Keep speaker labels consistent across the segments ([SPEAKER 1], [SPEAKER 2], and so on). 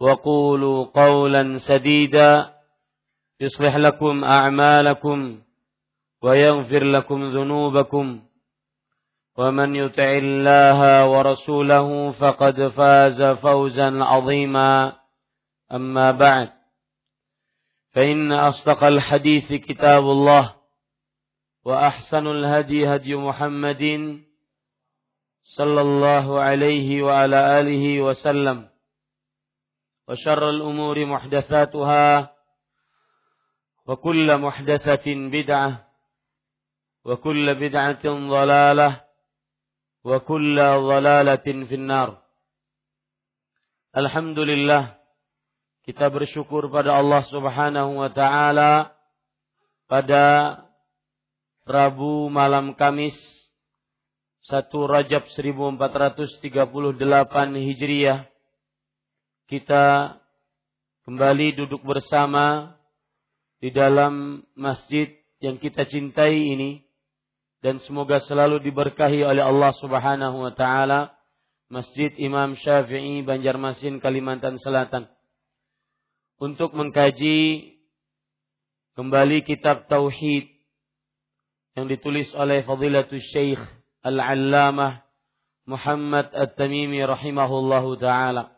[SPEAKER 1] وقولوا قولا سديدا يصلح لكم أعمالكم ويغفر لكم ذنوبكم ومن يطع الله ورسوله فقد فاز فوزا عظيما أما بعد فإن أصدق الحديث كتاب الله وأحسن الهدي هدي محمد صلى الله عليه وعلى آله وسلم وشر الأمور محدثاتها وكل محدثة بدعة وكل بدعة ضلالة وكل ضلالة في النار Alhamdulillah kita bersyukur pada Allah Subhanahu wa taala pada Rabu malam Kamis 1 Rajab 1438 Hijriah kita kembali duduk bersama di dalam masjid yang kita cintai ini. Dan semoga selalu diberkahi oleh Allah Subhanahu wa taala Masjid Imam Syafi'i Banjarmasin Kalimantan Selatan. Untuk mengkaji kembali kitab tauhid yang ditulis oleh Fadilatul Syekh Al-Allamah Muhammad At-Tamimi rahimahullahu taala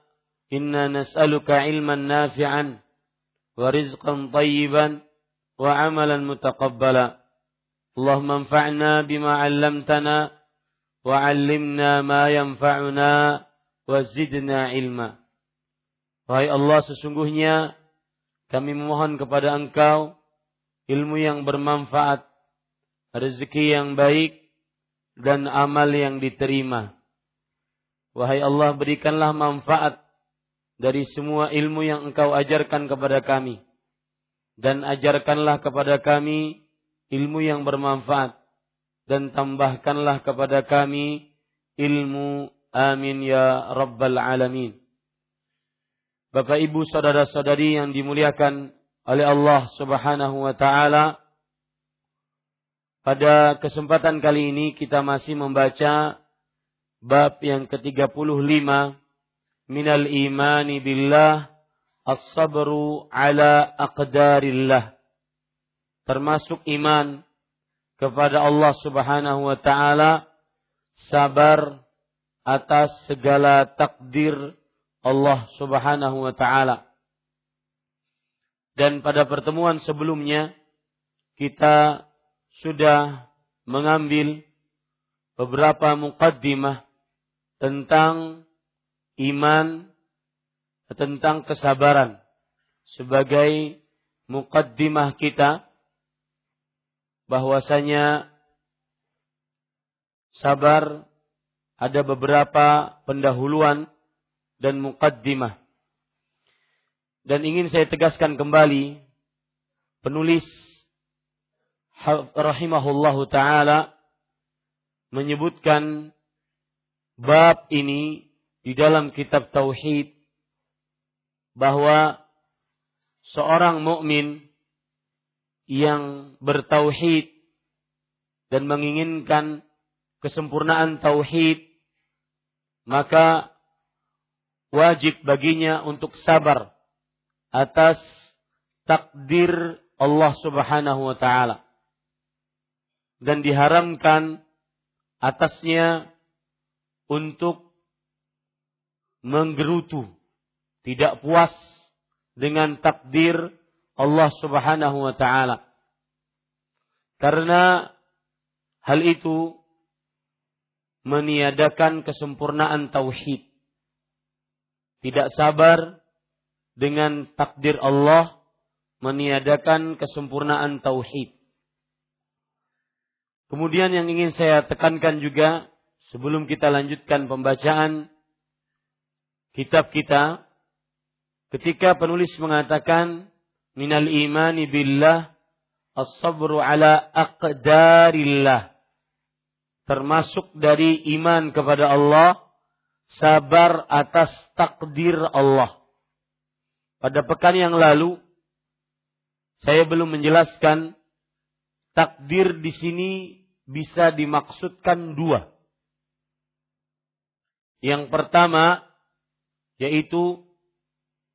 [SPEAKER 1] Inna نسألك ilman نافعا ورزقا طيبا tayyiban متقبلا اللهم انفعنا بما علمتنا وعلمنا ما ينفعنا وزدنا ma ilma. Wahai Allah sesungguhnya kami memohon kepada Engkau ilmu yang bermanfaat, rezeki yang baik dan amal yang diterima. Wahai Allah berikanlah manfaat dari semua ilmu yang engkau ajarkan kepada kami. Dan ajarkanlah kepada kami ilmu yang bermanfaat. Dan tambahkanlah kepada kami ilmu. Amin ya Rabbal Alamin. Bapak ibu saudara saudari yang dimuliakan oleh Allah subhanahu wa ta'ala. Pada kesempatan kali ini kita masih membaca bab yang ke-35 minal imani billah as-sabru ala aqdarillah termasuk iman kepada Allah Subhanahu wa taala sabar atas segala takdir Allah Subhanahu wa taala. Dan pada pertemuan sebelumnya kita sudah mengambil beberapa mukaddimah tentang iman tentang kesabaran sebagai mukaddimah kita bahwasanya sabar ada beberapa pendahuluan dan mukaddimah. Dan ingin saya tegaskan kembali penulis rahimahullahu taala menyebutkan bab ini di dalam kitab tauhid bahwa seorang mukmin yang bertauhid dan menginginkan kesempurnaan tauhid maka wajib baginya untuk sabar atas takdir Allah Subhanahu wa taala. Dan diharamkan atasnya untuk menggerutu, tidak puas dengan takdir Allah Subhanahu wa taala. Karena hal itu meniadakan kesempurnaan tauhid. Tidak sabar dengan takdir Allah meniadakan kesempurnaan tauhid. Kemudian yang ingin saya tekankan juga sebelum kita lanjutkan pembacaan kitab kita ketika penulis mengatakan minal imani billah as-sabru ala aqdarillah termasuk dari iman kepada Allah sabar atas takdir Allah pada pekan yang lalu saya belum menjelaskan takdir di sini bisa dimaksudkan dua. Yang pertama yaitu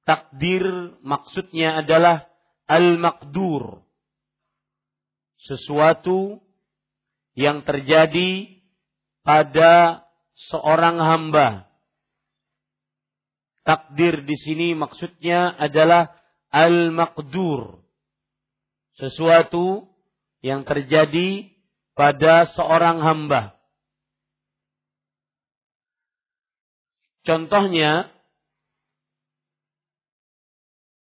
[SPEAKER 1] takdir maksudnya adalah al-maqdur. Sesuatu yang terjadi pada seorang hamba. Takdir di sini maksudnya adalah al-maqdur. Sesuatu yang terjadi pada seorang hamba. Contohnya,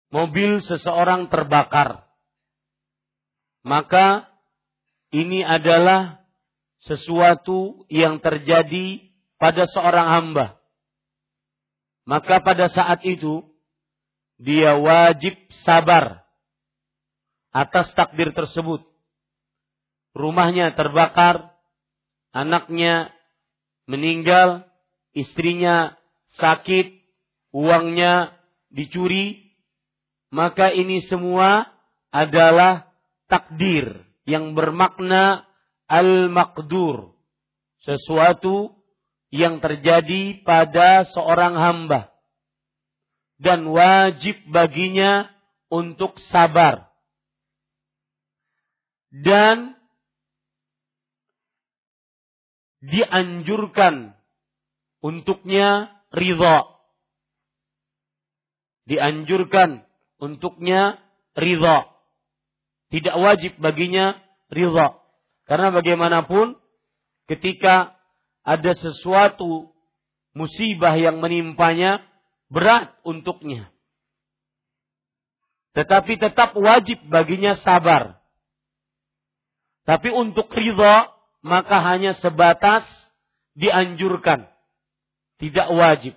[SPEAKER 1] mobil seseorang terbakar. Maka ini adalah sesuatu yang terjadi pada seorang hamba. Maka pada saat itu dia wajib sabar atas takdir tersebut rumahnya terbakar, anaknya meninggal, istrinya sakit, uangnya dicuri, maka ini semua adalah takdir yang bermakna al-maqdur. Sesuatu yang terjadi pada seorang hamba. Dan wajib baginya untuk sabar. Dan dianjurkan untuknya ridha. Dianjurkan untuknya ridha. Tidak wajib baginya ridha. Karena bagaimanapun ketika ada sesuatu musibah yang menimpanya berat untuknya. Tetapi tetap wajib baginya sabar. Tapi untuk ridha maka hanya sebatas dianjurkan, tidak wajib.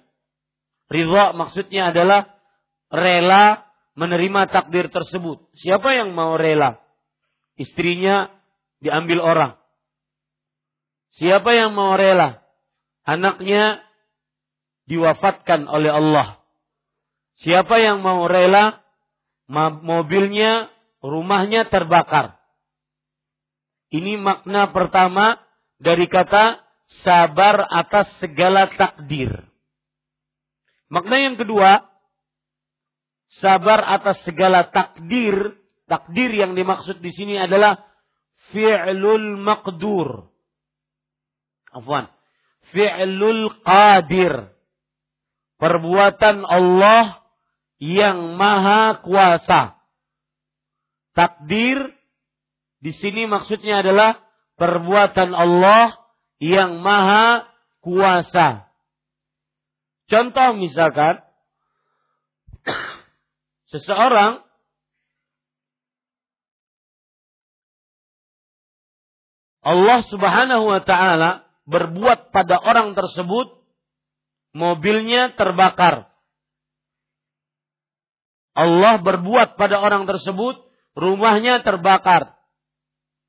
[SPEAKER 1] Ridha maksudnya adalah rela menerima takdir tersebut. Siapa yang mau rela? Istrinya diambil orang. Siapa yang mau rela? Anaknya diwafatkan oleh Allah. Siapa yang mau rela? Mobilnya, rumahnya terbakar. Ini makna pertama dari kata sabar atas segala takdir. Makna yang kedua, sabar atas segala takdir. Takdir yang dimaksud di sini adalah fi'lul maqdur. Afwan. Fi'lul qadir. Perbuatan Allah yang maha kuasa. Takdir di sini maksudnya adalah perbuatan Allah yang maha kuasa. Contoh misalkan, seseorang Allah Subhanahu wa taala berbuat pada orang tersebut mobilnya terbakar. Allah berbuat pada orang tersebut rumahnya terbakar.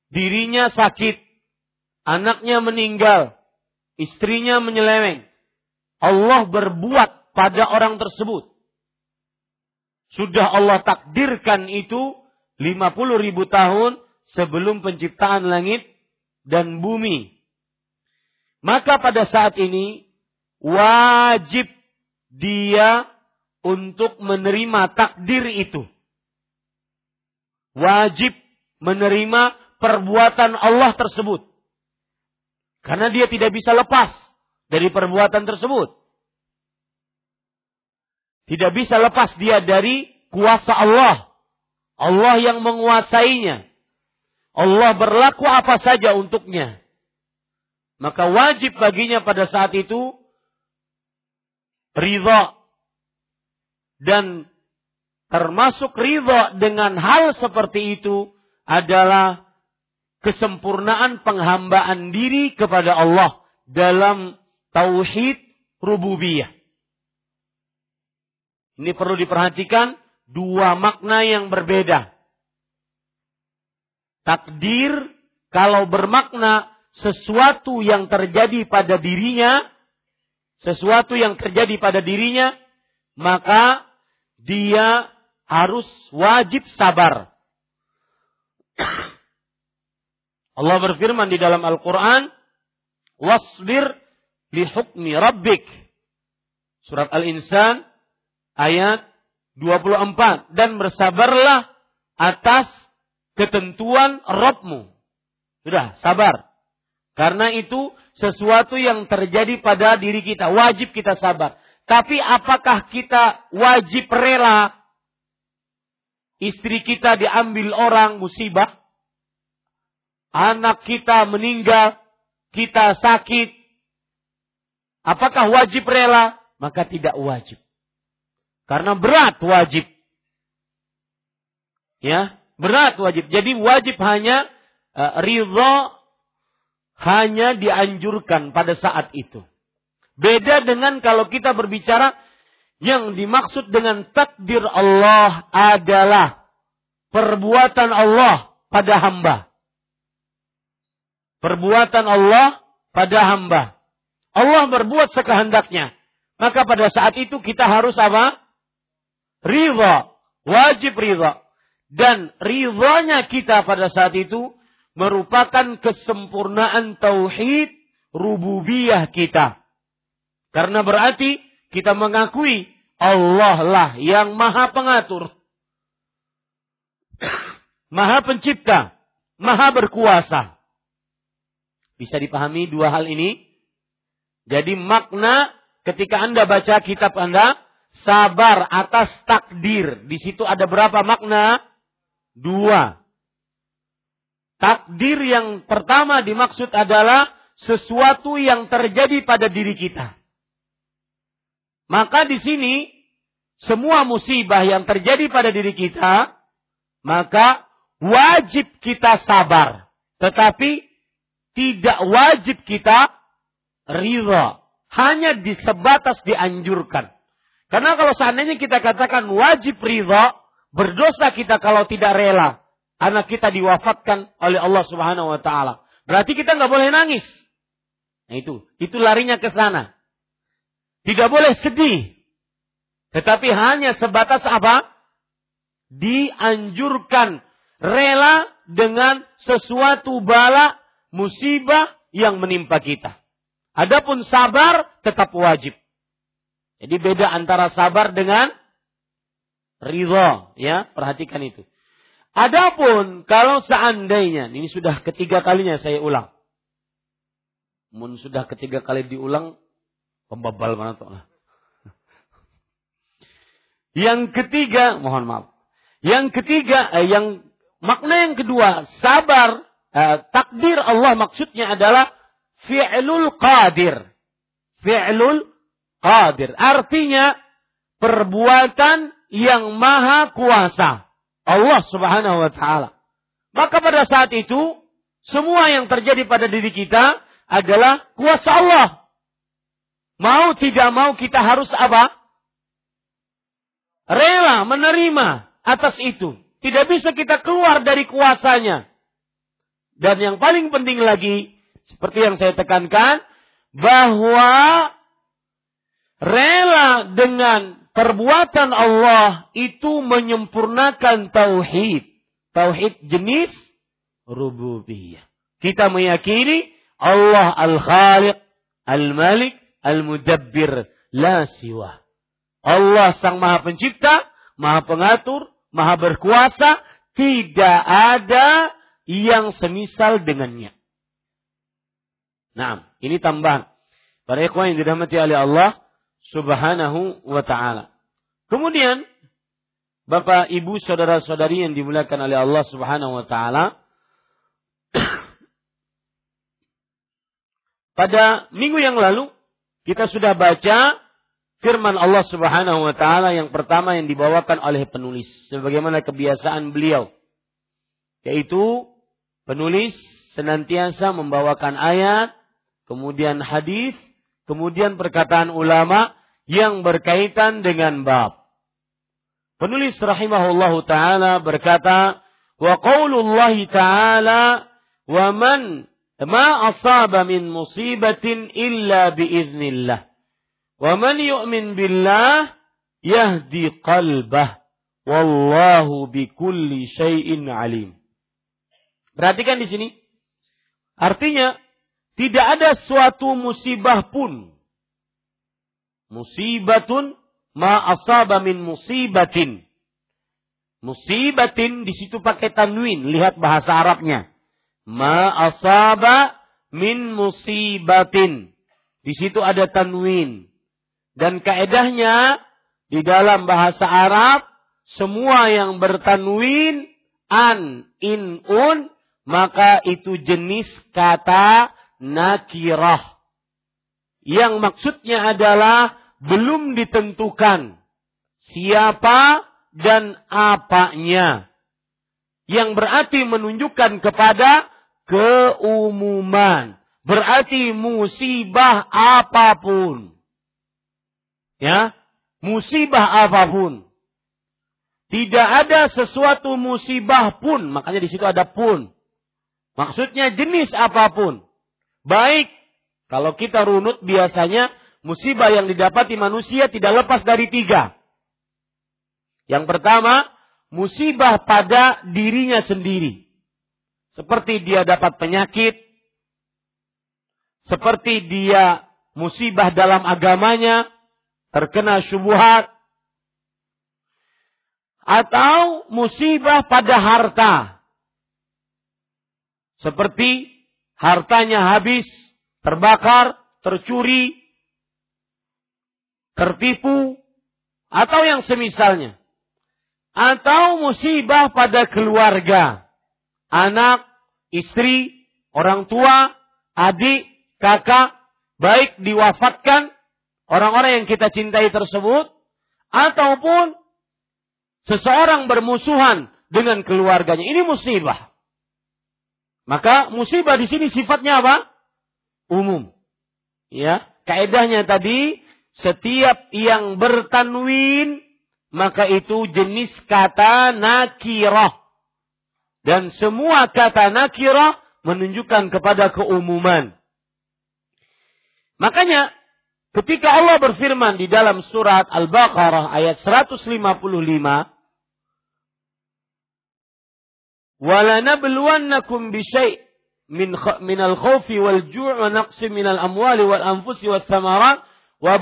[SPEAKER 1] Dirinya sakit. Anaknya meninggal. Istrinya menyeleweng. Allah berbuat pada orang tersebut. Sudah Allah takdirkan itu 50 ribu tahun sebelum penciptaan langit dan bumi. Maka pada saat ini wajib dia untuk menerima takdir itu. Wajib menerima perbuatan Allah tersebut. Karena dia tidak bisa lepas dari perbuatan tersebut. Tidak bisa lepas dia dari kuasa Allah. Allah yang menguasainya. Allah berlaku apa saja untuknya. Maka wajib baginya pada saat itu ridha dan termasuk ridha dengan hal seperti itu adalah kesempurnaan penghambaan diri kepada Allah dalam tauhid rububiyah. Ini perlu diperhatikan dua makna yang berbeda. Takdir kalau bermakna sesuatu yang terjadi pada dirinya, sesuatu yang terjadi pada dirinya, maka dia harus wajib sabar. Allah berfirman di dalam Al-Quran, Wasbir li hukmi rabbik. Surat Al-Insan ayat 24. Dan bersabarlah atas ketentuan Robmu. Sudah, sabar. Karena itu sesuatu yang terjadi pada diri kita. Wajib kita sabar. Tapi apakah kita wajib rela istri kita diambil orang musibah? Anak kita meninggal, kita sakit. Apakah wajib rela? Maka tidak wajib. Karena berat wajib. Ya, Berat wajib. Jadi wajib hanya uh, ridho hanya dianjurkan pada saat itu. Beda dengan kalau kita berbicara yang dimaksud dengan takdir Allah adalah perbuatan Allah pada hamba. Perbuatan Allah pada hamba. Allah berbuat sekehendaknya. Maka pada saat itu kita harus apa? Ridha. Wajib ridha. Dan ridhonya kita pada saat itu merupakan kesempurnaan tauhid rububiyah kita. Karena berarti kita mengakui Allah lah yang maha pengatur. maha pencipta. Maha berkuasa. Bisa dipahami dua hal ini? Jadi makna ketika Anda baca kitab Anda, sabar atas takdir. Di situ ada berapa makna? Dua. Takdir yang pertama dimaksud adalah sesuatu yang terjadi pada diri kita. Maka di sini semua musibah yang terjadi pada diri kita, maka wajib kita sabar. Tetapi tidak wajib kita ridha. Hanya di sebatas dianjurkan. Karena kalau seandainya kita katakan wajib ridha, Berdosa kita kalau tidak rela anak kita diwafatkan oleh Allah Subhanahu wa taala. Berarti kita nggak boleh nangis. Nah itu, itu larinya ke sana. Tidak boleh sedih. Tetapi hanya sebatas apa? Dianjurkan rela dengan sesuatu bala musibah yang menimpa kita. Adapun sabar tetap wajib. Jadi beda antara sabar dengan ridho, ya, perhatikan itu. Adapun kalau seandainya, ini sudah ketiga kalinya saya ulang. Mun sudah ketiga kali diulang, pembabal mana lah. Yang ketiga, mohon maaf. Yang ketiga, eh, yang makna yang kedua, sabar, eh, takdir Allah maksudnya adalah fi'lul qadir. Fi'lul qadir. Artinya perbuatan yang maha kuasa. Allah subhanahu wa ta'ala. Maka pada saat itu, Semua yang terjadi pada diri kita adalah kuasa Allah. Mau tidak mau kita harus apa? Rela menerima atas itu. Tidak bisa kita keluar dari kuasanya. Dan yang paling penting lagi, seperti yang saya tekankan, bahwa rela dengan perbuatan Allah itu menyempurnakan tauhid. Tauhid jenis rububiyah. Kita meyakini Allah Al-Khaliq, Al-Malik, Al-Mudabbir, la siwa. Allah Sang Maha Pencipta, Maha Pengatur, Maha Berkuasa, tidak ada yang semisal dengannya. Nah, ini tambahan. Para ikhwan yang dirahmati oleh Allah subhanahu wa ta'ala. Kemudian, Bapak, Ibu, Saudara-saudari yang dimuliakan oleh Allah subhanahu wa ta'ala. Pada minggu yang lalu kita sudah baca firman Allah Subhanahu wa taala yang pertama yang dibawakan oleh penulis sebagaimana kebiasaan beliau yaitu penulis senantiasa membawakan ayat, kemudian hadis, kemudian perkataan ulama yang berkaitan dengan bab. Penulis rahimahullahu taala berkata, "Wa qaulullahi ta'ala wa man Ma asaba min musibatin illa biiznillah. Wa man yu'min billah yahdi qalbah. Wallahu bikulli syai'in alim. Perhatikan di sini. Artinya, tidak ada suatu musibah pun. Musibatun ma asaba min musibatin. Musibatin di situ pakai tanwin. Lihat bahasa Arabnya ma asaba min musibatin. Di situ ada tanwin. Dan kaedahnya di dalam bahasa Arab semua yang bertanwin an, in, un maka itu jenis kata nakirah. Yang maksudnya adalah belum ditentukan siapa dan apanya. Yang berarti menunjukkan kepada keumuman. Berarti musibah apa pun. Ya, musibah apa pun. Tidak ada sesuatu musibah pun, makanya di situ ada pun. Maksudnya jenis apa pun. Baik, kalau kita runut biasanya musibah yang didapati manusia tidak lepas dari tiga. Yang pertama, musibah pada dirinya sendiri. Seperti dia dapat penyakit, seperti dia musibah dalam agamanya, terkena syubhat, atau musibah pada harta. Seperti hartanya habis, terbakar, tercuri, tertipu, atau yang semisalnya. Atau musibah pada keluarga. Anak, istri, orang tua, adik, kakak, baik diwafatkan orang-orang yang kita cintai tersebut, ataupun seseorang bermusuhan dengan keluarganya. Ini musibah. Maka musibah di sini sifatnya apa? Umum. Ya, kaedahnya tadi setiap yang bertanwin maka itu jenis kata nakirah. Dan semua kata nakirah menunjukkan kepada keumuman. Makanya ketika Allah berfirman di dalam surat Al-Baqarah ayat 155 walanabluwannakum bisyai' min min al-khawfi wal ju' wa naqsi min al-amwali wal anfusi was samarat wa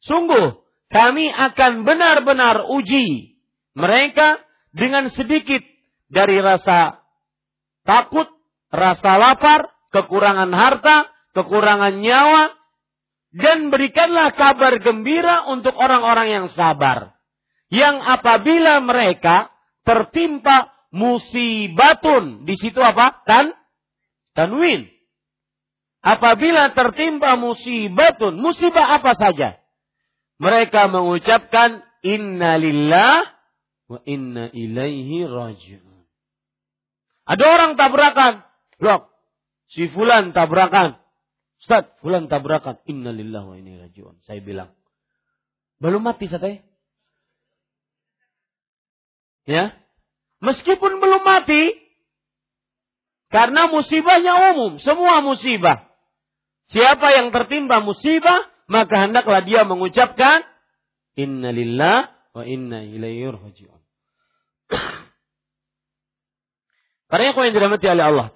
[SPEAKER 1] sungguh kami akan benar-benar uji mereka dengan sedikit dari rasa takut, rasa lapar, kekurangan harta, kekurangan nyawa, dan berikanlah kabar gembira untuk orang-orang yang sabar. Yang apabila mereka tertimpa musibatun, di situ apa? Tan, tanwin. Apabila tertimpa musibatun, musibah apa saja? mereka mengucapkan inna lillah wa inna ilaihi raji'un. Ada orang tabrakan. Blok. Si fulan tabrakan. Ustaz, fulan tabrakan. Inna lillah wa inna raji'un. Saya bilang. Belum mati saya. Ya. Meskipun belum mati. Karena musibahnya umum. Semua musibah. Siapa yang tertimpa musibah. Maka hendaklah dia mengucapkan. Inna lillah wa inna ilaihi raji'un. Para yang dirahmati oleh Allah.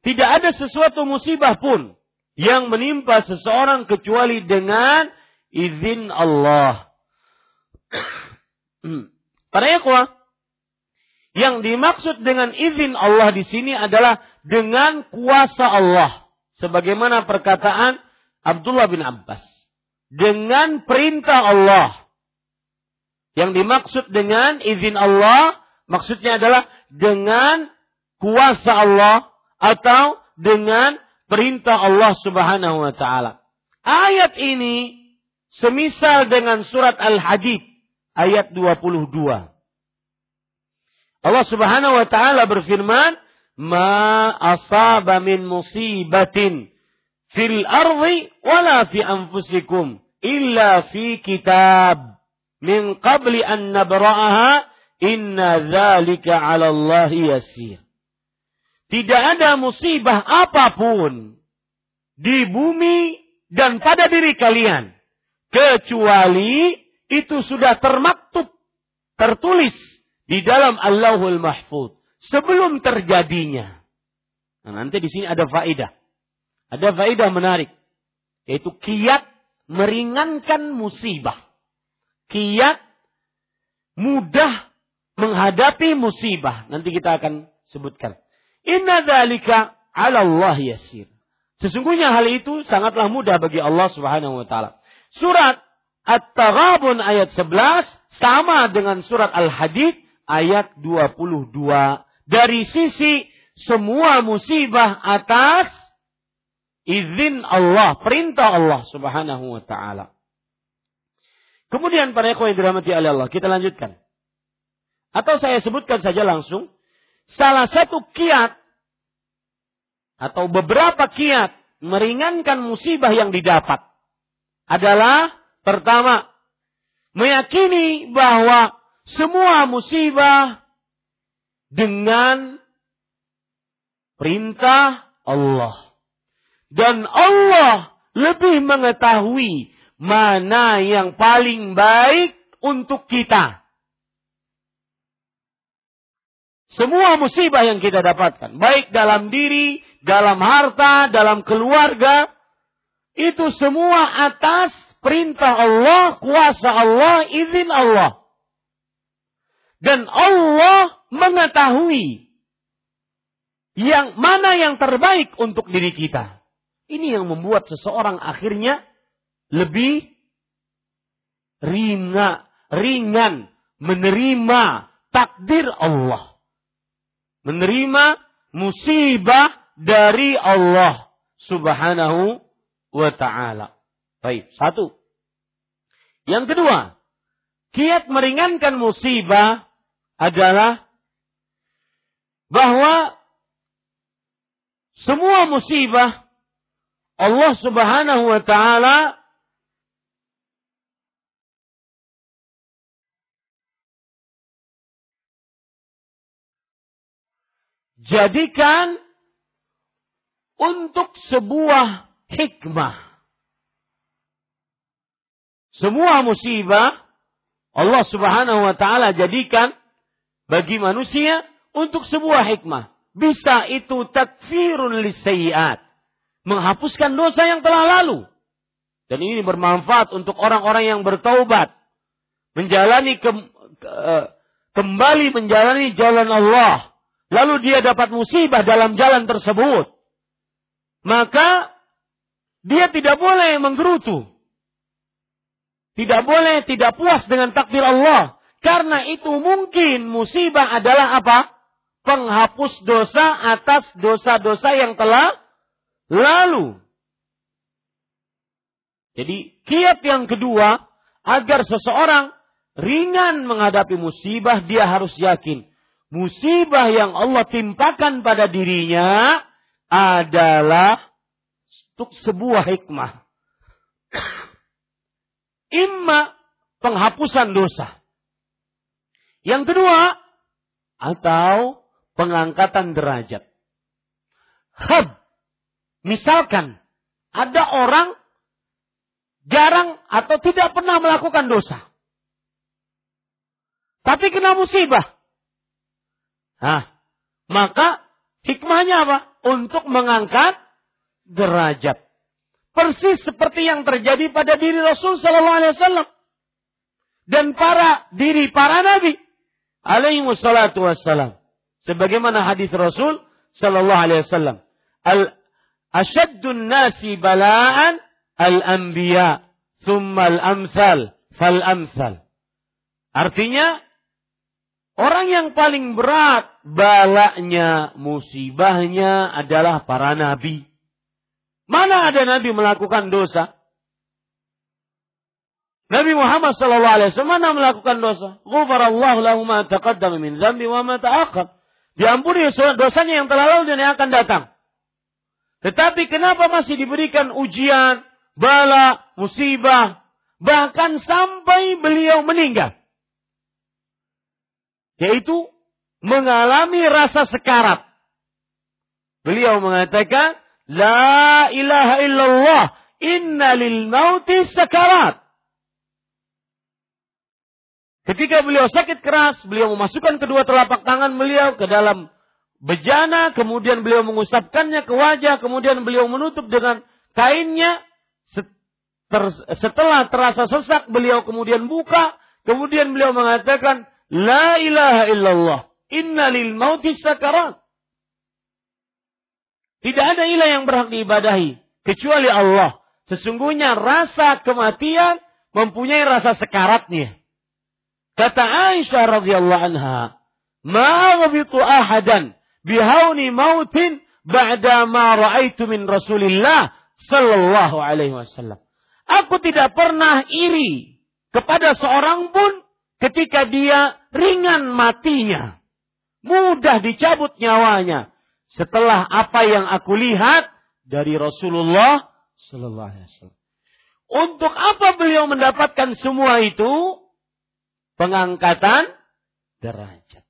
[SPEAKER 1] Tidak ada sesuatu musibah pun yang menimpa seseorang kecuali dengan izin Allah. Para ikhwah, yang dimaksud dengan izin Allah di sini adalah dengan kuasa Allah. Sebagaimana perkataan Abdullah bin Abbas. Dengan perintah Allah. Yang dimaksud dengan izin Allah, maksudnya adalah dengan kuasa Allah atau dengan perintah Allah Subhanahu wa taala. Ayat ini semisal dengan surat Al-Hadid ayat 22. Allah Subhanahu wa taala berfirman, "Ma asaba min musibatin fil ardi wala fi anfusikum illa fi kitab min qabli an nabra'aha inna dzalika 'ala Allah yasir." Tidak ada musibah apa pun di bumi dan pada diri kalian. Kecuali itu sudah termaktub, tertulis di dalam Allahul Mahfud. Sebelum terjadinya. Nah, nanti di sini ada faedah. Ada faedah menarik. Yaitu kiat meringankan musibah. Kiat mudah menghadapi musibah. Nanti kita akan sebutkan. Inna dzalika 'ala Allah yasir. Sesungguhnya hal itu sangatlah mudah bagi Allah Subhanahu wa taala. Surat At-Taghabun ayat 11 sama dengan surat Al-Hadid ayat 22. Dari sisi semua musibah atas izin Allah, perintah Allah Subhanahu wa taala. Kemudian para ikhwan yang dirahmati oleh Allah, kita lanjutkan. Atau saya sebutkan saja langsung salah satu kiat atau beberapa kiat meringankan musibah yang didapat adalah pertama meyakini bahwa semua musibah dengan perintah Allah dan Allah lebih mengetahui mana yang paling baik untuk kita. Semua musibah yang kita dapatkan, baik dalam diri, dalam harta, dalam keluarga, itu semua atas perintah Allah, kuasa Allah, izin Allah. Dan Allah mengetahui yang mana yang terbaik untuk diri kita. Ini yang membuat seseorang akhirnya lebih ringan, ringan menerima takdir Allah menerima musibah dari Allah Subhanahu wa taala. Baik, satu. Yang kedua, kiat meringankan musibah adalah bahwa semua musibah Allah Subhanahu wa taala jadikan untuk sebuah hikmah. Semua musibah Allah Subhanahu wa taala jadikan bagi manusia untuk sebuah hikmah. Bisa itu takfirun lisayyiat. Menghapuskan dosa yang telah lalu. Dan ini bermanfaat untuk orang-orang yang bertaubat. Menjalani ke, ke, kembali menjalani jalan Allah lalu dia dapat musibah dalam jalan tersebut, maka dia tidak boleh menggerutu. Tidak boleh tidak puas dengan takdir Allah. Karena itu mungkin musibah adalah apa? Penghapus dosa atas dosa-dosa yang telah lalu. Jadi kiat yang kedua agar seseorang ringan menghadapi musibah, dia harus yakin musibah yang Allah timpakan pada dirinya adalah untuk sebuah hikmah. Imma penghapusan dosa. Yang kedua, atau pengangkatan derajat. Hab. Misalkan ada orang jarang atau tidak pernah melakukan dosa. Tapi kena musibah. Nah, maka hikmahnya apa? Untuk mengangkat derajat. Persis seperti yang terjadi pada diri Rasul Sallallahu Alaihi Wasallam dan para diri para nabi alaihi wassalatu wassalam. Sebagaimana hadis Rasul Sallallahu Alaihi Wasallam. Al asyaddun nasi bala'an al anbiya, thumma al amsal, fal amsal. Artinya Orang yang paling berat balaknya, musibahnya adalah para nabi. Mana ada Nabi melakukan dosa? Nabi Muhammad sallallahu alaihi mana melakukan dosa? Ghafarallahu lahu ma taqaddama min dzambi wa ma ta'akhkhar. Diampuni dosanya yang telah lalu dan yang akan datang. Tetapi kenapa masih diberikan ujian, bala, musibah, bahkan sampai beliau meninggal? Yaitu mengalami rasa sekarat. Beliau mengatakan, La ilaha illallah. Inna lil mauti sekarat. Ketika beliau sakit keras, beliau memasukkan kedua telapak tangan beliau ke dalam bejana, kemudian beliau mengusapkannya ke wajah, kemudian beliau menutup dengan kainnya. Setelah terasa sesak, beliau kemudian buka, kemudian beliau mengatakan, La ilaha illallah, inna lil mauti sakarat. Tidak ada ilah yang berhak diibadahi kecuali Allah. Sesungguhnya rasa kematian mempunyai rasa sekaratnya. Kata Aisyah radhiyallahu anha, "Ma ahadan bihauni mautin ba'da ma ra'aitu min Rasulillah sallallahu alaihi wasallam." Aku tidak pernah iri kepada seorang pun ketika dia ringan matinya. Mudah dicabut nyawanya setelah apa yang aku lihat dari Rasulullah Sallallahu Alaihi Wasallam. Untuk apa beliau mendapatkan semua itu? Pengangkatan derajat.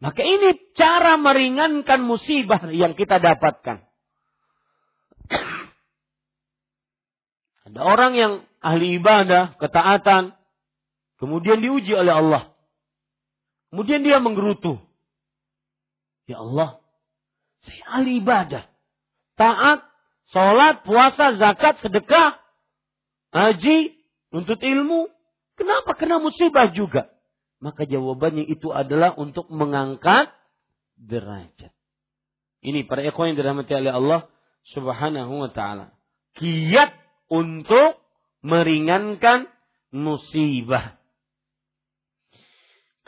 [SPEAKER 1] Maka ini cara meringankan musibah yang kita dapatkan. Ada orang yang ahli ibadah, ketaatan, kemudian diuji oleh Allah. Kemudian dia menggerutu. Ya Allah, saya ahli ibadah. Taat, sholat, puasa, zakat, sedekah, haji, untuk ilmu. Kenapa kena musibah juga? Maka jawabannya itu adalah untuk mengangkat derajat. Ini para ikhwan yang dirahmati oleh Allah subhanahu wa ta'ala. Kiat untuk meringankan musibah.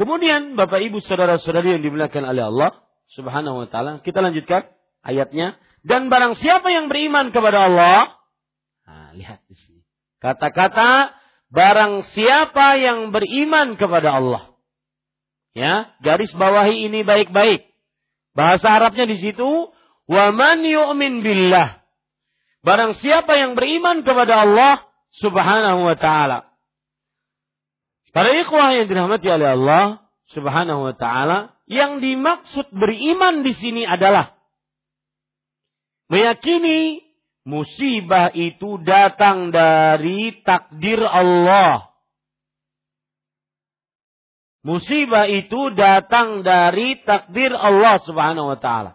[SPEAKER 1] Kemudian Bapak Ibu saudara-saudari yang dimuliakan oleh Allah, Subhanahu wa taala. Kita lanjutkan ayatnya. Dan barang siapa yang beriman kepada Allah, nah, lihat di sini. Kata-kata barang siapa yang beriman kepada Allah. Ya, garis bawahi ini baik-baik. Bahasa Arabnya di situ, wa man yu'min billah. Barang siapa yang beriman kepada Allah Subhanahu wa taala. Para ikhwah yang dirahmati oleh Allah Subhanahu wa taala, yang dimaksud beriman di sini adalah meyakini musibah itu datang dari takdir Allah. Musibah itu datang dari takdir Allah Subhanahu wa taala.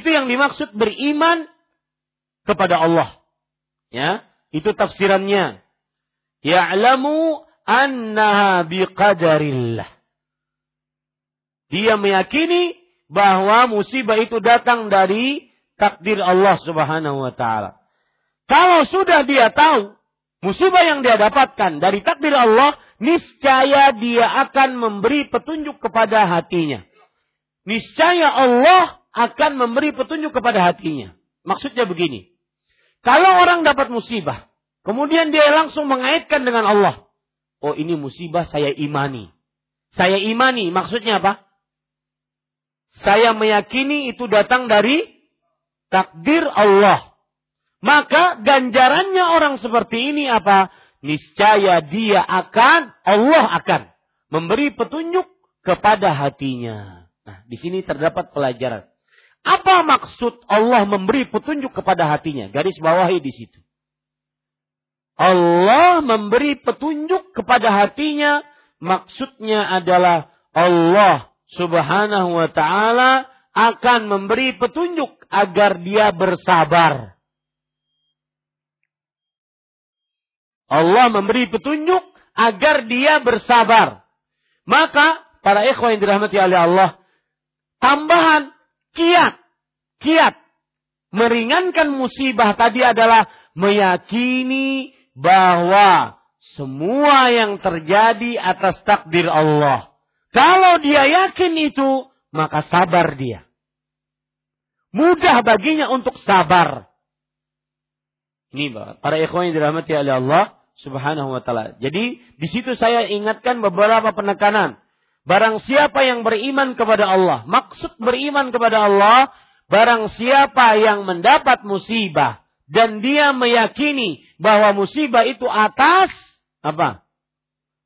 [SPEAKER 1] itu yang dimaksud beriman kepada Allah. Ya, itu tafsirannya. Ya'lamu annaha biqadarillah. Dia meyakini bahwa musibah itu datang dari takdir Allah Subhanahu wa taala. Kalau sudah dia tahu musibah yang dia dapatkan dari takdir Allah, niscaya dia akan memberi petunjuk kepada hatinya. Niscaya Allah akan memberi petunjuk kepada hatinya. Maksudnya begini. Kalau orang dapat musibah, Kemudian dia langsung mengaitkan dengan Allah. Oh ini musibah saya imani. Saya imani maksudnya apa? Saya meyakini itu datang dari takdir Allah. Maka ganjarannya orang seperti ini apa? Niscaya dia akan, Allah akan memberi petunjuk kepada hatinya. Nah, di sini terdapat pelajaran. Apa maksud Allah memberi petunjuk kepada hatinya? Garis bawahi di situ. Allah memberi petunjuk kepada hatinya, maksudnya adalah Allah Subhanahu wa taala akan memberi petunjuk agar dia bersabar. Allah memberi petunjuk agar dia bersabar. Maka para ikhwan yang dirahmati oleh Allah, tambahan kiat, kiat meringankan musibah tadi adalah meyakini bahwa semua yang terjadi atas takdir Allah. Kalau dia yakin itu, maka sabar dia. Mudah baginya untuk sabar. Ini para ikhwan yang dirahmati oleh Allah subhanahu wa ta'ala. Jadi di situ saya ingatkan beberapa penekanan. Barang siapa yang beriman kepada Allah. Maksud beriman kepada Allah. Barang siapa yang mendapat musibah dan dia meyakini bahwa musibah itu atas apa?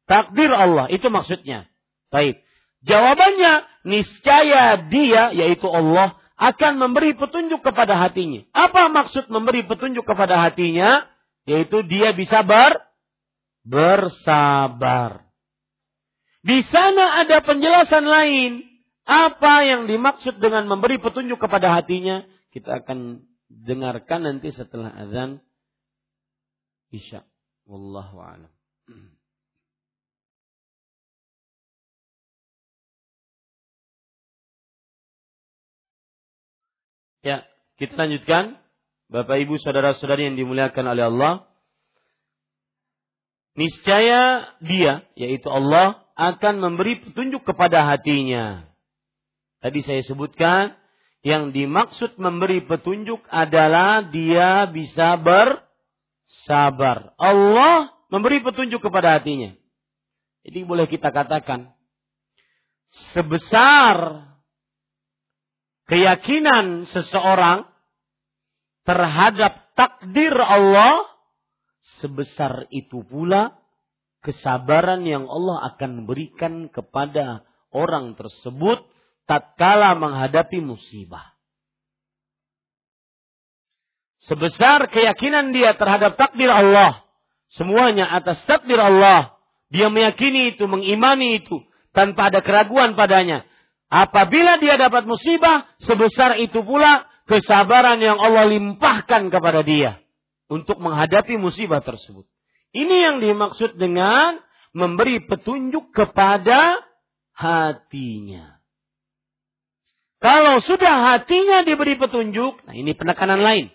[SPEAKER 1] Takdir Allah, itu maksudnya. Baik. Jawabannya, niscaya dia, yaitu Allah, akan memberi petunjuk kepada hatinya. Apa maksud memberi petunjuk kepada hatinya? Yaitu dia bisa ber, bersabar. Di sana ada penjelasan lain. Apa yang dimaksud dengan memberi petunjuk kepada hatinya? Kita akan dengarkan nanti setelah azan Isya. Wallahu a'lam. Ya, kita lanjutkan. Bapak Ibu saudara-saudari yang dimuliakan oleh Allah. Niscaya dia, yaitu Allah, akan memberi petunjuk kepada hatinya. Tadi saya sebutkan, yang dimaksud memberi petunjuk adalah dia bisa bersabar. Allah memberi petunjuk kepada hatinya. Jadi boleh kita katakan sebesar keyakinan seseorang terhadap takdir Allah sebesar itu pula kesabaran yang Allah akan berikan kepada orang tersebut tatkala menghadapi musibah. Sebesar keyakinan dia terhadap takdir Allah, semuanya atas takdir Allah, dia meyakini itu, mengimani itu, tanpa ada keraguan padanya. Apabila dia dapat musibah, sebesar itu pula kesabaran yang Allah limpahkan kepada dia untuk menghadapi musibah tersebut. Ini yang dimaksud dengan memberi petunjuk kepada hatinya. Kalau sudah hatinya diberi petunjuk, nah ini penekanan lain.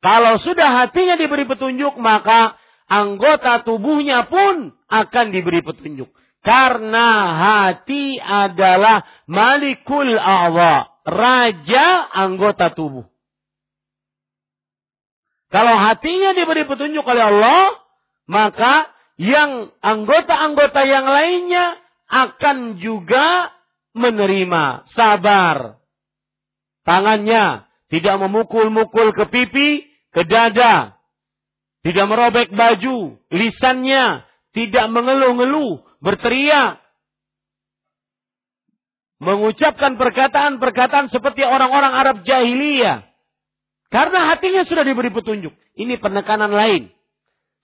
[SPEAKER 1] Kalau sudah hatinya diberi petunjuk, maka anggota tubuhnya pun akan diberi petunjuk. Karena hati adalah malikul awa, raja anggota tubuh. Kalau hatinya diberi petunjuk oleh Allah, maka yang anggota-anggota yang lainnya akan juga menerima, sabar, tangannya, tidak memukul-mukul ke pipi, ke dada, tidak merobek baju, lisannya tidak mengeluh-ngeluh, berteriak, mengucapkan perkataan-perkataan seperti orang-orang Arab jahiliyah. Karena hatinya sudah diberi petunjuk. Ini penekanan lain.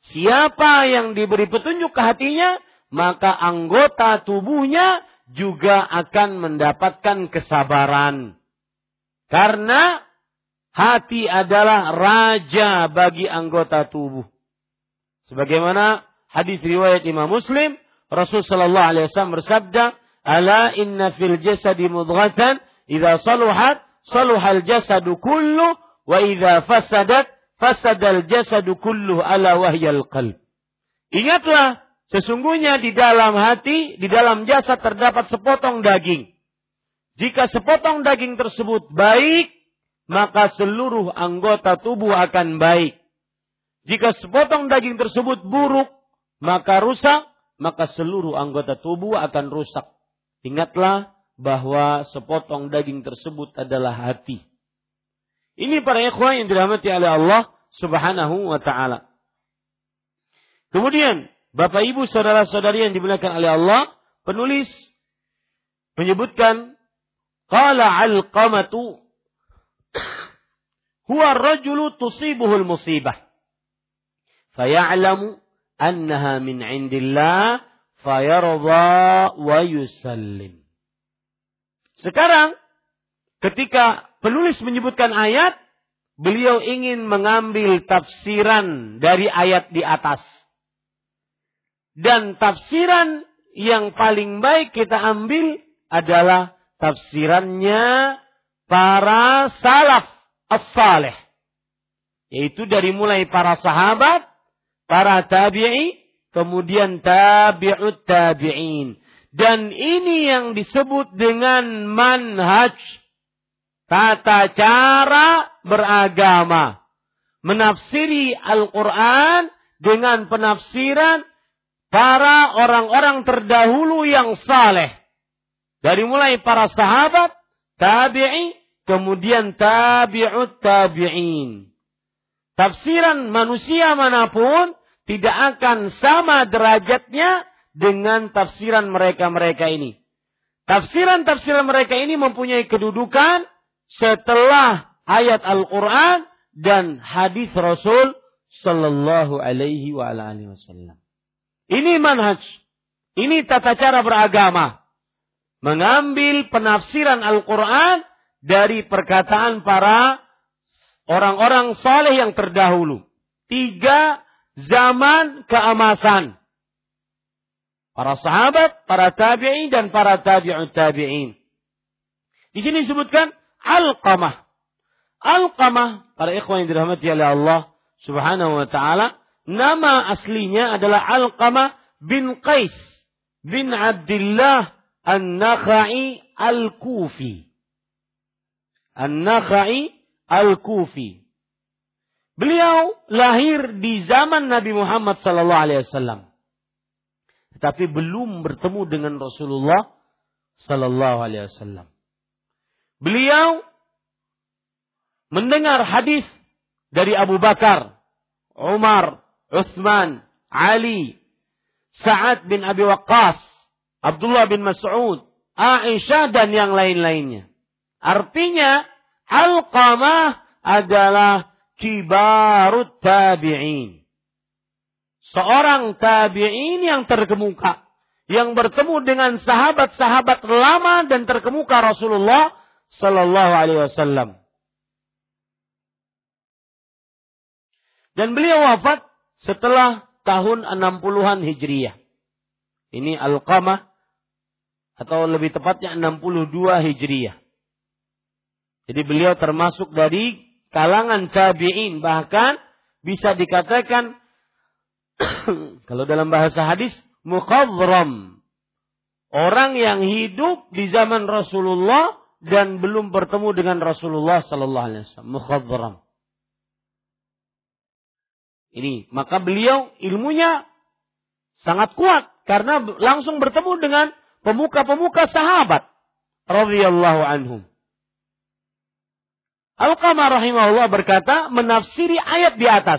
[SPEAKER 1] Siapa yang diberi petunjuk ke hatinya, maka anggota tubuhnya juga akan mendapatkan kesabaran. Karena hati adalah raja bagi anggota tubuh. Sebagaimana hadis riwayat Imam Muslim, Rasul sallallahu alaihi wasallam bersabda, "Ala inna fil jasadi mudghatan, idza saluhat, saluhal jasadu kullu, wa idza fasadat, fasadal jasadu kullu ala wahyal qalb." Ingatlah, sesungguhnya di dalam hati, di dalam jasad terdapat sepotong daging. Jika sepotong daging tersebut baik, maka seluruh anggota tubuh akan baik. Jika sepotong daging tersebut buruk, maka rusak, maka seluruh anggota tubuh akan rusak. Ingatlah bahwa sepotong daging tersebut adalah hati. Ini para ikhwan yang dirahmati oleh Allah Subhanahu wa taala. Kemudian, Bapak Ibu saudara-saudari yang dimuliakan oleh Allah, penulis menyebutkan qala al-qamatu huwa ar-rajulu tusibuhu al-musibah faya'lamu annaha min 'indillah fayarda wa yusallim. Sekarang ketika penulis menyebutkan ayat, beliau ingin mengambil tafsiran dari ayat di atas. Dan tafsiran yang paling baik kita ambil adalah tafsirannya para salaf as-salih. Yaitu dari mulai para sahabat para tabi'i, kemudian tabi'ut tabi'in. Dan ini yang disebut dengan manhaj. Tata cara beragama. Menafsiri Al-Quran dengan penafsiran para orang-orang terdahulu yang saleh. Dari mulai para sahabat, tabi'i, kemudian tabi'ut tabi'in. Tafsiran manusia mana pun tidak akan sama derajatnya dengan tafsiran mereka-mereka ini. Tafsiran-tafsiran mereka ini mempunyai kedudukan setelah ayat Al-Quran dan hadis Rasul Sallallahu Alaihi Wasallam. Ini manhaj. Ini tata cara beragama. Mengambil penafsiran Al-Quran dari perkataan para orang-orang saleh yang terdahulu. Tiga zaman keemasan. Para sahabat, para tabi'in dan para tabi'ut tabi'in. Di sini disebutkan Al-Qamah. Al-Qamah, para ikhwan yang dirahmati oleh Allah subhanahu wa ta'ala, nama aslinya adalah Al-Qamah bin Qais bin Abdullah An-Nakhai Al-Kufi. An-Nakhai Al-Kufi. Beliau lahir di zaman Nabi Muhammad sallallahu alaihi wasallam. Tetapi belum bertemu dengan Rasulullah sallallahu alaihi wasallam. Beliau mendengar hadis dari Abu Bakar, Umar, Utsman, Ali, Sa'ad bin Abi Waqqas, Abdullah bin Mas'ud, Aisyah dan yang lain-lainnya. Artinya Alqamah adalah kibarut tabi'in. Seorang tabi'in yang terkemuka. Yang bertemu dengan sahabat-sahabat lama dan terkemuka Rasulullah Sallallahu Alaihi Wasallam. Dan beliau wafat setelah tahun 60-an Hijriyah. Ini Al-Qamah atau lebih tepatnya 62 Hijriyah. Jadi beliau termasuk dari kalangan tabi'in bahkan bisa dikatakan kalau dalam bahasa hadis mukhadram orang yang hidup di zaman Rasulullah dan belum bertemu dengan Rasulullah sallallahu alaihi wasallam mukhadram ini maka beliau ilmunya sangat kuat karena langsung bertemu dengan pemuka-pemuka sahabat radhiyallahu anhum Al-Qamar rahimahullah berkata menafsiri ayat di atas.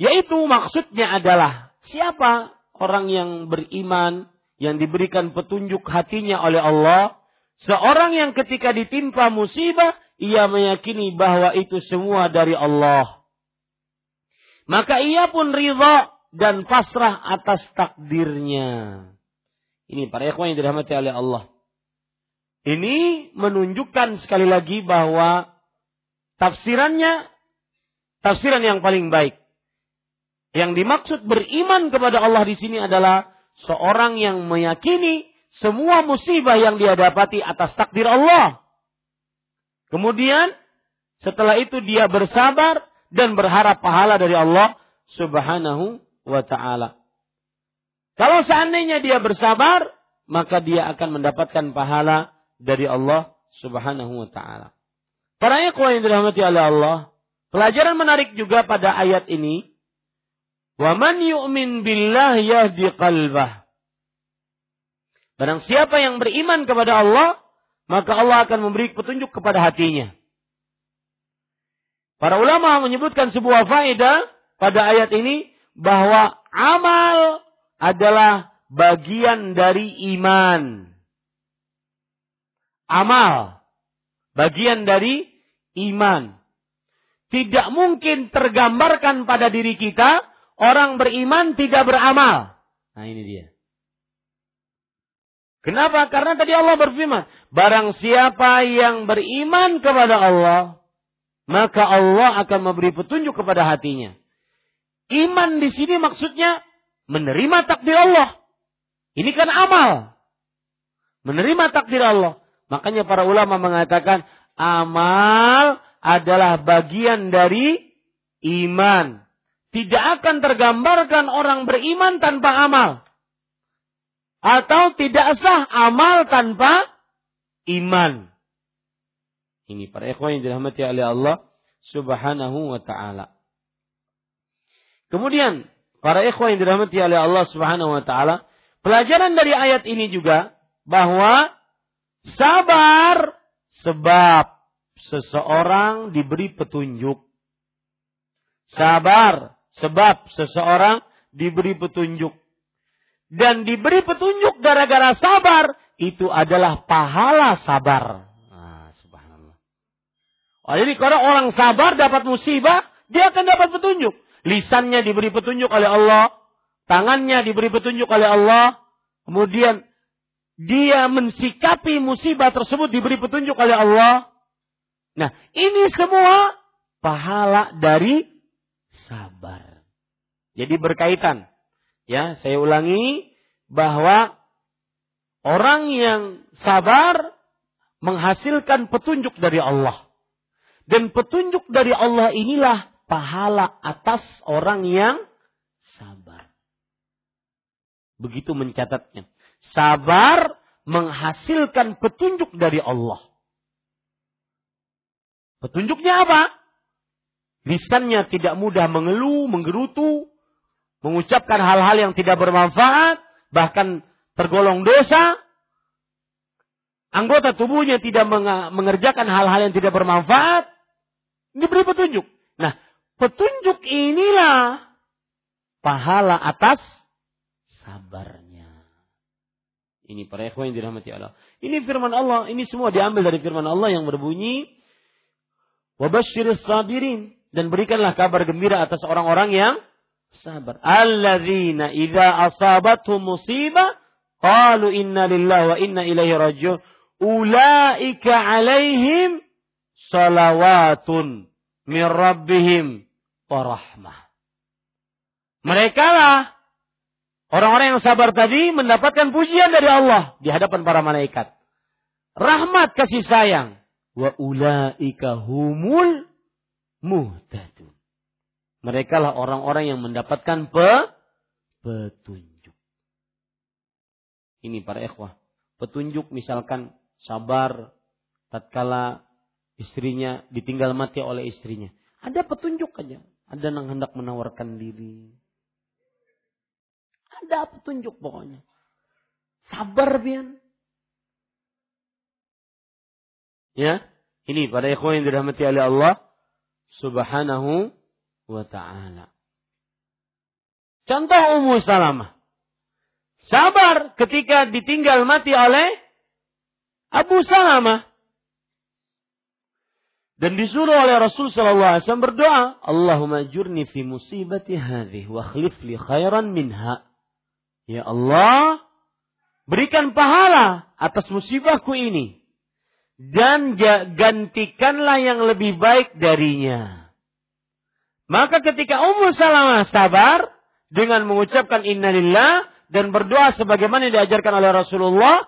[SPEAKER 1] Yaitu maksudnya adalah siapa orang yang beriman yang diberikan petunjuk hatinya oleh Allah. Seorang yang ketika ditimpa musibah ia meyakini bahwa itu semua dari Allah. Maka ia pun ridha dan pasrah atas takdirnya. Ini para ikhwan yang dirahmati oleh Allah. Ini menunjukkan sekali lagi bahwa tafsirannya tafsiran yang paling baik. Yang dimaksud beriman kepada Allah di sini adalah seorang yang meyakini semua musibah yang dia dapati atas takdir Allah. Kemudian setelah itu dia bersabar dan berharap pahala dari Allah Subhanahu wa taala. Kalau seandainya dia bersabar, maka dia akan mendapatkan pahala dari Allah Subhanahu wa taala. Para ikhwan yang dirahmati oleh Allah, Pelajaran menarik juga pada ayat ini. Wa man yu'min billah yahdi qalbah. Barang siapa yang beriman kepada Allah, maka Allah akan memberi petunjuk kepada hatinya. Para ulama menyebutkan sebuah faedah pada ayat ini bahwa amal adalah bagian dari iman. Amal bagian dari iman. Tidak mungkin tergambarkan pada diri kita orang beriman tidak beramal. Nah ini dia. Kenapa? Karena tadi Allah berfirman, barang siapa yang beriman kepada Allah, maka Allah akan memberi petunjuk kepada hatinya. Iman di sini maksudnya menerima takdir Allah. Ini kan amal. Menerima takdir Allah. Makanya para ulama mengatakan amal adalah bagian dari iman. Tidak akan tergambarkan orang beriman tanpa amal. Atau tidak sah amal tanpa iman. Ini para ikhwan yang dirahmati oleh Allah subhanahu wa ta'ala. Kemudian, para ikhwan yang dirahmati oleh Allah subhanahu wa ta'ala. Pelajaran dari ayat ini juga bahwa sabar sebab seseorang diberi petunjuk. Sabar sebab seseorang diberi petunjuk. Dan diberi petunjuk gara-gara sabar itu adalah pahala sabar. Nah, subhanallah. Oh, jadi kalau orang sabar dapat musibah, dia akan dapat petunjuk. Lisannya diberi petunjuk oleh Allah, tangannya diberi petunjuk oleh Allah, kemudian dia mensikapi musibah tersebut diberi petunjuk oleh Allah, Nah, ini semua pahala dari sabar. Jadi berkaitan. Ya, saya ulangi bahwa orang yang sabar menghasilkan petunjuk dari Allah. Dan petunjuk dari Allah inilah pahala atas orang yang sabar. Begitu mencatatnya. Sabar menghasilkan petunjuk dari Allah. Petunjuknya apa? Lisannya tidak mudah mengeluh, menggerutu, mengucapkan hal-hal yang tidak bermanfaat, bahkan tergolong dosa. Anggota tubuhnya tidak mengerjakan hal-hal yang tidak bermanfaat. Diberi petunjuk. Nah, petunjuk inilah pahala atas sabarnya. Ini para ikhwan yang dirahmati Allah. Ini firman Allah, ini semua diambil dari firman Allah yang berbunyi Wabashiris sabirin. Dan berikanlah kabar gembira atas orang-orang yang sabar. Alladzina idza asabatuhum musibah qalu inna lillahi wa inna ilaihi rajiun. Ulaika alaihim salawatun min rabbihim wa rahmah. Mereka lah orang-orang yang sabar tadi mendapatkan pujian dari Allah di hadapan para malaikat. Rahmat kasih sayang wa ulaika humul muhtadun. Mereka lah orang-orang yang mendapatkan pe petunjuk. Ini para ikhwah. Petunjuk misalkan sabar tatkala istrinya ditinggal mati oleh istrinya. Ada petunjuk aja. Ada yang hendak menawarkan diri. Ada petunjuk pokoknya. Sabar bian. Ya, ini pada ikhwan yang dirahmati oleh Allah Subhanahu wa taala. Contoh Ummu Salamah. Sabar ketika ditinggal mati oleh Abu Salamah. Dan disuruh oleh Rasul wasallam berdoa, Allahumma jurni fi musibati hadhihi wa khlif li khairan minha. Ya Allah, berikan pahala atas musibahku ini dan gantikanlah yang lebih baik darinya. Maka ketika Ummu Salamah sabar dengan mengucapkan innalillah dan berdoa sebagaimana diajarkan oleh Rasulullah,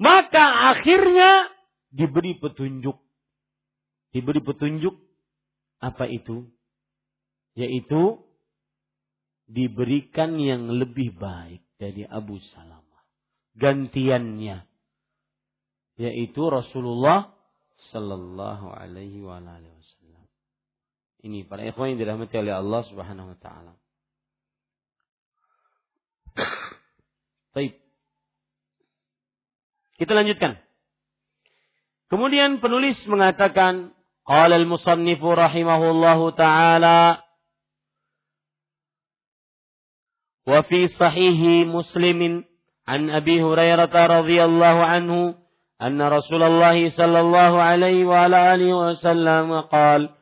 [SPEAKER 1] maka akhirnya diberi petunjuk. Diberi petunjuk apa itu? Yaitu diberikan yang lebih baik dari Abu Salamah. Gantiannya yaitu Rasulullah Sallallahu Alaihi Wasallam. Ini para ikhwan yang dirahmati oleh Allah Subhanahu wa taala. Baik. Kita lanjutkan. Kemudian penulis mengatakan, qala al-musannifu rahimahullahu taala wa fi sahihi muslimin an Abi Hurairah radhiyallahu anhu anna Rasulullah sallallahu alaihi wa alihi wasallam qala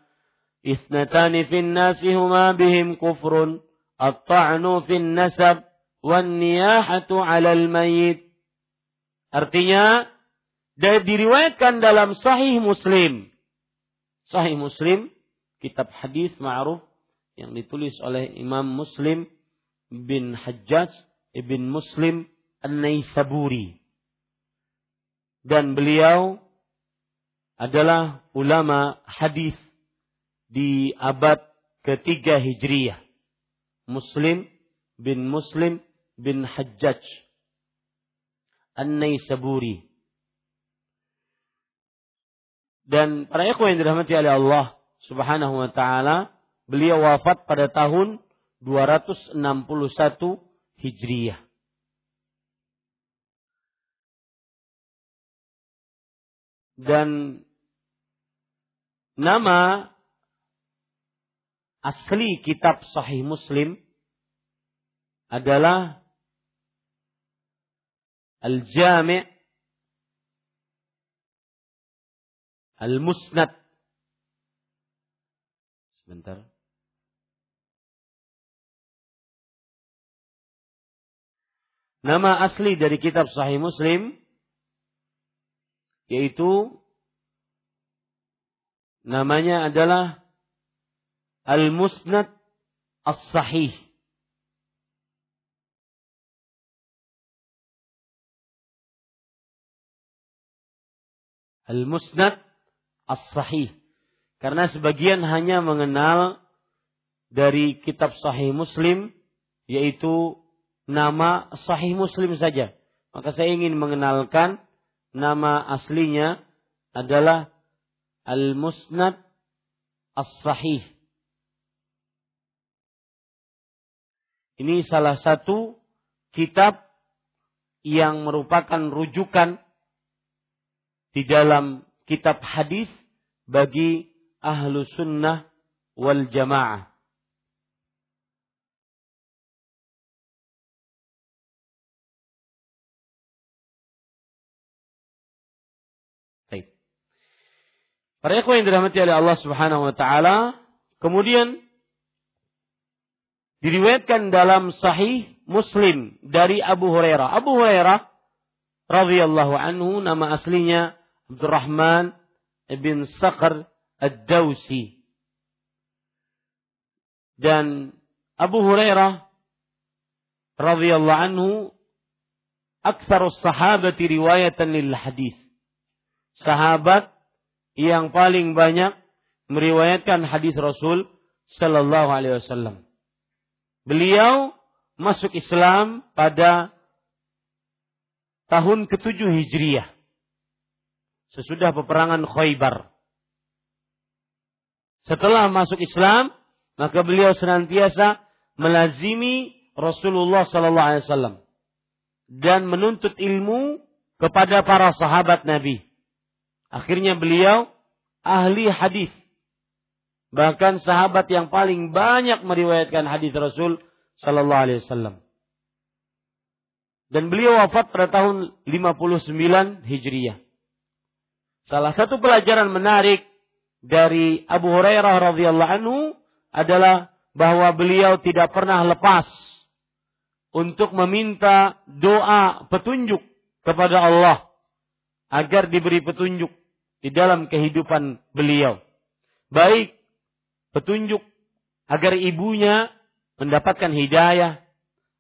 [SPEAKER 1] اثنتان في الناس هما بهم كفر الطعن في النسب والنياحة على الميت Artinya dari diriwayatkan dalam Sahih Muslim. Sahih Muslim, kitab hadis ma'ruf yang ditulis oleh Imam Muslim bin Hajjaj ibn Muslim An-Naisaburi. Dan beliau adalah ulama hadis di abad ketiga Hijriyah. Muslim bin Muslim bin Hajjaj An-Naisaburi. Dan para ikhwan yang dirahmati oleh Allah Subhanahu wa taala, beliau wafat pada tahun 261 Hijriyah. Dan nama asli kitab Sahih Muslim adalah Al-Jami' Al-Musnad. Sebentar. Nama asli dari kitab Sahih Muslim yaitu namanya adalah Al-Musnad As-Sahih. Al-Musnad As-Sahih. Karena sebagian hanya mengenal dari kitab Sahih Muslim yaitu nama Sahih Muslim saja. Maka saya ingin mengenalkan nama aslinya adalah Al-Musnad As-Sahih. Ini salah satu kitab yang merupakan rujukan di dalam kitab hadis bagi ahlu sunnah wal jamaah. Para ikhwan yang dirahmati oleh Allah Subhanahu wa taala, kemudian diriwayatkan dalam sahih Muslim dari Abu Hurairah. Abu Hurairah radhiyallahu anhu nama aslinya Abdurrahman bin Sakhr Ad-Dausi. Dan Abu Hurairah radhiyallahu anhu aktsarus sahabati riwayatan lil hadis. Sahabat yang paling banyak meriwayatkan hadis Rasul sallallahu alaihi wasallam. Beliau masuk Islam pada tahun ke-7 Hijriah. Sesudah peperangan Khaybar. Setelah masuk Islam, maka beliau senantiasa melazimi Rasulullah sallallahu alaihi wasallam dan menuntut ilmu kepada para sahabat Nabi. Akhirnya beliau ahli hadis Bahkan sahabat yang paling banyak meriwayatkan hadis Rasul Sallallahu Alaihi Wasallam. Dan beliau wafat pada tahun 59 Hijriyah. Salah satu pelajaran menarik dari Abu Hurairah radhiyallahu anhu adalah bahwa beliau tidak pernah lepas untuk meminta doa petunjuk kepada Allah agar diberi petunjuk di dalam kehidupan beliau. Baik petunjuk agar ibunya mendapatkan hidayah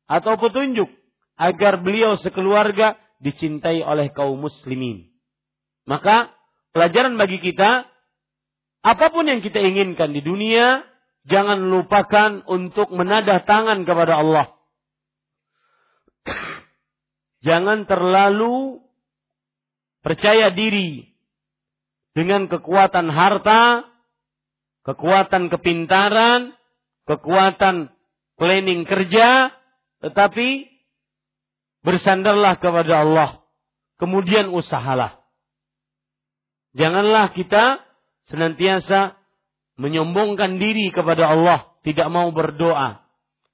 [SPEAKER 1] atau petunjuk agar beliau sekeluarga dicintai oleh kaum muslimin. Maka pelajaran bagi kita apa pun yang kita inginkan di dunia jangan lupakan untuk menadah tangan kepada Allah. Jangan terlalu percaya diri dengan kekuatan harta kekuatan kepintaran, kekuatan planning kerja, tetapi bersandarlah kepada Allah. Kemudian usahalah. Janganlah kita senantiasa menyombongkan diri kepada Allah, tidak mau berdoa.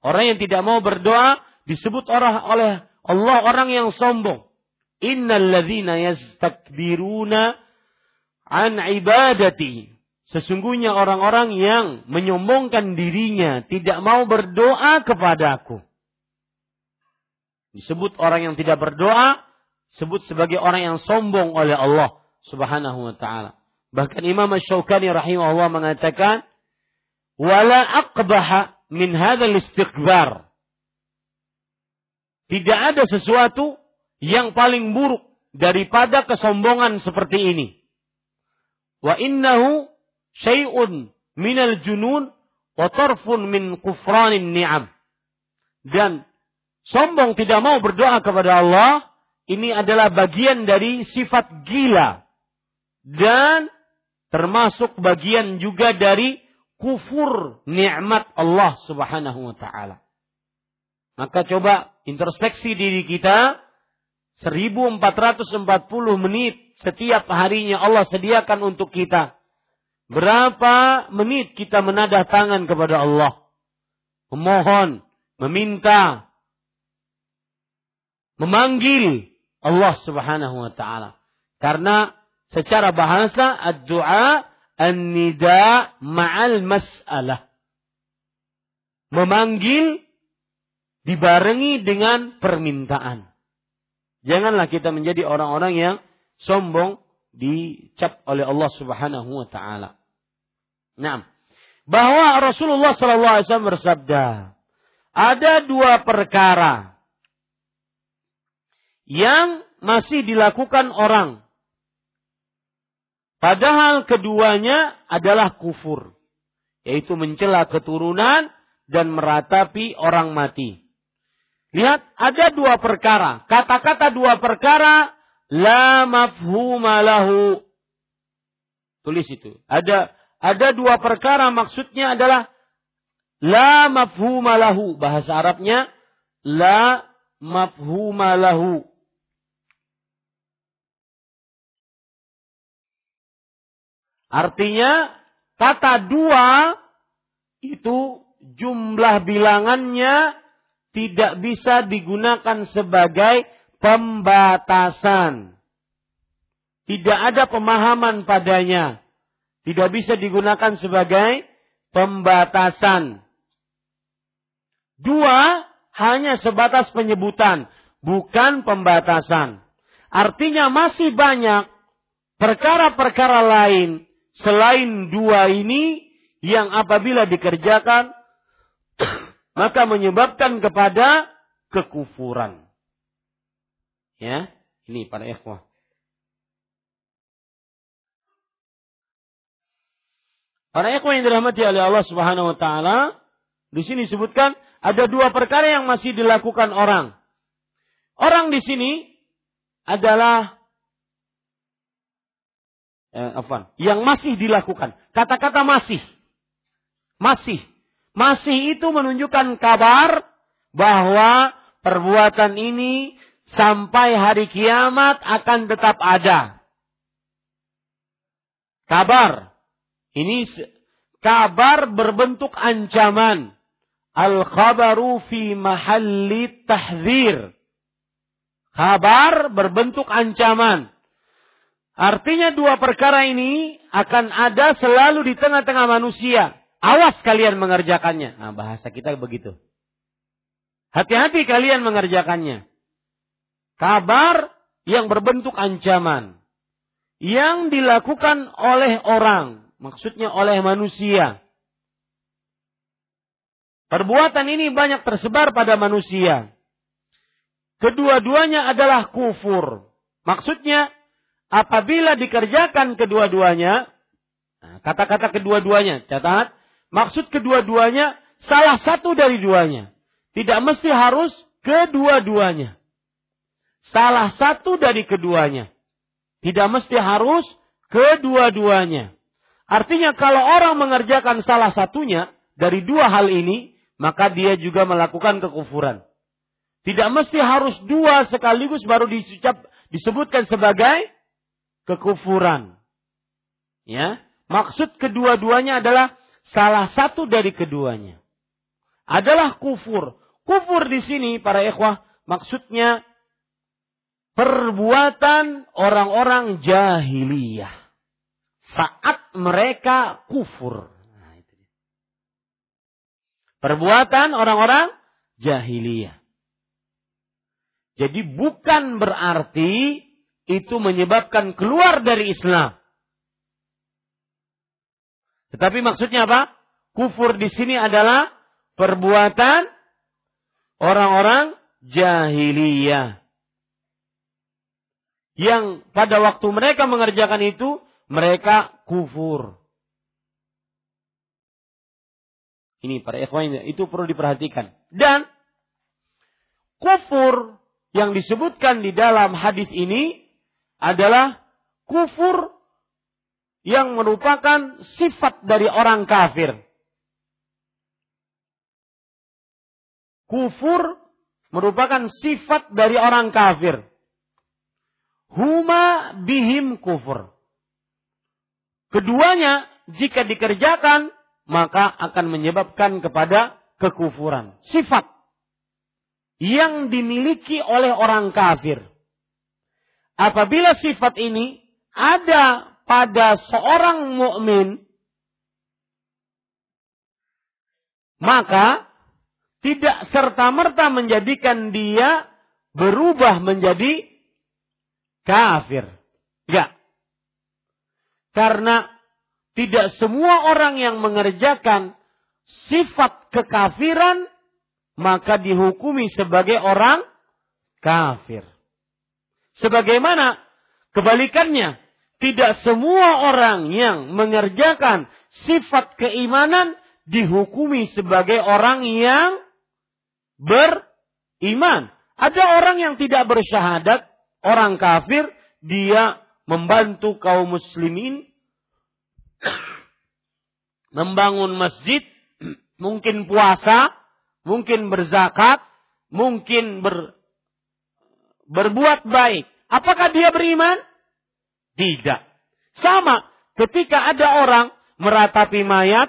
[SPEAKER 1] Orang yang tidak mau berdoa disebut orang oleh Allah orang yang sombong. Innal ladzina yastakbiruna an ibadati. Sesungguhnya orang-orang yang menyombongkan dirinya tidak mau berdoa kepadaku. Disebut orang yang tidak berdoa, sebut sebagai orang yang sombong oleh Allah subhanahu wa ta'ala. Bahkan Imam Ash-Shawqani rahimahullah mengatakan, wala aqbaha min hadzal istighbar. Tidak ada sesuatu yang paling buruk daripada kesombongan seperti ini. Wa innahu syai'un minal junun wa tarfun min kufranin ni'am. Dan sombong tidak mau berdoa kepada Allah, ini adalah bagian dari sifat gila. Dan termasuk bagian juga dari kufur nikmat Allah Subhanahu wa taala. Maka coba introspeksi diri kita 1440 menit setiap harinya Allah sediakan untuk kita. Berapa menit kita menadah tangan kepada Allah? Memohon, meminta, memanggil Allah Subhanahu wa taala. Karena secara bahasa ad-du'a an-nida ma'al mas'alah. Memanggil dibarengi dengan permintaan. Janganlah kita menjadi orang-orang yang sombong dicap oleh Allah Subhanahu wa taala. Nah, bahwa Rasulullah sallallahu alaihi wasallam bersabda, ada dua perkara yang masih dilakukan orang padahal keduanya adalah kufur, yaitu mencela keturunan dan meratapi orang mati. Lihat, ada dua perkara. Kata-kata dua perkara la mafhuma lahu. Tulis itu. Ada ada dua perkara maksudnya adalah la mafhuma lahu. Bahasa Arabnya la mafhuma lahu. Artinya kata dua itu jumlah bilangannya tidak bisa digunakan sebagai pembatasan. Tidak ada pemahaman padanya. Tidak bisa digunakan sebagai pembatasan. Dua hanya sebatas penyebutan, bukan pembatasan. Artinya masih banyak perkara-perkara lain selain dua ini yang apabila dikerjakan maka menyebabkan kepada kekufuran. Ya, ini para ikhwah. Para ikhwah yang dirahmati oleh Allah Subhanahu wa taala, di sini disebutkan ada dua perkara yang masih dilakukan orang. Orang di sini adalah eh, apa? Yang masih dilakukan. Kata-kata masih. Masih. Masih itu menunjukkan kabar bahwa perbuatan ini sampai hari kiamat akan tetap ada. Kabar. Ini kabar berbentuk ancaman. Al-khabaru fi mahalli tahzir. Kabar berbentuk ancaman. Artinya dua perkara ini akan ada selalu di tengah-tengah manusia. Awas kalian mengerjakannya. Nah, bahasa kita begitu. Hati-hati kalian mengerjakannya kabar yang berbentuk ancaman yang dilakukan oleh orang, maksudnya oleh manusia. Perbuatan ini banyak tersebar pada manusia. Kedua-duanya adalah kufur. Maksudnya, apabila dikerjakan kedua-duanya, nah, kata-kata kedua-duanya, catat, maksud kedua-duanya salah satu dari duanya. Tidak mesti harus kedua-duanya salah satu dari keduanya. Tidak mesti harus kedua-duanya. Artinya kalau orang mengerjakan salah satunya dari dua hal ini, maka dia juga melakukan kekufuran. Tidak mesti harus dua sekaligus baru disucap, disebutkan sebagai kekufuran. Ya, maksud kedua-duanya adalah salah satu dari keduanya. Adalah kufur. Kufur di sini para ikhwah maksudnya perbuatan orang-orang jahiliyah saat mereka kufur. Nah, Perbuatan orang-orang jahiliyah. Jadi bukan berarti itu menyebabkan keluar dari Islam. Tetapi maksudnya apa? Kufur di sini adalah perbuatan orang-orang jahiliyah. Yang pada waktu mereka mengerjakan itu, mereka kufur. Ini para ikhwan itu perlu diperhatikan. Dan kufur yang disebutkan di dalam hadis ini adalah kufur yang merupakan sifat dari orang kafir. Kufur merupakan sifat dari orang kafir. Huma bihim kufur. Keduanya jika dikerjakan maka akan menyebabkan kepada kekufuran. Sifat yang dimiliki oleh orang kafir. Apabila sifat ini ada pada seorang mukmin, maka tidak serta-merta menjadikan dia berubah menjadi kafir. Enggak. Karena tidak semua orang yang mengerjakan sifat kekafiran maka dihukumi sebagai orang kafir. Sebagaimana kebalikannya, tidak semua orang yang mengerjakan sifat keimanan dihukumi sebagai orang yang beriman. Ada orang yang tidak bersyahadat, orang kafir, dia membantu kaum muslimin membangun masjid, mungkin puasa, mungkin berzakat, mungkin ber, berbuat baik. Apakah dia beriman? Tidak. Sama ketika ada orang meratapi mayat,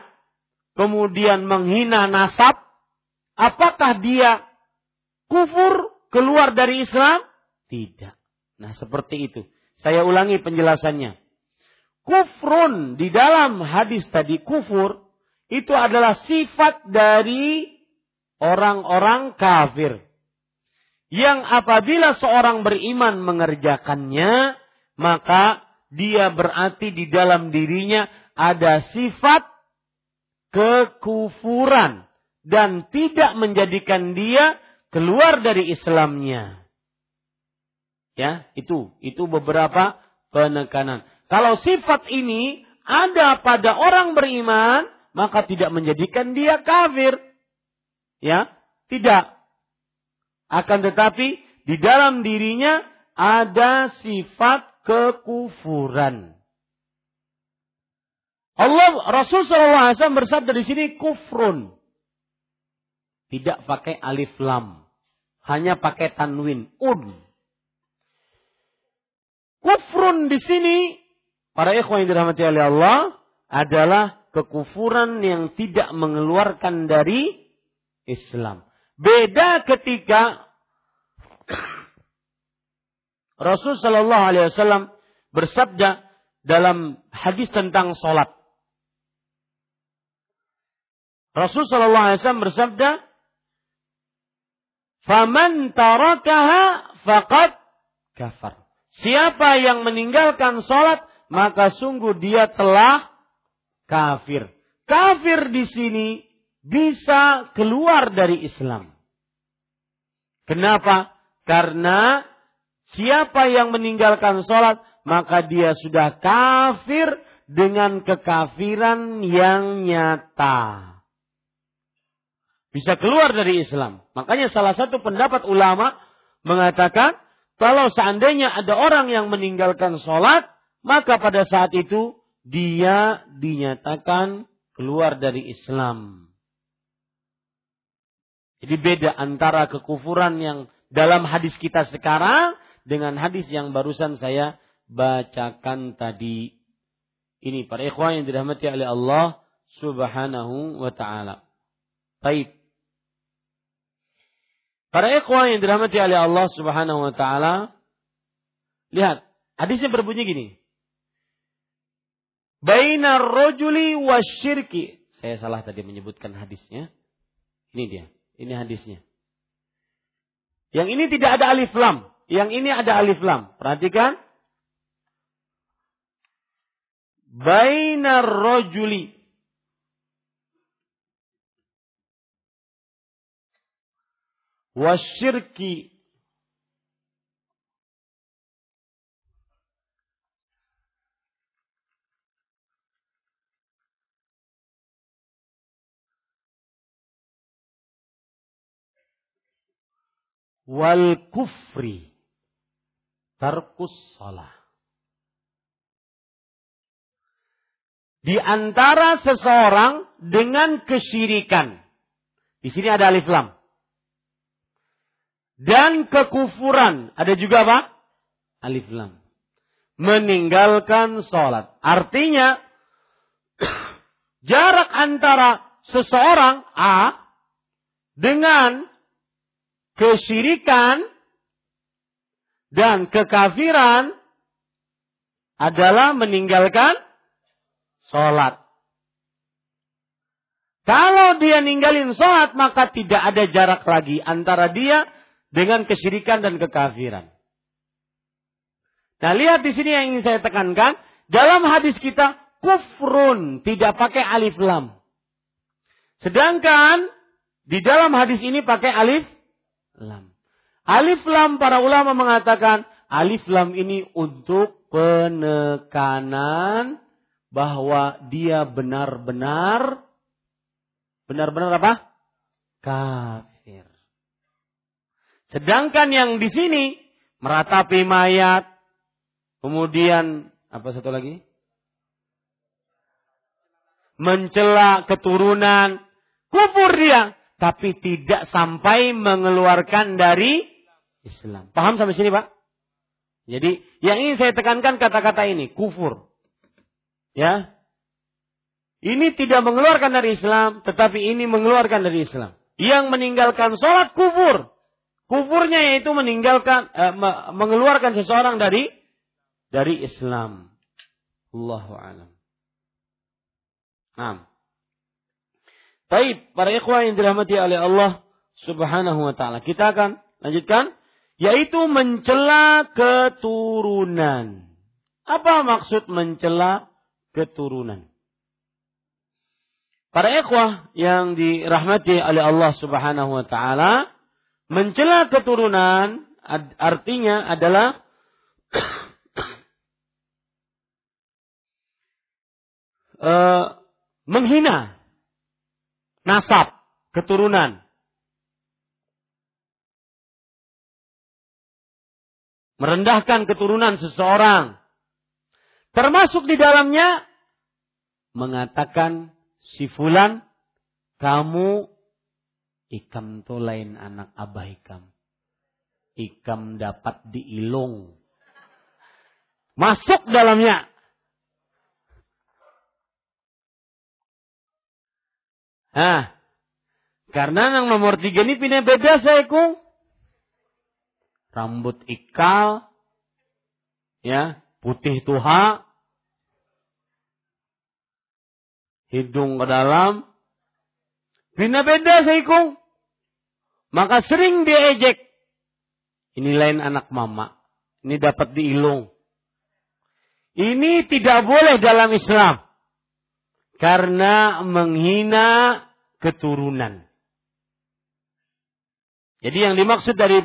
[SPEAKER 1] kemudian menghina nasab, apakah dia kufur keluar dari Islam? Tidak. Nah, seperti itu. Saya ulangi penjelasannya. Kufrun di dalam hadis tadi kufur itu adalah sifat dari orang-orang kafir. Yang apabila seorang beriman mengerjakannya, maka dia berarti di dalam dirinya ada sifat kekufuran dan tidak menjadikan dia keluar dari Islamnya. Ya, itu itu beberapa penekanan. Kalau sifat ini ada pada orang beriman, maka tidak menjadikan dia kafir. Ya, tidak. Akan tetapi di dalam dirinya ada sifat kekufuran. Allah Rasul SAW bersabda di sini kufrun. Tidak pakai alif lam. Hanya pakai tanwin. Un. Kufrun di sini Para ikhwan yang dirahmati oleh Allah adalah kekufuran yang tidak mengeluarkan dari Islam. Beda ketika Rasul Shallallahu Alaihi Wasallam bersabda dalam hadis tentang sholat. Rasul Shallallahu Alaihi Wasallam bersabda, "Faman tarakaha faqad kafar." Siapa yang meninggalkan sholat maka sungguh dia telah kafir. Kafir di sini bisa keluar dari Islam. Kenapa? Karena siapa yang meninggalkan sholat, maka dia sudah kafir dengan kekafiran yang nyata. Bisa keluar dari Islam. Makanya salah satu pendapat ulama mengatakan, kalau seandainya ada orang yang meninggalkan sholat, maka pada saat itu dia dinyatakan keluar dari Islam. Jadi beda antara kekufuran yang dalam hadis kita sekarang dengan hadis yang barusan saya bacakan tadi. Ini para ikhwan yang dirahmati oleh Allah Subhanahu wa taala. Baik. Para ikhwan yang dirahmati oleh Allah Subhanahu wa taala, lihat, hadisnya berbunyi gini. Bainar rajuli wasyirki. Saya salah tadi menyebutkan hadisnya. Ini dia. Ini hadisnya. Yang ini tidak ada alif lam. Yang ini ada alif lam. Perhatikan. Bainar rajuli wasyirki wal kufri tarkus salah. Di antara seseorang dengan kesyirikan. Di sini ada alif lam. Dan kekufuran. Ada juga apa? Alif lam. Meninggalkan sholat. Artinya, jarak antara seseorang A dengan kesyirikan dan kekafiran adalah meninggalkan sholat. Kalau dia ninggalin sholat, maka tidak ada jarak lagi antara dia dengan kesyirikan dan kekafiran. Nah, lihat di sini yang ingin saya tekankan. Dalam hadis kita, kufrun tidak pakai alif lam. Sedangkan di dalam hadis ini pakai alif lam. Alif lam para ulama mengatakan alif lam ini untuk penekanan bahwa dia benar-benar benar-benar apa? Kafir. Sedangkan yang di sini meratapi mayat, kemudian apa satu lagi? Mencela keturunan, kufur dia tapi tidak sampai mengeluarkan dari Islam. Paham sampai sini, Pak? Jadi, yang ingin saya tekankan kata-kata ini, kufur. Ya. Ini tidak mengeluarkan dari Islam, tetapi ini mengeluarkan dari Islam. Yang meninggalkan sholat kufur. Kufurnya yaitu meninggalkan, eh, mengeluarkan seseorang dari dari Islam. Allahu alam. Nah. Taib, para ikhwah yang dirahmati oleh Allah Subhanahu wa taala. Kita akan lanjutkan yaitu mencela keturunan. Apa maksud mencela keturunan? Para ikhwah yang dirahmati oleh Allah Subhanahu wa taala, mencela keturunan artinya adalah uh, menghina nasab, keturunan. Merendahkan keturunan seseorang. Termasuk di dalamnya mengatakan si fulan kamu ikam to lain anak abah ikam. Ikam dapat diilung. Masuk dalamnya. Nah, karena yang nomor tiga ini pindah beda saya kung. Rambut ikal, ya, putih tuha, hidung ke dalam, pindah beda saya kung. Maka sering diejek. Ini lain anak mama. Ini dapat diilung. Ini tidak boleh dalam Islam. Karena menghina keturunan. Jadi yang dimaksud dari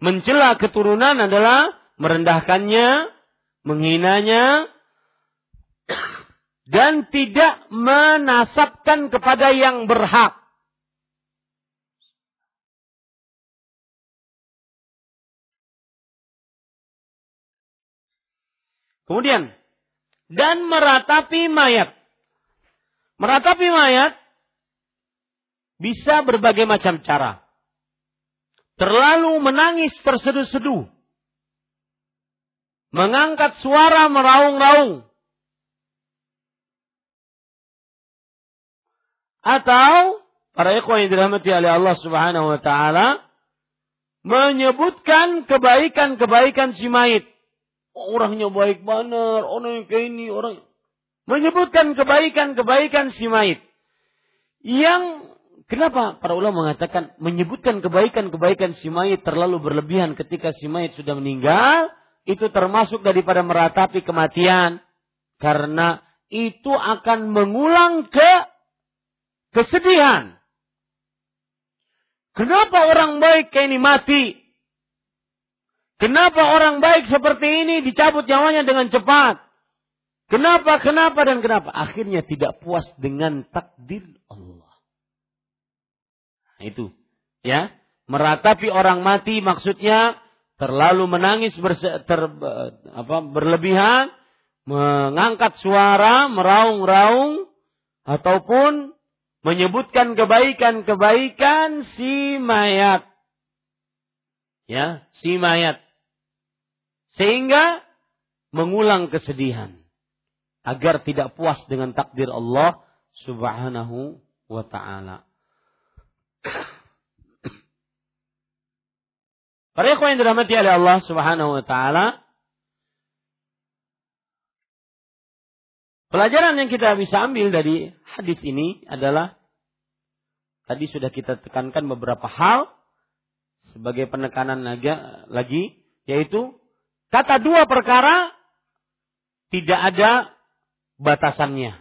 [SPEAKER 1] mencela keturunan adalah merendahkannya, menghinanya, dan tidak menasabkan kepada yang berhak. Kemudian, dan meratapi mayat. Meratapi mayat bisa berbagai macam cara. Terlalu menangis terseduh-seduh. Mengangkat suara meraung-raung. Atau para ikhwan yang dirahmati oleh Allah Subhanahu wa taala menyebutkan kebaikan-kebaikan si mayit. Orangnya baik benar, orang yang kayak ini, orang menyebutkan kebaikan-kebaikan si mayit. Yang kenapa para ulama mengatakan menyebutkan kebaikan-kebaikan si mayit terlalu berlebihan ketika si mayit sudah meninggal, itu termasuk daripada meratapi kematian karena itu akan mengulang ke kesedihan. Kenapa orang baik kayak ini mati? Kenapa orang baik seperti ini dicabut nyawanya dengan cepat? Kenapa, kenapa, dan kenapa? Akhirnya tidak puas dengan takdir Allah. Nah, itu. Ya. Meratapi orang mati maksudnya terlalu menangis berse, ter, apa, berlebihan, mengangkat suara, meraung-raung, ataupun menyebutkan kebaikan-kebaikan si mayat. Ya, si mayat. Sehingga mengulang kesedihan agar tidak puas dengan takdir Allah Subhanahu wa taala. Para ikhwan yang dirahmati oleh Allah Subhanahu wa taala, pelajaran yang kita bisa ambil dari hadis ini adalah tadi sudah kita tekankan beberapa hal sebagai penekanan lagi yaitu Kata dua perkara tidak ada batasannya.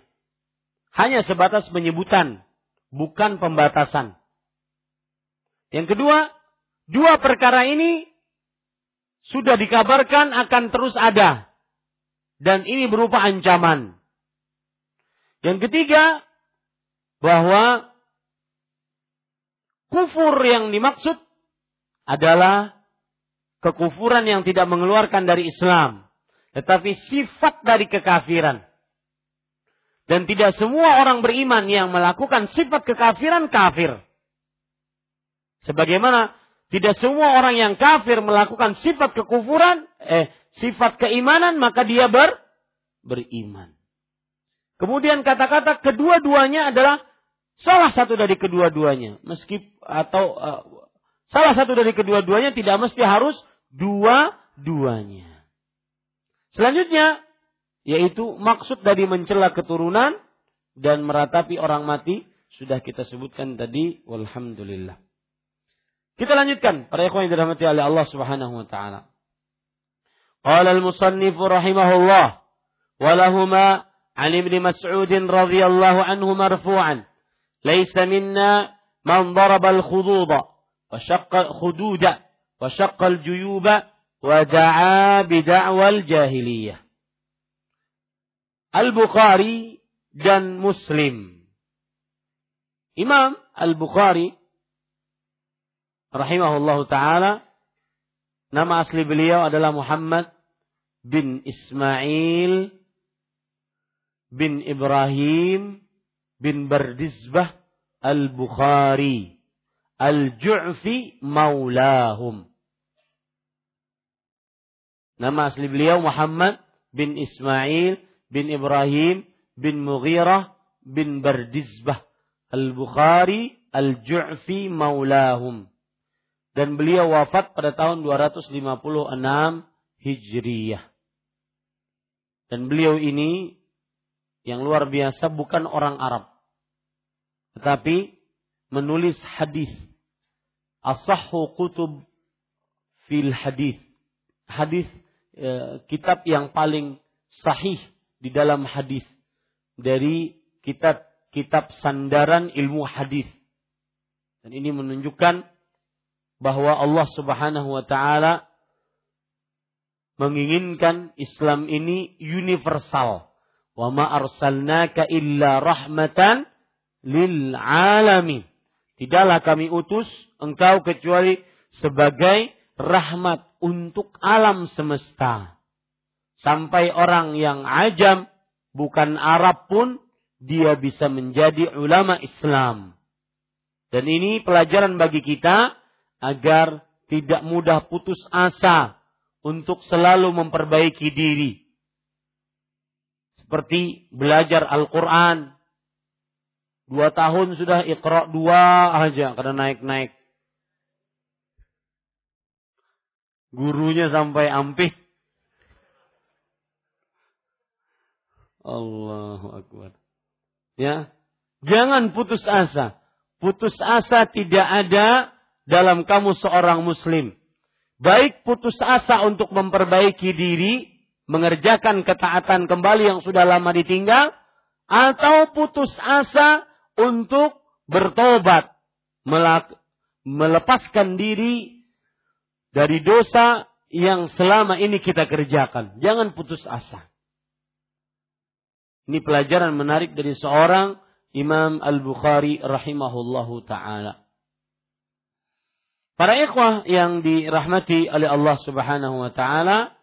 [SPEAKER 1] Hanya sebatas penyebutan, bukan pembatasan. Yang kedua, dua perkara ini sudah dikabarkan akan terus ada. Dan ini berupa ancaman. Yang ketiga, bahwa kufur yang dimaksud adalah kekufuran yang tidak mengeluarkan dari Islam, tetapi sifat dari kekafiran. Dan tidak semua orang beriman yang melakukan sifat kekafiran kafir. Sebagaimana tidak semua orang yang kafir melakukan sifat kekufuran, eh, sifat keimanan, maka dia ber, beriman. Kemudian kata-kata kedua-duanya adalah salah satu dari kedua-duanya. Meski atau uh, salah satu dari kedua-duanya tidak mesti harus dua-duanya. Selanjutnya, yaitu maksud dari mencela keturunan dan meratapi orang mati sudah kita sebutkan tadi walhamdulillah. Kita lanjutkan para ikhwan yang dirahmati oleh Allah Subhanahu wa taala. Qala al-musannif rahimahullah wa lahumā 'an Ibn Mas'ud radhiyallahu anhu marfu'an laysa minna man daraba al-khududa wa shaqqa khududa wa syaqqal juyuba wa da'a bid'awal. Al-Bukhari dan Muslim. Imam Al-Bukhari rahimahullahu taala nama asli beliau adalah Muhammad bin Ismail bin Ibrahim bin Bardizbah Al-Bukhari. Al-Ju'fi maulahum. Nama asli beliau Muhammad bin Ismail bin Ibrahim bin Mughirah bin Bardizbah Al-Bukhari Al-Ju'fi maulahum. Dan beliau wafat pada tahun 256 Hijriyah. Dan beliau ini yang luar biasa bukan orang Arab. Tetapi menulis hadis. Asahhu kutub fil hadis. Hadis e, kitab yang paling sahih di dalam hadis dari kitab kitab sandaran ilmu hadis. Dan ini menunjukkan bahwa Allah Subhanahu wa taala menginginkan Islam ini universal. Wa ma arsalnaka illa rahmatan lil alamin. Tidaklah kami utus engkau kecuali sebagai rahmat untuk alam semesta. Sampai orang yang ajam bukan Arab pun dia bisa menjadi ulama Islam. Dan ini pelajaran bagi kita agar tidak mudah putus asa untuk selalu memperbaiki diri. Seperti belajar Al-Quran. Dua tahun sudah ikra dua aja karena naik-naik. Gurunya sampai ampih. Allahu Akbar. Ya, jangan putus asa. Putus asa tidak ada dalam kamu seorang muslim. Baik putus asa untuk memperbaiki diri, mengerjakan ketaatan kembali yang sudah lama ditinggal, atau putus asa untuk bertobat, melepaskan diri dari dosa yang selama ini kita kerjakan. Jangan putus asa. Ini pelajaran menarik dari seorang Imam Al-Bukhari rahimahullahu taala. Para ikhwah yang dirahmati oleh Allah Subhanahu wa taala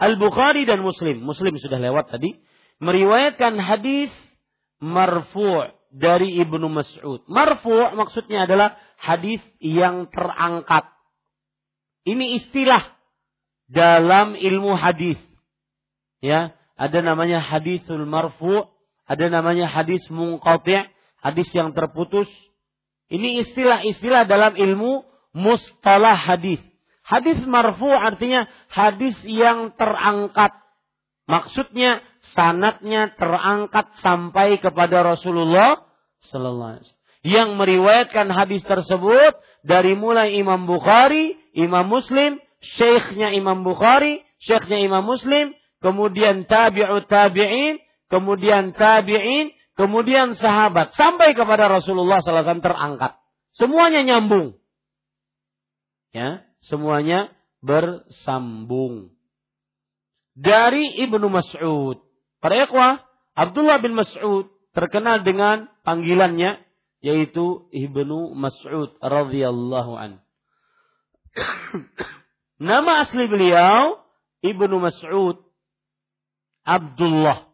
[SPEAKER 1] Al-Bukhari dan Muslim, Muslim sudah lewat tadi, meriwayatkan hadis marfu' dari Ibnu Mas'ud. Marfu' maksudnya adalah hadis yang terangkat. Ini istilah dalam ilmu hadis. Ya, ada namanya hadisul marfu, ada namanya hadis munqati', hadis yang terputus. Ini istilah-istilah dalam ilmu mustalah hadis. Hadis marfu artinya hadis yang terangkat. Maksudnya sanatnya terangkat sampai kepada Rasulullah sallallahu alaihi wasallam. Yang meriwayatkan hadis tersebut dari mulai Imam Bukhari, Imam Muslim, syekhnya Imam Bukhari, syekhnya Imam Muslim, kemudian tabi'ut tabi'in, kemudian tabi'in, kemudian sahabat sampai kepada Rasulullah SAW terangkat. Semuanya nyambung. Ya, semuanya bersambung. Dari Ibnu Mas'ud. Para ikhwah, Abdullah bin Mas'ud terkenal dengan panggilannya yaitu Ibnu Mas'ud radhiyallahu an. Nama asli beliau Ibnu Mas'ud Abdullah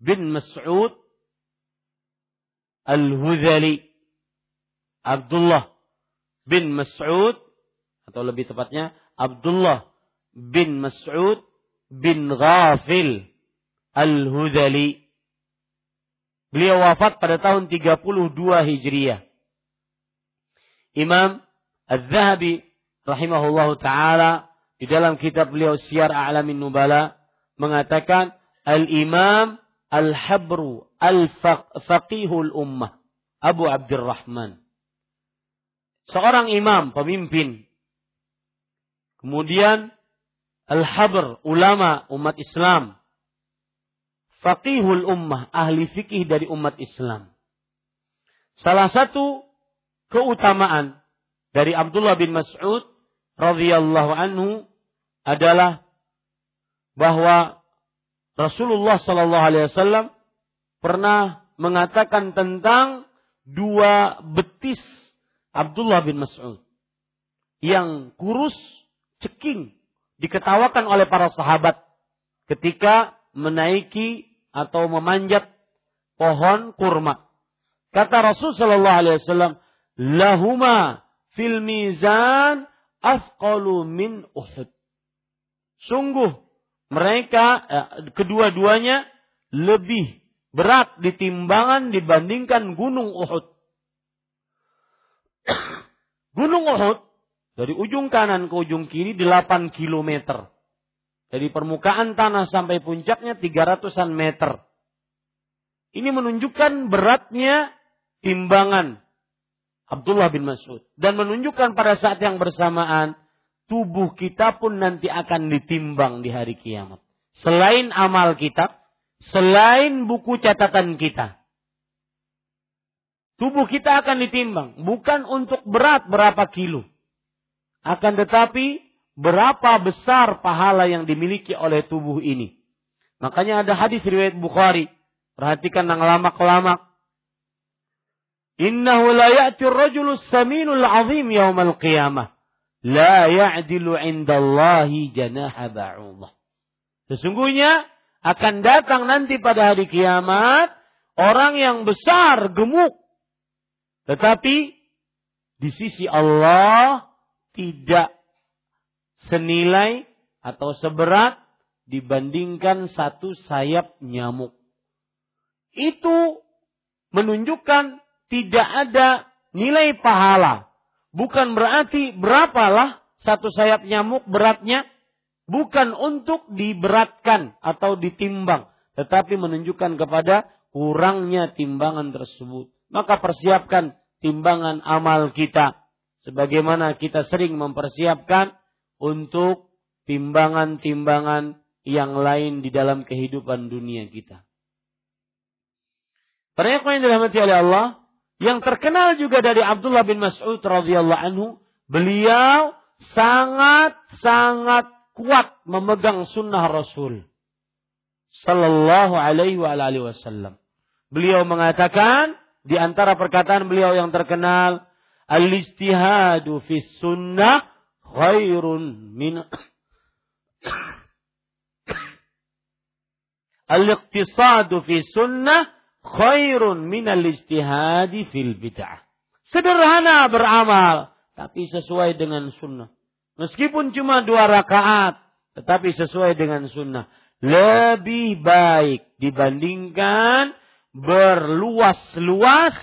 [SPEAKER 1] bin Mas'ud Al-Hudhali. Abdullah bin Mas'ud atau lebih tepatnya Abdullah bin Mas'ud bin Ghafil Al-Hudhali. Beliau wafat pada tahun 32 Hijriah. Imam Az-Zahabi rahimahullahu taala di dalam kitab beliau Syiar A'lamin Nubala mengatakan al-imam al-habru al-faqihul ummah Abu Abdurrahman seorang imam pemimpin kemudian al-habr ulama umat Islam. Faqihul ummah ahli fikih dari umat Islam. Salah satu keutamaan dari Abdullah bin Mas'ud radhiyallahu anhu adalah bahwa Rasulullah Shallallahu Alaihi Wasallam pernah mengatakan tentang dua betis Abdullah bin Mas'ud. Yang kurus ceking diketawakan oleh para sahabat ketika menaiki atau memanjat pohon kurma. Kata Rasul Shallallahu Alaihi Wasallam, lahuma fil mizan afqalu min Uhud. Sungguh mereka eh, kedua-duanya lebih berat di timbangan dibandingkan Gunung Uhud. Gunung Uhud dari ujung kanan ke ujung kiri 8 kilometer. Dari permukaan tanah sampai puncaknya 300-an meter. Ini menunjukkan beratnya timbangan Abdullah bin Mas'ud. Dan menunjukkan pada saat yang bersamaan, tubuh kita pun nanti akan ditimbang di hari kiamat. Selain amal kita, selain buku catatan kita. Tubuh kita akan ditimbang. Bukan untuk berat berapa kilo. Akan tetapi berapa besar pahala yang dimiliki oleh tubuh ini. Makanya ada hadis riwayat Bukhari. Perhatikan yang lama-kelamak. Innahu la ya'ti ar-rajulu saminul 'azim yaumal qiyamah. la ya'dilu indallahi janaha ba'udah. Sesungguhnya akan datang nanti pada hari kiamat orang yang besar gemuk tetapi di sisi Allah tidak senilai atau seberat dibandingkan satu sayap nyamuk. Itu menunjukkan tidak ada nilai pahala. Bukan berarti berapalah satu sayap nyamuk beratnya. Bukan untuk diberatkan atau ditimbang. Tetapi menunjukkan kepada kurangnya timbangan tersebut. Maka persiapkan timbangan amal kita. Sebagaimana kita sering mempersiapkan untuk timbangan-timbangan yang lain di dalam kehidupan dunia kita. Para yang dirahmati oleh Allah, yang terkenal juga dari Abdullah bin Mas'ud radhiyallahu anhu, beliau sangat-sangat kuat memegang sunnah Rasul sallallahu alaihi wa alihi wasallam. Beliau mengatakan di antara perkataan beliau yang terkenal, al-istihadu fi sunnah khairun min Al-iqtisadu fi sunnah khairun minal istihadi fil bid'ah. Sederhana beramal, tapi sesuai dengan sunnah. Meskipun cuma dua rakaat, tetapi sesuai dengan sunnah. Lebih baik dibandingkan berluas-luas,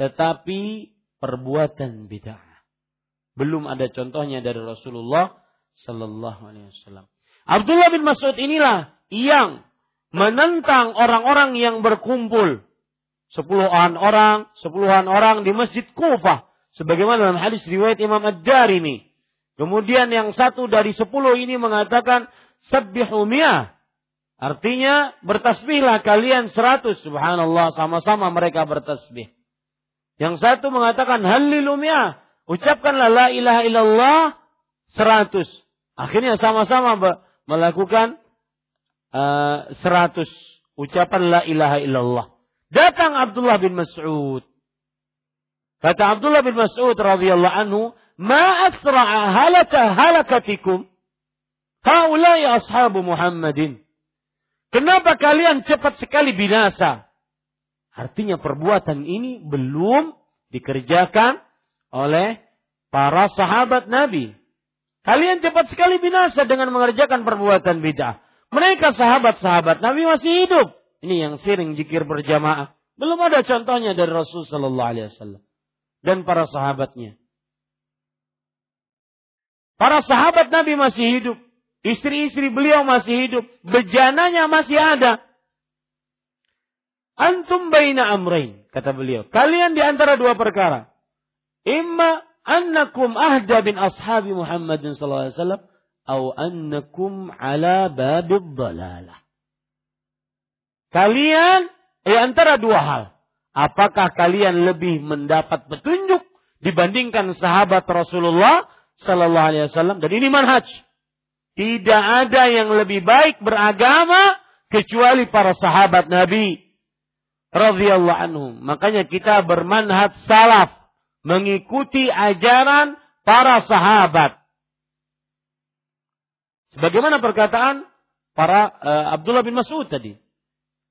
[SPEAKER 1] tetapi perbuatan bid'ah. Belum ada contohnya dari Rasulullah Sallallahu Alaihi Wasallam. Abdullah bin Mas'ud inilah yang menentang orang-orang yang berkumpul. Sepuluhan orang, sepuluhan orang di Masjid Kufah. Sebagaimana dalam hadis riwayat Imam Ad-Darimi. Kemudian yang satu dari sepuluh ini mengatakan, Sabbihu mi'ah. Artinya, bertasbihlah kalian seratus. Subhanallah, sama-sama mereka bertasbih. Yang satu mengatakan, Hallilu mi'ah. Ucapkanlah la ilaha illallah seratus. Akhirnya sama-sama melakukan Eh, seratus ucapan la ilaha illallah. Datang Abdullah bin Mas'ud. Kata Abdullah bin Mas'ud radhiyallahu anhu, "Ma asra'a halaka halakatikum? Haulai ashabu Muhammadin." Kenapa kalian cepat sekali binasa? Artinya perbuatan ini belum dikerjakan oleh para sahabat Nabi. Kalian cepat sekali binasa dengan mengerjakan perbuatan bid'ah. Mereka sahabat-sahabat Nabi masih hidup. Ini yang sering zikir berjamaah. Belum ada contohnya dari Rasul Sallallahu Alaihi Wasallam dan para sahabatnya. Para sahabat Nabi masih hidup. Istri-istri beliau masih hidup. Bejananya masih ada. Antum baina amrain, kata beliau. Kalian di antara dua perkara. Imma annakum ahda bin ashabi Muhammadin sallallahu alaihi wasallam annakum ala babid dalalah. Kalian di antara dua hal. Apakah kalian lebih mendapat petunjuk dibandingkan sahabat Rasulullah sallallahu alaihi wasallam? Dan ini manhaj. Tidak ada yang lebih baik beragama kecuali para sahabat Nabi radhiyallahu anhum. Makanya kita bermanhaj salaf mengikuti ajaran para sahabat. Sebagaimana perkataan para uh, Abdullah bin Mas'ud tadi.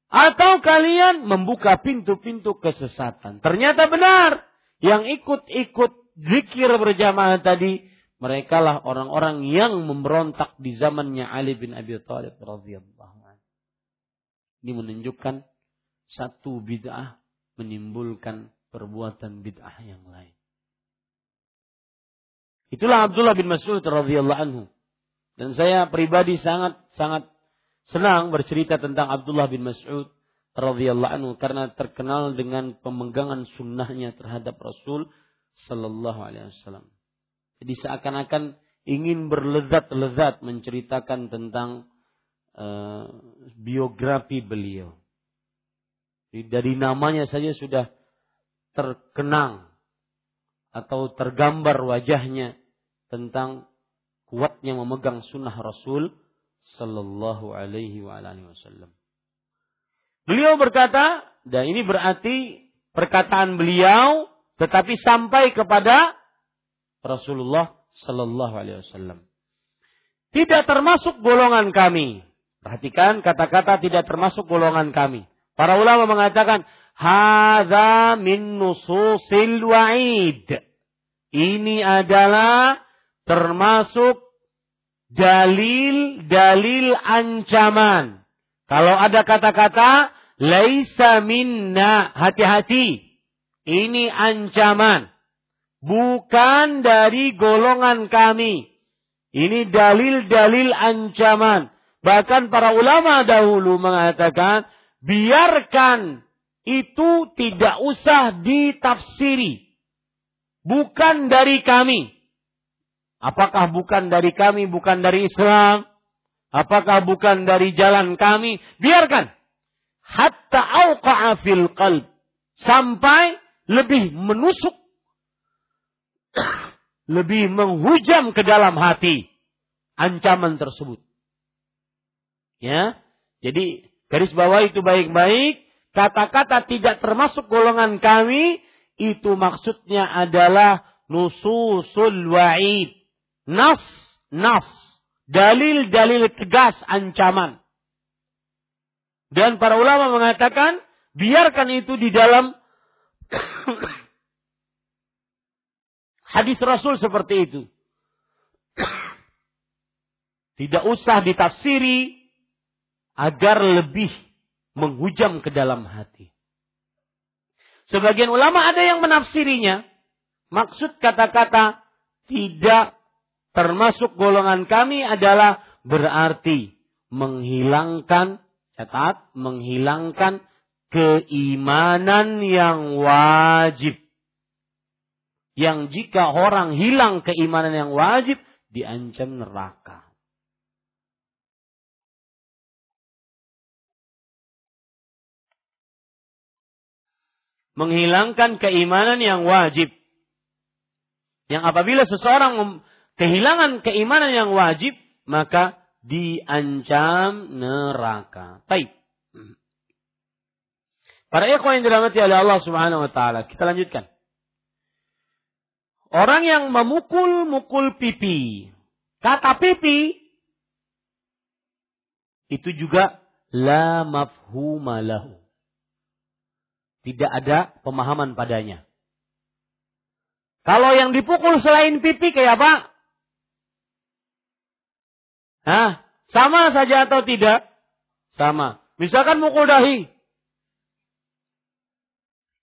[SPEAKER 1] Atau kalian membuka pintu-pintu kesesatan. Ternyata benar. Yang ikut-ikut zikir berjamaah tadi. Mereka lah orang-orang yang memberontak di zamannya Ali bin Abi Thalib radhiyallahu Ini menunjukkan satu bid'ah menimbulkan perbuatan bid'ah yang lain. Itulah Abdullah bin Mas'ud radhiyallahu anhu. Dan saya pribadi sangat sangat senang bercerita tentang Abdullah bin Mas'ud radhiyallahu anhu karena terkenal dengan pemegangan sunnahnya terhadap Rasul sallallahu alaihi wasallam. Jadi seakan-akan ingin berlezat-lezat menceritakan tentang uh, biografi beliau. Dari namanya saja sudah terkenang atau tergambar wajahnya tentang kuatnya memegang sunnah Rasul Sallallahu Alaihi Wasallam. Beliau berkata, dan ini berarti perkataan beliau, tetapi sampai kepada Rasulullah Sallallahu Alaihi Wasallam. Tidak termasuk golongan kami. Perhatikan kata-kata tidak termasuk golongan kami. Para ulama mengatakan, Hada min nususil wa'id. Ini adalah termasuk dalil-dalil ancaman. Kalau ada kata-kata, Laisa minna, hati-hati. Ini ancaman. Bukan dari golongan kami. Ini dalil-dalil ancaman. Bahkan para ulama dahulu mengatakan, biarkan itu tidak usah ditafsiri. Bukan dari kami. Apakah bukan dari kami, bukan dari Islam? Apakah bukan dari jalan kami? Biarkan hatta auqa'a fil qalb sampai lebih menusuk lebih menghujam ke dalam hati ancaman tersebut. Ya. Jadi garis bawah itu baik-baik, kata-kata tidak termasuk golongan kami itu maksudnya adalah nususul wa'id. Nas, nas, dalil-dalil tegas ancaman. Dan para ulama mengatakan, biarkan itu di dalam hadis Rasul seperti itu. Tidak usah ditafsiri agar lebih menghujam ke dalam hati. Sebagian ulama ada yang menafsirinya. Maksud kata-kata tidak termasuk golongan kami adalah berarti menghilangkan Catat, menghilangkan keimanan yang wajib. Yang jika orang hilang keimanan yang wajib, diancam neraka. Menghilangkan keimanan yang wajib. Yang apabila seseorang kehilangan keimanan yang wajib, maka diancam neraka. Baik. Para ikhwan yang dirahmati oleh Allah Subhanahu wa taala, kita lanjutkan. Orang yang memukul-mukul pipi. Kata pipi itu juga la mafhuma lahu. Tidak ada pemahaman padanya. Kalau yang dipukul selain pipi kayak apa? Hah? Sama saja atau tidak? Sama. Misalkan mukul dahi.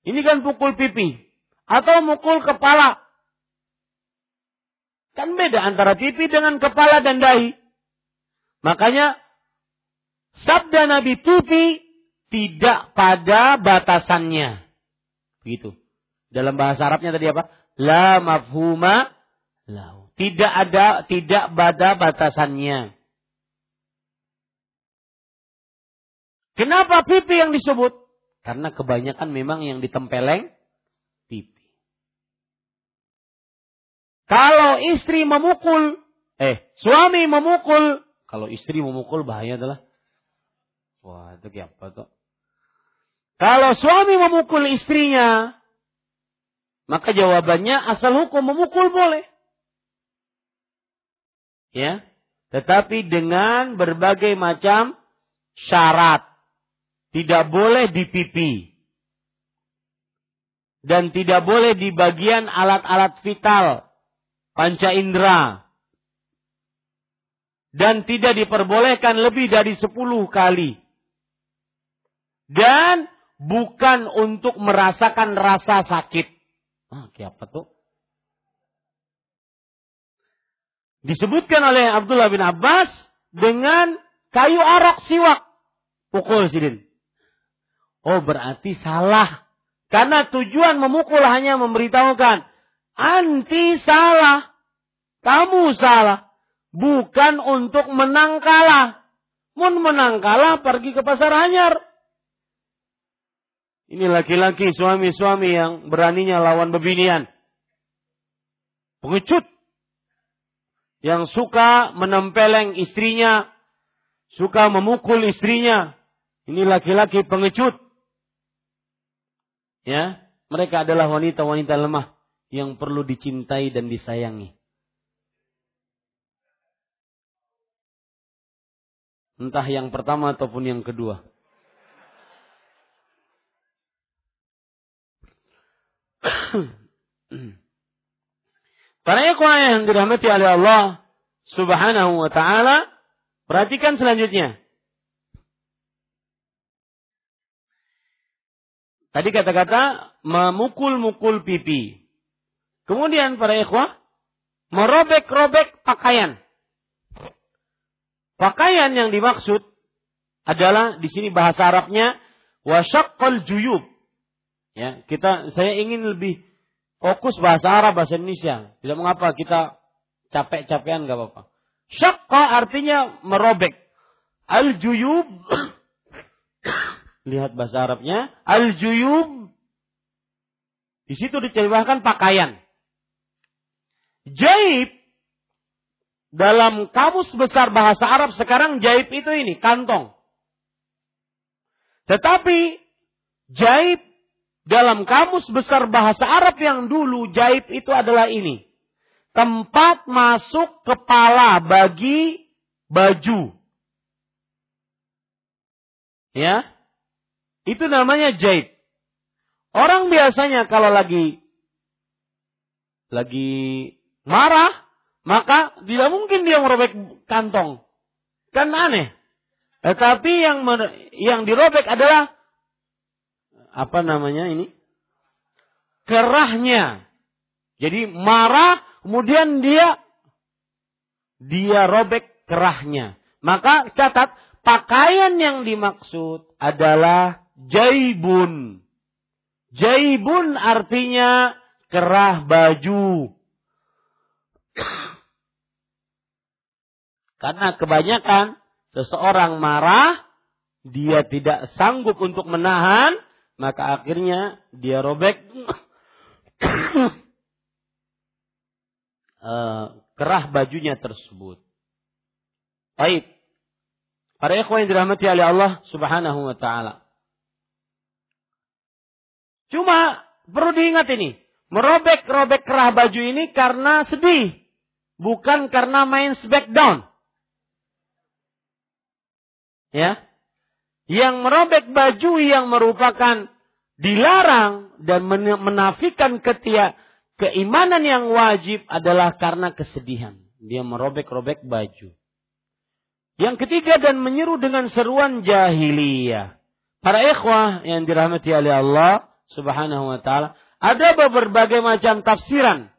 [SPEAKER 1] Ini kan pukul pipi. Atau mukul kepala. Kan beda antara pipi dengan kepala dan dahi. Makanya sabda Nabi pipi tidak pada batasannya. Begitu. Dalam bahasa Arabnya tadi apa? La mafhuma lau. Tidak ada, tidak pada batasannya. Kenapa pipi yang disebut? Karena kebanyakan memang yang ditempeleng pipi. Kalau istri memukul, eh, suami memukul, kalau istri memukul bahaya adalah, wah itu apa tuh? Kalau suami memukul istrinya, maka jawabannya asal hukum memukul boleh. Ya. Tetapi dengan berbagai macam syarat. Tidak boleh di pipi. Dan tidak boleh di bagian alat-alat vital. Panca indera. Dan tidak diperbolehkan lebih dari sepuluh kali. Dan bukan untuk merasakan rasa sakit. Ah, apa tuh? Disebutkan oleh Abdullah bin Abbas dengan kayu arak siwak. Pukul sidin. Oh berarti salah. Karena tujuan memukul hanya memberitahukan. Anti salah. Kamu salah. Bukan untuk menang kalah. Mun menang kalah pergi ke pasar hanyar. Ini laki-laki suami-suami yang beraninya lawan bebinian. Pengecut. Yang suka menempeleng istrinya. Suka memukul istrinya. Ini laki-laki pengecut. Ya, mereka adalah wanita-wanita lemah yang perlu dicintai dan disayangi. Entah yang pertama ataupun yang kedua. Para ikhwan yang dirahmati oleh Allah Subhanahu wa taala, perhatikan selanjutnya. Tadi kata-kata memukul-mukul pipi. Kemudian para ikhwah merobek-robek pakaian. Pakaian yang dimaksud adalah di sini bahasa Arabnya wasyaqqal juyub. Ya, kita saya ingin lebih fokus bahasa Arab bahasa Indonesia. Tidak mengapa kita capek-capekan nggak apa-apa. Syakka artinya merobek. Al-juyub lihat bahasa Arabnya al-juyub di situ diceritakan pakaian. Jaib dalam kamus besar bahasa Arab sekarang jaib itu ini kantong. Tetapi jaib dalam kamus besar bahasa Arab yang dulu jaib itu adalah ini. Tempat masuk kepala bagi baju. Ya. Itu namanya jaib. Orang biasanya kalau lagi lagi marah, maka tidak mungkin dia merobek kantong. Kan aneh. Tetapi yang yang dirobek adalah apa namanya ini? Kerahnya. Jadi marah, kemudian dia dia robek kerahnya. Maka catat pakaian yang dimaksud adalah jaibun. Jaibun artinya kerah baju. Karena kebanyakan seseorang marah, dia tidak sanggup untuk menahan, maka akhirnya dia robek uh, kerah bajunya tersebut. Baik. Para ikhwan yang dirahmati oleh Allah Subhanahu wa taala. Cuma perlu diingat ini, merobek-robek kerah baju ini karena sedih, bukan karena main smackdown. Ya, yang merobek baju yang merupakan dilarang dan menafikan ketia keimanan yang wajib adalah karena kesedihan. Dia merobek-robek baju. Yang ketiga dan menyeru dengan seruan jahiliyah. Para ikhwah yang dirahmati oleh Allah subhanahu wa ta'ala. Ada berbagai macam tafsiran.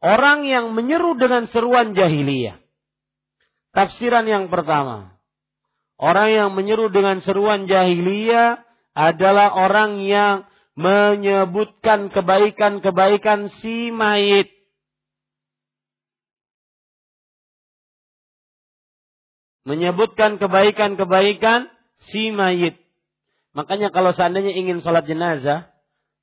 [SPEAKER 1] Orang yang menyeru dengan seruan jahiliyah. Tafsiran yang pertama. Orang yang menyeru dengan seruan jahiliyah adalah orang yang menyebutkan kebaikan-kebaikan si mayit. Menyebutkan kebaikan-kebaikan si mayit. Makanya kalau seandainya ingin sholat jenazah,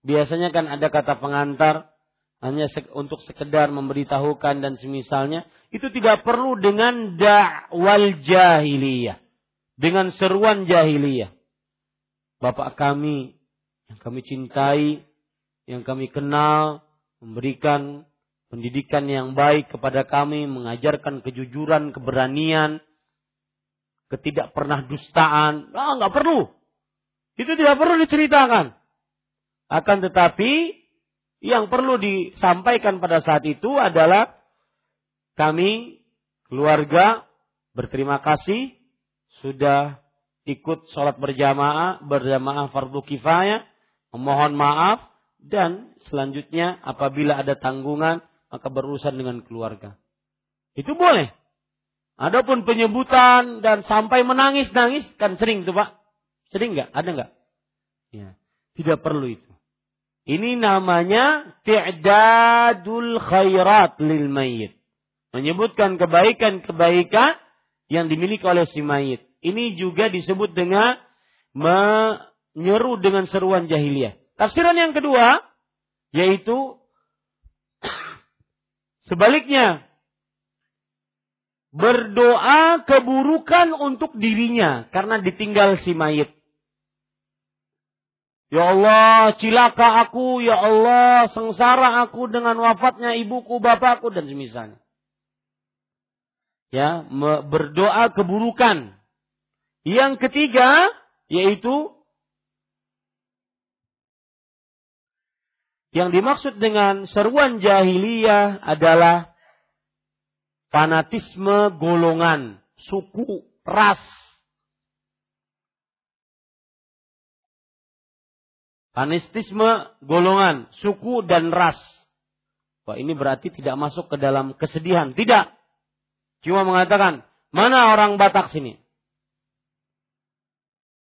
[SPEAKER 1] biasanya kan ada kata pengantar, hanya untuk sekedar memberitahukan dan semisalnya, itu tidak perlu dengan dakwal jahiliyah dengan seruan jahiliyah. Bapak kami yang kami cintai, yang kami kenal, memberikan pendidikan yang baik kepada kami, mengajarkan kejujuran, keberanian, ketidak pernah dustaan. Ah, nggak perlu. Itu tidak perlu diceritakan. Akan tetapi yang perlu disampaikan pada saat itu adalah kami keluarga berterima kasih sudah ikut sholat berjamaah, berjamaah fardu kifayah, memohon maaf, dan selanjutnya apabila ada tanggungan, maka berurusan dengan keluarga. Itu boleh. Adapun penyebutan dan sampai menangis-nangis, kan sering tuh Pak. Sering nggak? Ada nggak? Ya, tidak perlu itu. Ini namanya ti'dadul khairat lil mayit. Menyebutkan kebaikan-kebaikan yang dimiliki oleh si mayit. Ini juga disebut dengan menyeru dengan seruan jahiliyah. Tafsiran yang kedua yaitu sebaliknya berdoa keburukan untuk dirinya karena ditinggal si mayit. Ya Allah, cilaka aku, ya Allah, sengsara aku dengan wafatnya ibuku, bapakku dan semisalnya. Ya, berdoa keburukan Yang ketiga yaitu yang dimaksud dengan seruan jahiliyah adalah fanatisme golongan, suku, ras. Fanatisme golongan, suku dan ras. Wah ini berarti tidak masuk ke dalam kesedihan. Tidak. Cuma mengatakan, mana orang Batak sini?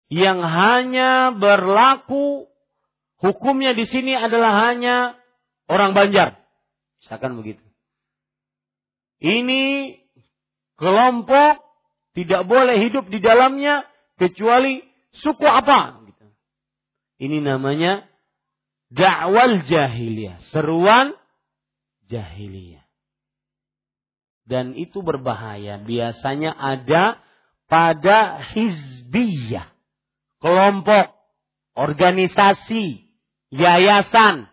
[SPEAKER 1] Yang hanya berlaku hukumnya di sini adalah hanya orang Banjar. Misalkan begitu. Ini kelompok tidak boleh hidup di dalamnya kecuali suku apa. Ini namanya dakwal jahiliyah, seruan jahiliyah. Dan itu berbahaya. Biasanya ada pada hizbiyah kelompok, organisasi, yayasan.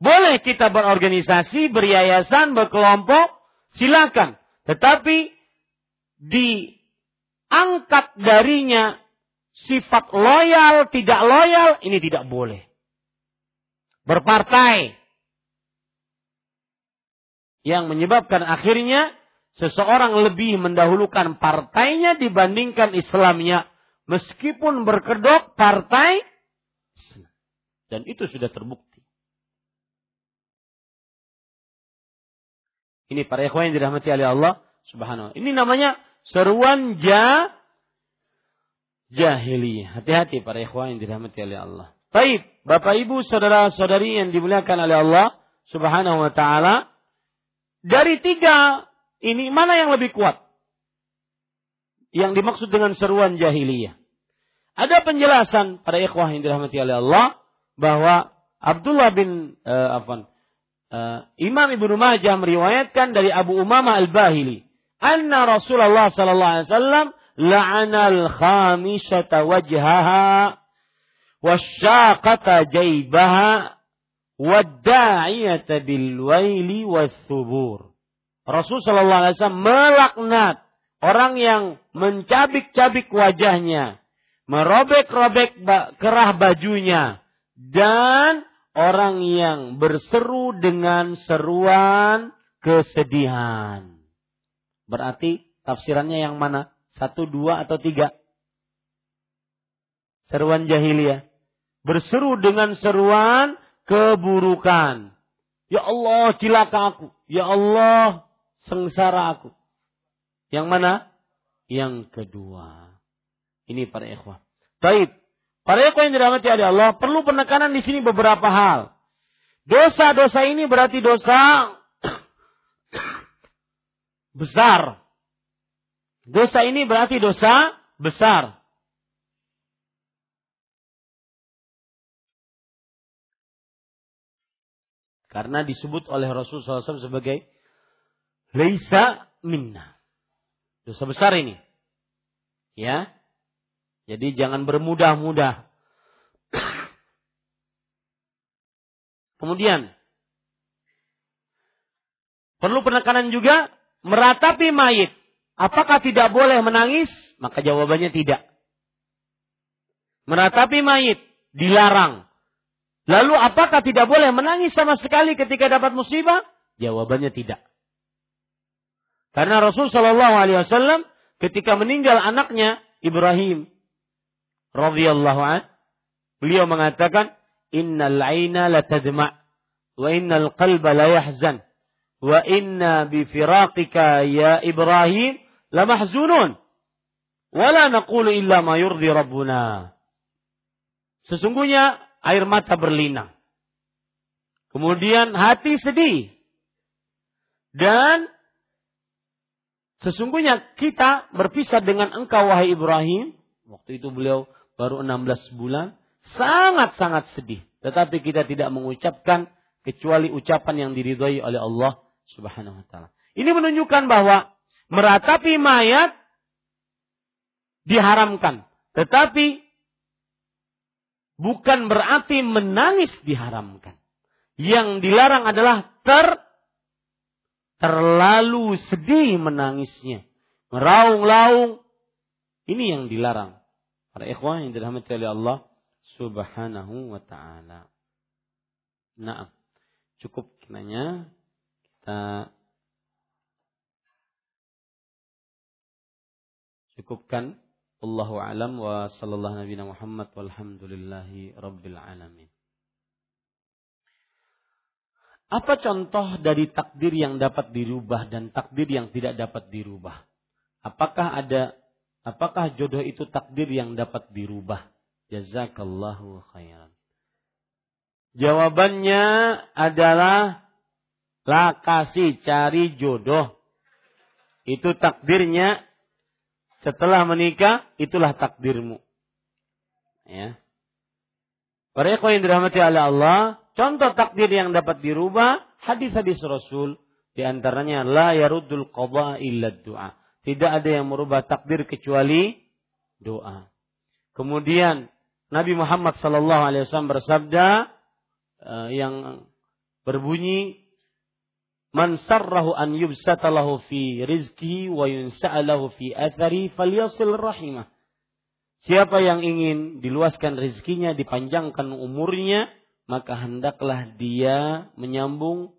[SPEAKER 1] Boleh kita berorganisasi, beryayasan, berkelompok, silakan. Tetapi diangkat darinya sifat loyal, tidak loyal, ini tidak boleh. Berpartai. Yang menyebabkan akhirnya seseorang lebih mendahulukan partainya dibandingkan Islamnya meskipun berkedok partai dan itu sudah terbukti. Ini para ikhwan yang dirahmati oleh Allah Subhanahu wa Ini namanya seruan ja jahiliyah. Hati-hati para ikhwan yang dirahmati oleh Allah. Baik, Bapak Ibu, saudara-saudari yang dimuliakan oleh Allah Subhanahu wa taala, dari tiga ini mana yang lebih kuat? Yang dimaksud dengan seruan jahiliyah. Ada penjelasan pada ikhwah yang dirahmati oleh Allah bahwa Abdullah bin uh, Afan uh, Imam Ibnu Majah meriwayatkan dari Abu Umamah Al-Bahili anna Rasulullah sallallahu alaihi wasallam la'ana al-khamisata wajhaha wasyaqata jaybaha wad-da'iyata bil waili wath-thubur Rasul Shallallahu Alaihi Wasallam melaknat orang yang mencabik-cabik wajahnya, merobek-robek kerah bajunya, dan orang yang berseru dengan seruan kesedihan. Berarti tafsirannya yang mana? Satu, dua, atau tiga? Seruan jahiliyah. Berseru dengan seruan keburukan. Ya Allah, cilaka aku. Ya Allah, sengsara aku. Yang mana? Yang kedua. Ini para ikhwah. Baik. Para ikhwah yang dirahmati oleh Allah, perlu penekanan di sini beberapa hal. Dosa-dosa ini berarti dosa besar. Dosa ini berarti dosa besar. Karena disebut oleh Rasulullah SAW sebagai Laisa minna. Dosa besar ini. Ya. Jadi jangan bermudah-mudah. Kemudian perlu penekanan juga meratapi mayit. Apakah tidak boleh menangis? Maka jawabannya tidak. Meratapi mayit dilarang. Lalu apakah tidak boleh menangis sama sekali ketika dapat musibah? Jawabannya tidak. Karena Rasul Shallallahu Alaihi Wasallam ketika meninggal anaknya Ibrahim radhiyallahu an, beliau mengatakan, Innal aina la tadma wa innal qalba la yahzan wa inna bi firaqika ya Ibrahim la mahzunun wa la naqulu illa ma yurdi rabbuna. Sesungguhnya air mata berlinang. Kemudian hati sedih. Dan Sesungguhnya kita berpisah dengan engkau wahai Ibrahim. Waktu itu beliau baru 16 bulan. Sangat-sangat sedih. Tetapi kita tidak mengucapkan kecuali ucapan yang diridhoi oleh Allah subhanahu wa ta'ala. Ini menunjukkan bahwa meratapi mayat diharamkan. Tetapi bukan berarti menangis diharamkan. Yang dilarang adalah ter terlalu sedih menangisnya. meraung-laung. Ini yang dilarang. Para ikhwan yang dirahmati oleh Allah Subhanahu wa taala. Nah, cukup kiranya kita cukupkan Allahu alam wa sallallahu nabi Muhammad walhamdulillahi rabbil alamin. Apa contoh dari takdir yang dapat dirubah dan takdir yang tidak dapat dirubah? Apakah ada apakah jodoh itu takdir yang dapat dirubah? Jazakallahu khairan. Jawabannya adalah lah kasih cari jodoh. Itu takdirnya setelah menikah, itulah takdirmu. Ya. Para ikhwan yang dirahmati Allah, contoh takdir yang dapat dirubah, hadis-hadis Rasul, di antaranya la yaruddul qada illa doa. Tidak ada yang merubah takdir kecuali doa. Kemudian Nabi Muhammad sallallahu alaihi wasallam bersabda uh, yang berbunyi Man sarrahu an yubsata lahu fi rizki wa yunsa'alahu fi athari falyasil rahimah. Siapa yang ingin diluaskan rezekinya, dipanjangkan umurnya, maka hendaklah dia menyambung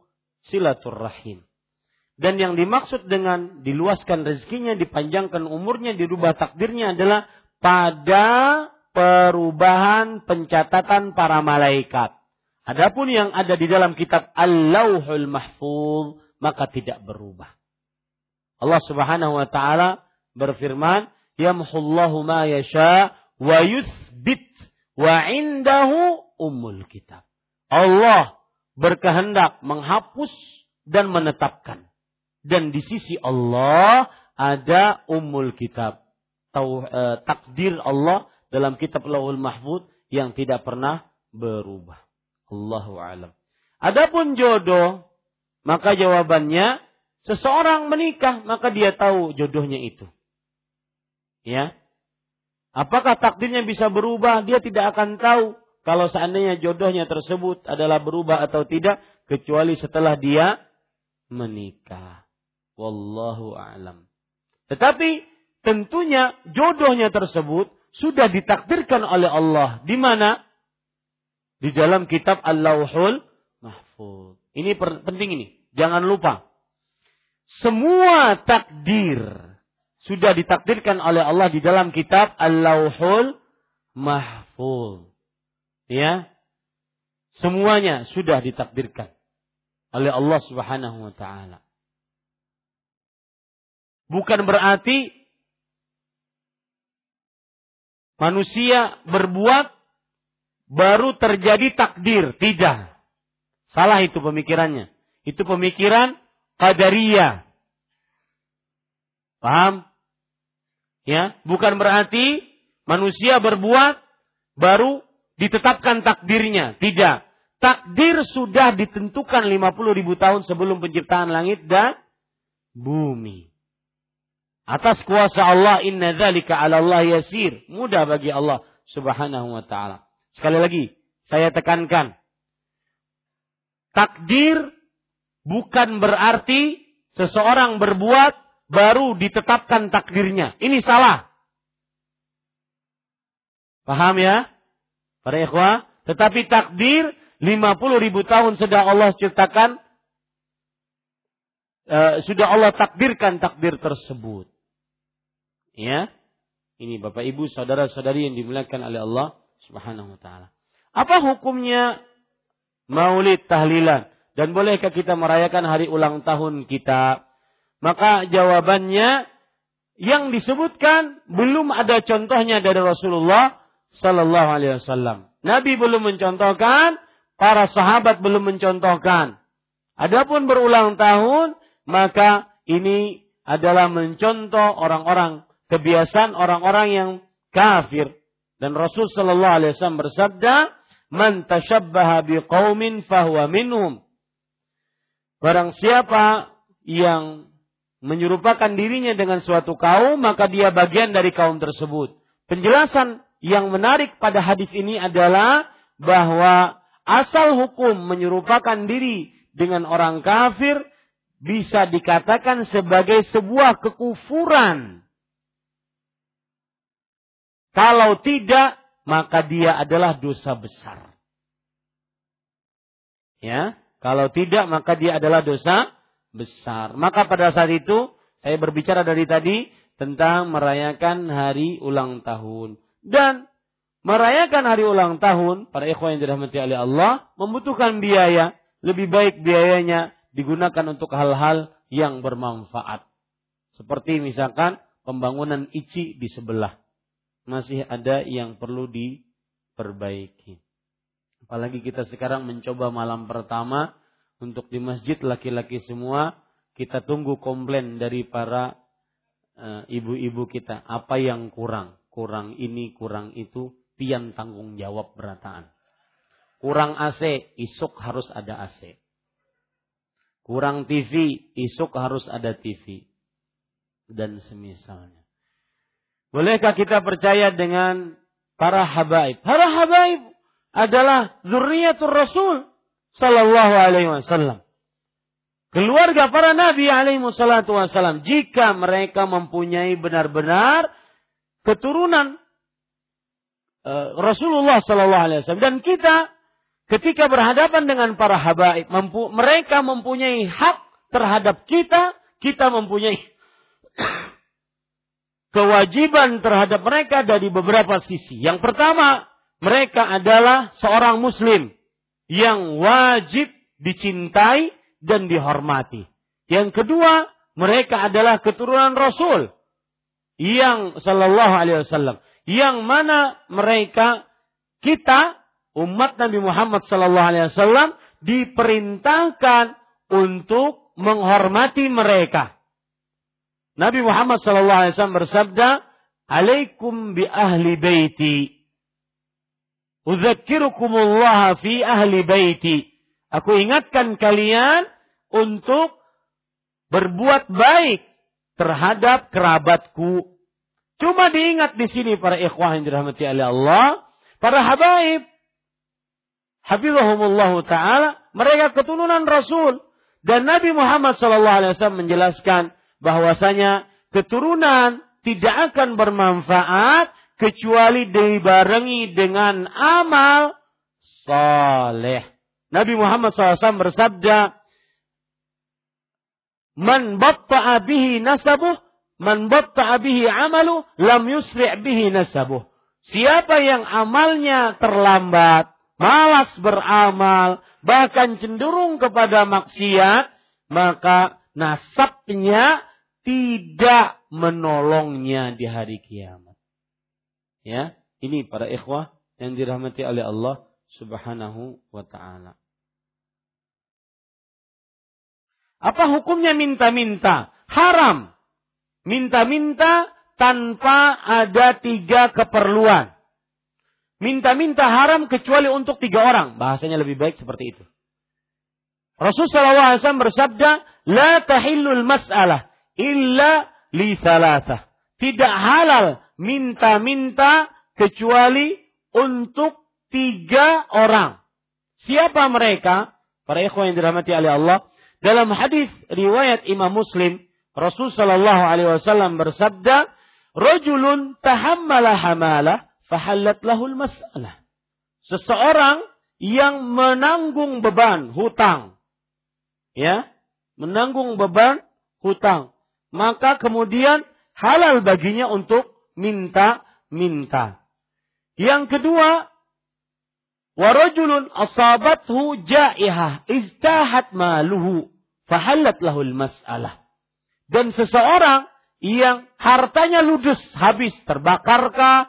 [SPEAKER 1] silaturrahim. Dan yang dimaksud dengan diluaskan rezekinya, dipanjangkan umurnya, dirubah takdirnya adalah pada perubahan pencatatan para malaikat. Adapun yang ada di dalam kitab Al-Lauhul Mahfuz maka tidak berubah. Allah Subhanahu wa taala berfirman, "Yamhullahu ma yasha wa yuthbit wa indahu ummul kitab." Allah berkehendak menghapus dan menetapkan. Dan di sisi Allah ada ummul kitab. Tau, eh, takdir Allah dalam kitab Lauhul Mahfuz yang tidak pernah berubah. Allahu alam. Adapun jodoh, maka jawabannya seseorang menikah maka dia tahu jodohnya itu. Ya. Apakah takdirnya bisa berubah? Dia tidak akan tahu kalau seandainya jodohnya tersebut adalah berubah atau tidak kecuali setelah dia menikah. Wallahu alam. Tetapi tentunya jodohnya tersebut sudah ditakdirkan oleh Allah. Di mana? di dalam kitab Al-Lauhul Mahfuz. Ini penting ini, jangan lupa. Semua takdir sudah ditakdirkan oleh Allah di dalam kitab Al-Lauhul Mahfuz. Ya. Semuanya sudah ditakdirkan oleh Allah Subhanahu wa taala. Bukan berarti manusia berbuat baru terjadi takdir. Tidak. Salah itu pemikirannya. Itu pemikiran qadariyah. Paham? Ya, bukan berarti manusia berbuat baru ditetapkan takdirnya. Tidak. Takdir sudah ditentukan 50 ribu tahun sebelum penciptaan langit dan bumi. Atas kuasa Allah inna dzalika 'ala Allah yasir. Mudah bagi Allah Subhanahu wa taala. Sekali lagi, saya tekankan. Takdir bukan berarti seseorang berbuat baru ditetapkan takdirnya. Ini salah. Paham ya? Para ikhwah. Tetapi takdir 50 ribu tahun sudah Allah ciptakan. Uh, sudah Allah takdirkan takdir tersebut. Ya. Ini Bapak Ibu, saudara-saudari yang dimuliakan oleh Allah Subhanahu wa taala. Apa hukumnya maulid tahlilan dan bolehkah kita merayakan hari ulang tahun kita? Maka jawabannya yang disebutkan belum ada contohnya dari Rasulullah sallallahu alaihi wasallam. Nabi belum mencontohkan, para sahabat belum mencontohkan. Adapun berulang tahun, maka ini adalah mencontoh orang-orang kebiasaan orang-orang yang kafir dan Rasul Shallallahu Alaihi Wasallam bersabda, "Man tashabbaha biqaumin fahuwa minhum." Barang siapa yang menyerupakan dirinya dengan suatu kaum, maka dia bagian dari kaum tersebut. Penjelasan yang menarik pada hadis ini adalah bahwa asal hukum menyerupakan diri dengan orang kafir bisa dikatakan sebagai sebuah kekufuran. Kalau tidak, maka dia adalah dosa besar. Ya, kalau tidak maka dia adalah dosa besar. Maka pada saat itu saya berbicara dari tadi tentang merayakan hari ulang tahun dan merayakan hari ulang tahun para ikhwan yang dirahmati oleh Allah membutuhkan biaya. Lebih baik biayanya digunakan untuk hal-hal yang bermanfaat. Seperti misalkan pembangunan ICI di sebelah masih ada yang perlu diperbaiki. Apalagi kita sekarang mencoba malam pertama untuk di masjid laki-laki semua kita tunggu komplain dari para eh, ibu-ibu kita apa yang kurang, kurang ini, kurang itu, pian tanggung jawab berataan. Kurang AC, isuk harus ada AC. Kurang TV, isuk harus ada TV. Dan semisalnya. Bolehkah kita percaya dengan para habaib? Para habaib adalah zuriatul Rasul sallallahu alaihi wasallam. Keluarga para nabi alaihi wasallam jika mereka mempunyai benar-benar keturunan uh, Rasulullah sallallahu alaihi wasallam dan kita ketika berhadapan dengan para habaib mampu, mereka mempunyai hak terhadap kita, kita mempunyai kewajiban terhadap mereka dari beberapa sisi. Yang pertama, mereka adalah seorang muslim yang wajib dicintai dan dihormati. Yang kedua, mereka adalah keturunan Rasul yang sallallahu alaihi wasallam yang mana mereka kita umat Nabi Muhammad sallallahu alaihi wasallam diperintahkan untuk menghormati mereka. Nabi Muhammad SAW bersabda, "Alaikum bi ahli baiti. Udzakkirukumullah fi ahli baiti." Aku ingatkan kalian untuk berbuat baik terhadap kerabatku. Cuma diingat di sini para ikhwah yang dirahmati oleh Allah, para habaib, Habibahumullah taala, mereka keturunan Rasul dan Nabi Muhammad SAW menjelaskan bahwasanya keturunan tidak akan bermanfaat kecuali dibarengi dengan amal saleh. Nabi Muhammad SAW bersabda, "Man batta'a bihi nasabuh, man bihi amalu, lam yusri' bihi nasabuh." Siapa yang amalnya terlambat, malas beramal, bahkan cenderung kepada maksiat, maka nasabnya tidak menolongnya di hari kiamat. Ya, ini para ikhwah yang dirahmati oleh Allah Subhanahu wa taala. Apa hukumnya minta-minta? Haram. Minta-minta tanpa ada tiga keperluan. Minta-minta haram kecuali untuk tiga orang. Bahasanya lebih baik seperti itu. Rasulullah SAW bersabda, La tahillul mas'alah illa li. Tidak halal minta-minta kecuali untuk tiga orang. Siapa mereka? Para ikhwan yang dirahmati oleh Allah. Dalam hadis riwayat Imam Muslim, Rasul sallallahu alaihi wasallam bersabda, "Rajulun tahammala hamalah fahallat lahul mas'alah." Seseorang yang menanggung beban hutang. Ya, menanggung beban hutang maka kemudian halal baginya untuk minta-minta. Yang kedua, warajulun asabathu ja'ihah istahat maluhu fahallat lahul mas'alah. Dan seseorang yang hartanya ludes, habis, terbakarkah,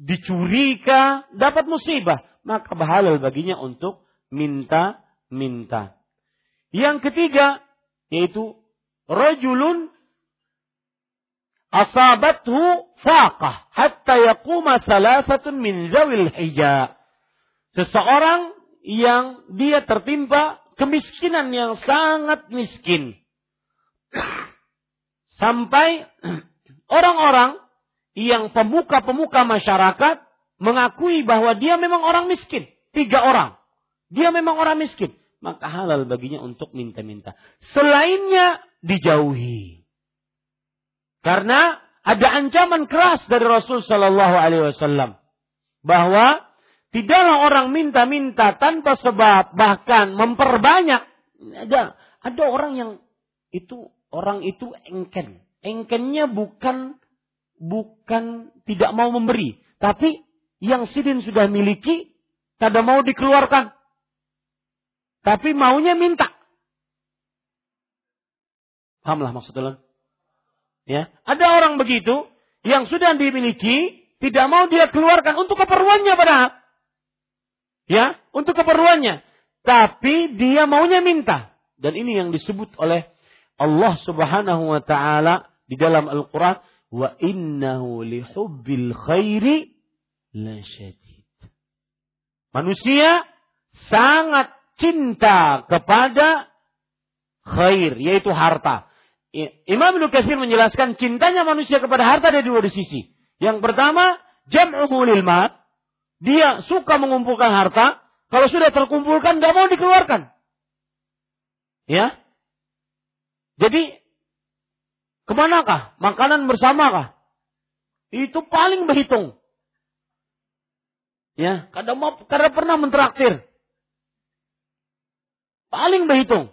[SPEAKER 1] dicurikah, dapat musibah, maka halal baginya untuk minta-minta. Yang ketiga, yaitu rajulun asabathu faqah hatta yaquma salasatun min zawil hija. Seseorang yang dia tertimpa kemiskinan yang sangat miskin. Sampai orang-orang yang pemuka-pemuka masyarakat mengakui bahwa dia memang orang miskin. Tiga orang. Dia memang orang miskin. maka halal baginya untuk minta-minta. Selainnya dijauhi. Karena ada ancaman keras dari Rasul Shallallahu Alaihi Wasallam bahwa tidaklah orang minta-minta tanpa sebab bahkan memperbanyak. Ada ada orang yang itu orang itu engken. Engkennya bukan bukan tidak mau memberi, tapi yang sidin sudah miliki tidak mau dikeluarkan. Tapi maunya minta. Pahamlah maksudnya? Ya, ada orang begitu yang sudah dimiliki tidak mau dia keluarkan untuk keperluannya padahal. Ya, untuk keperluannya. Tapi dia maunya minta. Dan ini yang disebut oleh Allah Subhanahu wa taala di dalam Al-Qur'an, wa innahu lihubbil khairi lasyadid. Manusia sangat cinta kepada khair, yaitu harta. Imam Ibnu Katsir menjelaskan cintanya manusia kepada harta dari dua sisi. Yang pertama, jam'uhu lil mal. Dia suka mengumpulkan harta, kalau sudah terkumpulkan nggak mau dikeluarkan. Ya. Jadi ke manakah? Makanan bersamakah? Itu paling berhitung. Ya, kadang mau karena pernah mentraktir. Paling berhitung.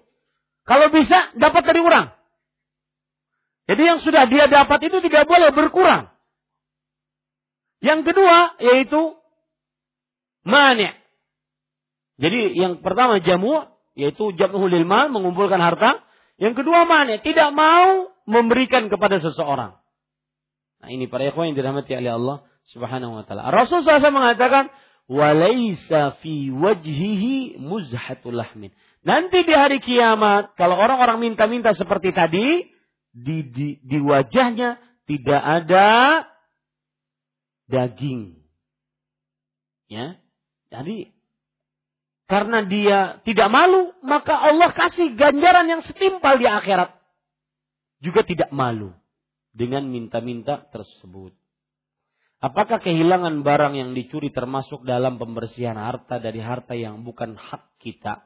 [SPEAKER 1] Kalau bisa dapat dari orang. Jadi yang sudah dia dapat itu tidak boleh berkurang. Yang kedua yaitu mani. Jadi yang pertama jamu yaitu jamu lilma mengumpulkan harta. Yang kedua mani tidak mau memberikan kepada seseorang. Nah ini para ikhwan yang dirahmati oleh Allah Subhanahu wa taala. Rasul SAW mengatakan, "Walaisa fi wajhihi muzhatul lahmin." Nanti di hari kiamat, kalau orang-orang minta-minta seperti tadi, di, di, di wajahnya tidak ada daging. Ya. Jadi karena dia tidak malu, maka Allah kasih ganjaran yang setimpal di akhirat. Juga tidak malu dengan minta-minta tersebut. Apakah kehilangan barang yang dicuri termasuk dalam pembersihan harta dari harta yang bukan hak kita?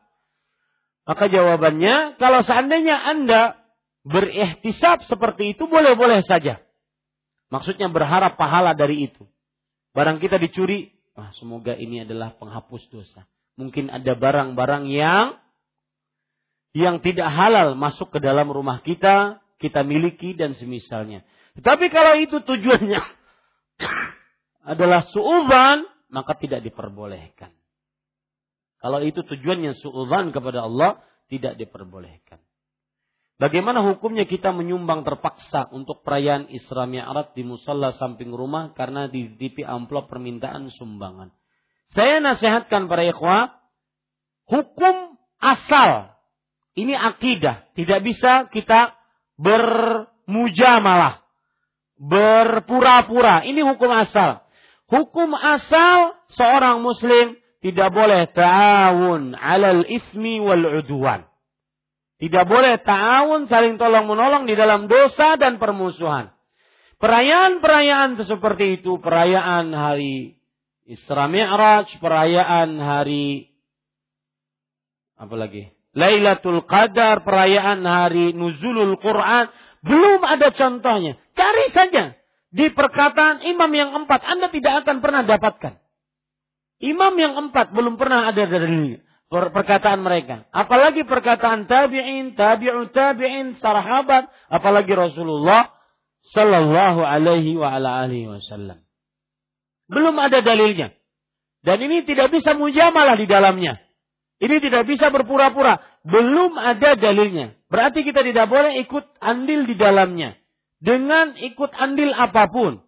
[SPEAKER 1] Maka jawabannya, kalau seandainya Anda berikhtisab seperti itu, boleh-boleh saja. Maksudnya berharap pahala dari itu. Barang kita dicuri, ah, semoga ini adalah penghapus dosa. Mungkin ada barang-barang yang yang tidak halal masuk ke dalam rumah kita, kita miliki dan semisalnya. Tetapi kalau itu tujuannya adalah suuban, maka tidak diperbolehkan. Kalau itu tujuannya suuban kepada Allah, tidak diperbolehkan. Bagaimana hukumnya kita menyumbang terpaksa untuk perayaan Isra Mi'raj di musalla samping rumah karena dititipi amplop permintaan sumbangan. Saya nasihatkan para ikhwah, hukum asal ini akidah, tidak bisa kita bermujamalah berpura-pura. Ini hukum asal. Hukum asal seorang muslim tidak boleh ta'awun alal ismi wal udwan. Tidak boleh ta'awun saling tolong menolong di dalam dosa dan permusuhan. Perayaan-perayaan seperti itu, perayaan hari Isra Mi'raj, perayaan hari apa lagi? Lailatul Qadar, perayaan hari Nuzulul Quran, belum ada contohnya. Cari saja. Di perkataan imam yang empat. Anda tidak akan pernah dapatkan. Imam yang empat belum pernah ada dari perkataan mereka. Apalagi perkataan tabi'in, tabi'u tabi'in, sahabat. Apalagi Rasulullah Sallallahu alaihi wa ala alihi wasallam. Belum ada dalilnya. Dan ini tidak bisa mujamalah di dalamnya. Ini tidak bisa berpura-pura. Belum ada dalilnya. Berarti kita tidak boleh ikut andil di dalamnya. Dengan ikut andil apa pun.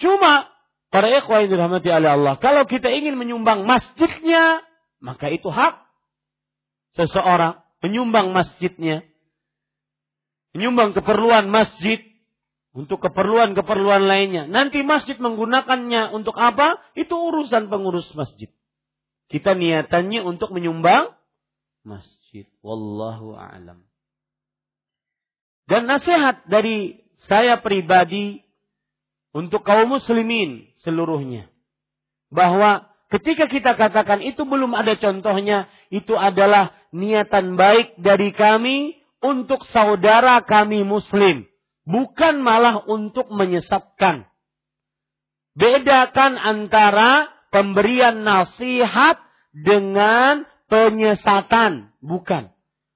[SPEAKER 1] Cuma, para ikhwah yang dirahmati oleh Allah. Kalau kita ingin menyumbang masjidnya, maka itu hak seseorang. Menyumbang masjidnya. Menyumbang keperluan masjid. Untuk keperluan-keperluan lainnya. Nanti masjid menggunakannya untuk apa? Itu urusan pengurus masjid. Kita niatannya untuk menyumbang masjid. Wallahu a'lam. Dan nasihat dari saya pribadi untuk kaum muslimin seluruhnya. Bahwa Ketika kita katakan itu belum ada contohnya, itu adalah niatan baik dari kami untuk saudara kami muslim. Bukan malah untuk menyesatkan. Bedakan antara pemberian nasihat dengan penyesatan. Bukan.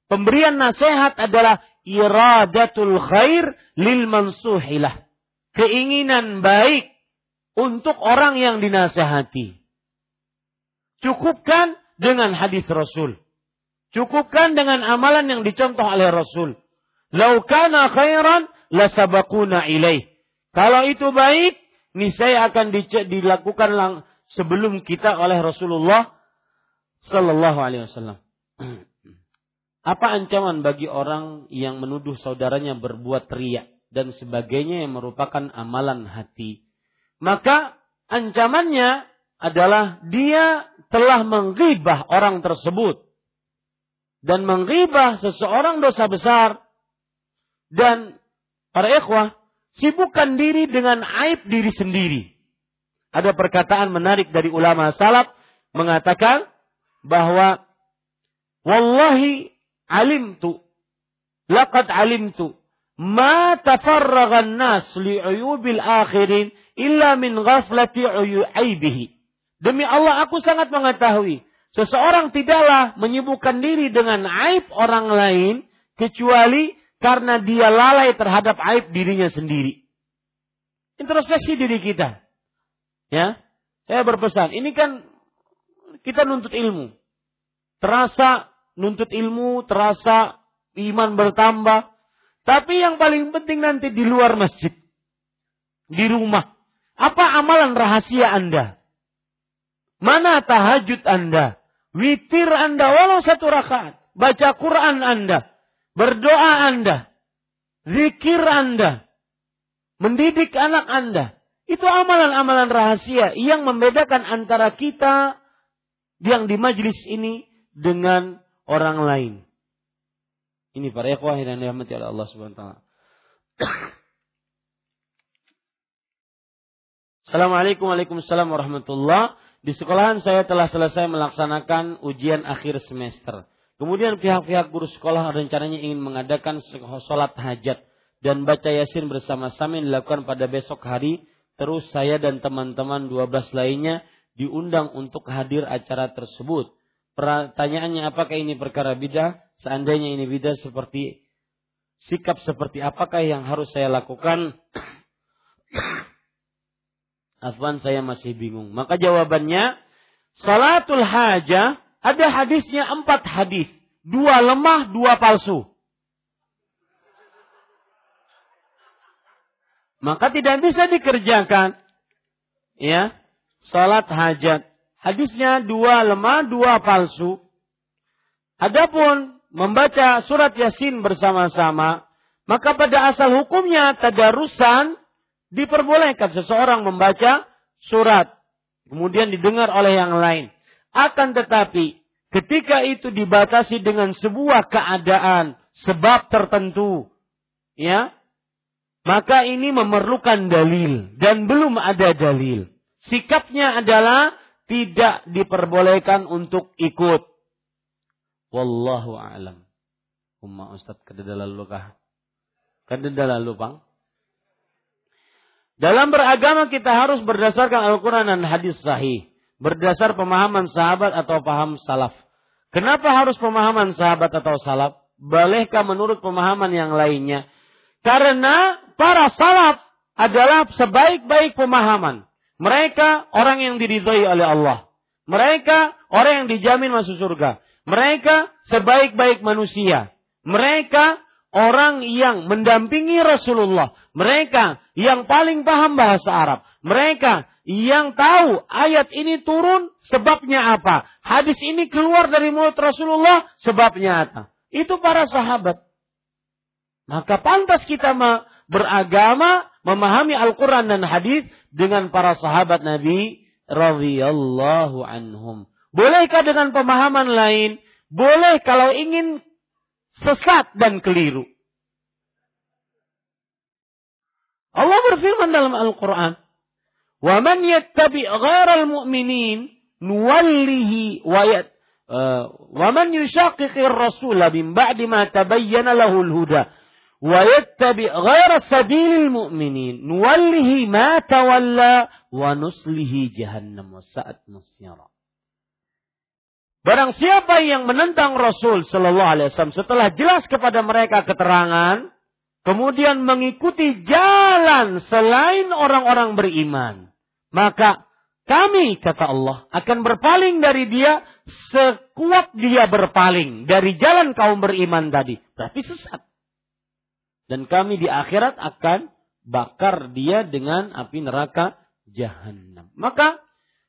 [SPEAKER 1] Pemberian nasihat adalah iradatul khair lil mansuhilah. Keinginan baik untuk orang yang dinasehati. Cukupkan dengan hadis Rasul. Cukupkan dengan amalan yang dicontoh oleh Rasul. Lau kana khairan lasabakuna ilaih. Kalau itu baik, niscaya akan dilakukan lang sebelum kita oleh Rasulullah Sallallahu Alaihi Wasallam. Apa ancaman bagi orang yang menuduh saudaranya berbuat riak dan sebagainya yang merupakan amalan hati? Maka ancamannya adalah dia telah menggibah orang tersebut dan menggibah seseorang dosa besar dan para ikhwah sibukkan diri dengan aib diri sendiri. Ada perkataan menarik dari ulama salaf mengatakan bahwa wallahi alimtu laqad alimtu ma tafarraga an-nas li'uyubil akhirin illa min ghaflati aibihi demi Allah aku sangat mengetahui seseorang tidaklah menyibukkan diri dengan aib orang lain kecuali karena dia lalai terhadap aib dirinya sendiri introspeksi diri kita ya saya berpesan ini kan kita nuntut ilmu. Terasa nuntut ilmu, terasa iman bertambah. Tapi yang paling penting nanti di luar masjid. Di rumah. Apa amalan rahasia Anda? Mana tahajud Anda? Witir Anda walau satu rakaat. Baca Quran Anda. Berdoa Anda. Zikir Anda. Mendidik anak Anda. Itu amalan-amalan rahasia yang membedakan antara kita yang di majlis ini dengan orang lain. Ini para ikhwah yang dirahmati oleh Allah Subhanahu wa taala. Assalamualaikum Waalaikumsalam warahmatullah. Di sekolahan saya telah selesai melaksanakan ujian akhir semester. Kemudian pihak-pihak guru sekolah rencananya ingin mengadakan sholat hajat dan baca yasin bersama-sama dilakukan pada besok hari. Terus saya dan teman-teman 12 lainnya diundang untuk hadir acara tersebut. Pertanyaannya apakah ini perkara bidah? Seandainya ini bidah seperti sikap seperti apakah yang harus saya lakukan? Afwan saya masih bingung. Maka jawabannya salatul hajah ada hadisnya empat hadis. Dua lemah, dua palsu. Maka tidak bisa dikerjakan. Ya, salat hajat. Hadisnya dua lemah, dua palsu. Adapun membaca surat Yasin bersama-sama, maka pada asal hukumnya tadarusan diperbolehkan seseorang membaca surat kemudian didengar oleh yang lain. Akan tetapi ketika itu dibatasi dengan sebuah keadaan sebab tertentu, ya, maka ini memerlukan dalil dan belum ada dalil sikapnya adalah tidak diperbolehkan untuk ikut. Wallahu a'lam. Umma Ustaz kedadalan lukah. Kedadalan lupang. Dalam beragama kita harus berdasarkan Al-Quran dan hadis sahih. Berdasar pemahaman sahabat atau paham salaf. Kenapa harus pemahaman sahabat atau salaf? Bolehkah menurut pemahaman yang lainnya? Karena para salaf adalah sebaik-baik pemahaman. Mereka orang yang diridhoi oleh Allah. Mereka orang yang dijamin masuk surga. Mereka sebaik-baik manusia. Mereka orang yang mendampingi Rasulullah. Mereka yang paling paham bahasa Arab. Mereka yang tahu ayat ini turun sebabnya apa. Hadis ini keluar dari mulut Rasulullah sebabnya apa. Itu para sahabat. Maka pantas kita beragama, memahami Al-Quran dan hadis dengan para sahabat Nabi radhiyallahu anhum. Bolehkah dengan pemahaman lain? Boleh kalau ingin sesat dan keliru. Allah berfirman dalam Al-Quran, "Wa man yattabi ghairal mu'minin nuwallihi wa yat wa man yushaqiqir rasul min ba'di ma tabayyana lahu al-huda wa yattabi ghaira sabilil mu'minin nuwallihi ma tawalla wa nuslihi jahannam wa sa'at masyara Barang siapa yang menentang Rasul Shallallahu Alaihi Wasallam setelah jelas kepada mereka keterangan, kemudian mengikuti jalan selain orang-orang beriman, maka kami kata Allah akan berpaling dari dia sekuat dia berpaling dari jalan kaum beriman tadi. Berarti sesat. Dan kami di akhirat akan bakar dia dengan api neraka jahanam. Maka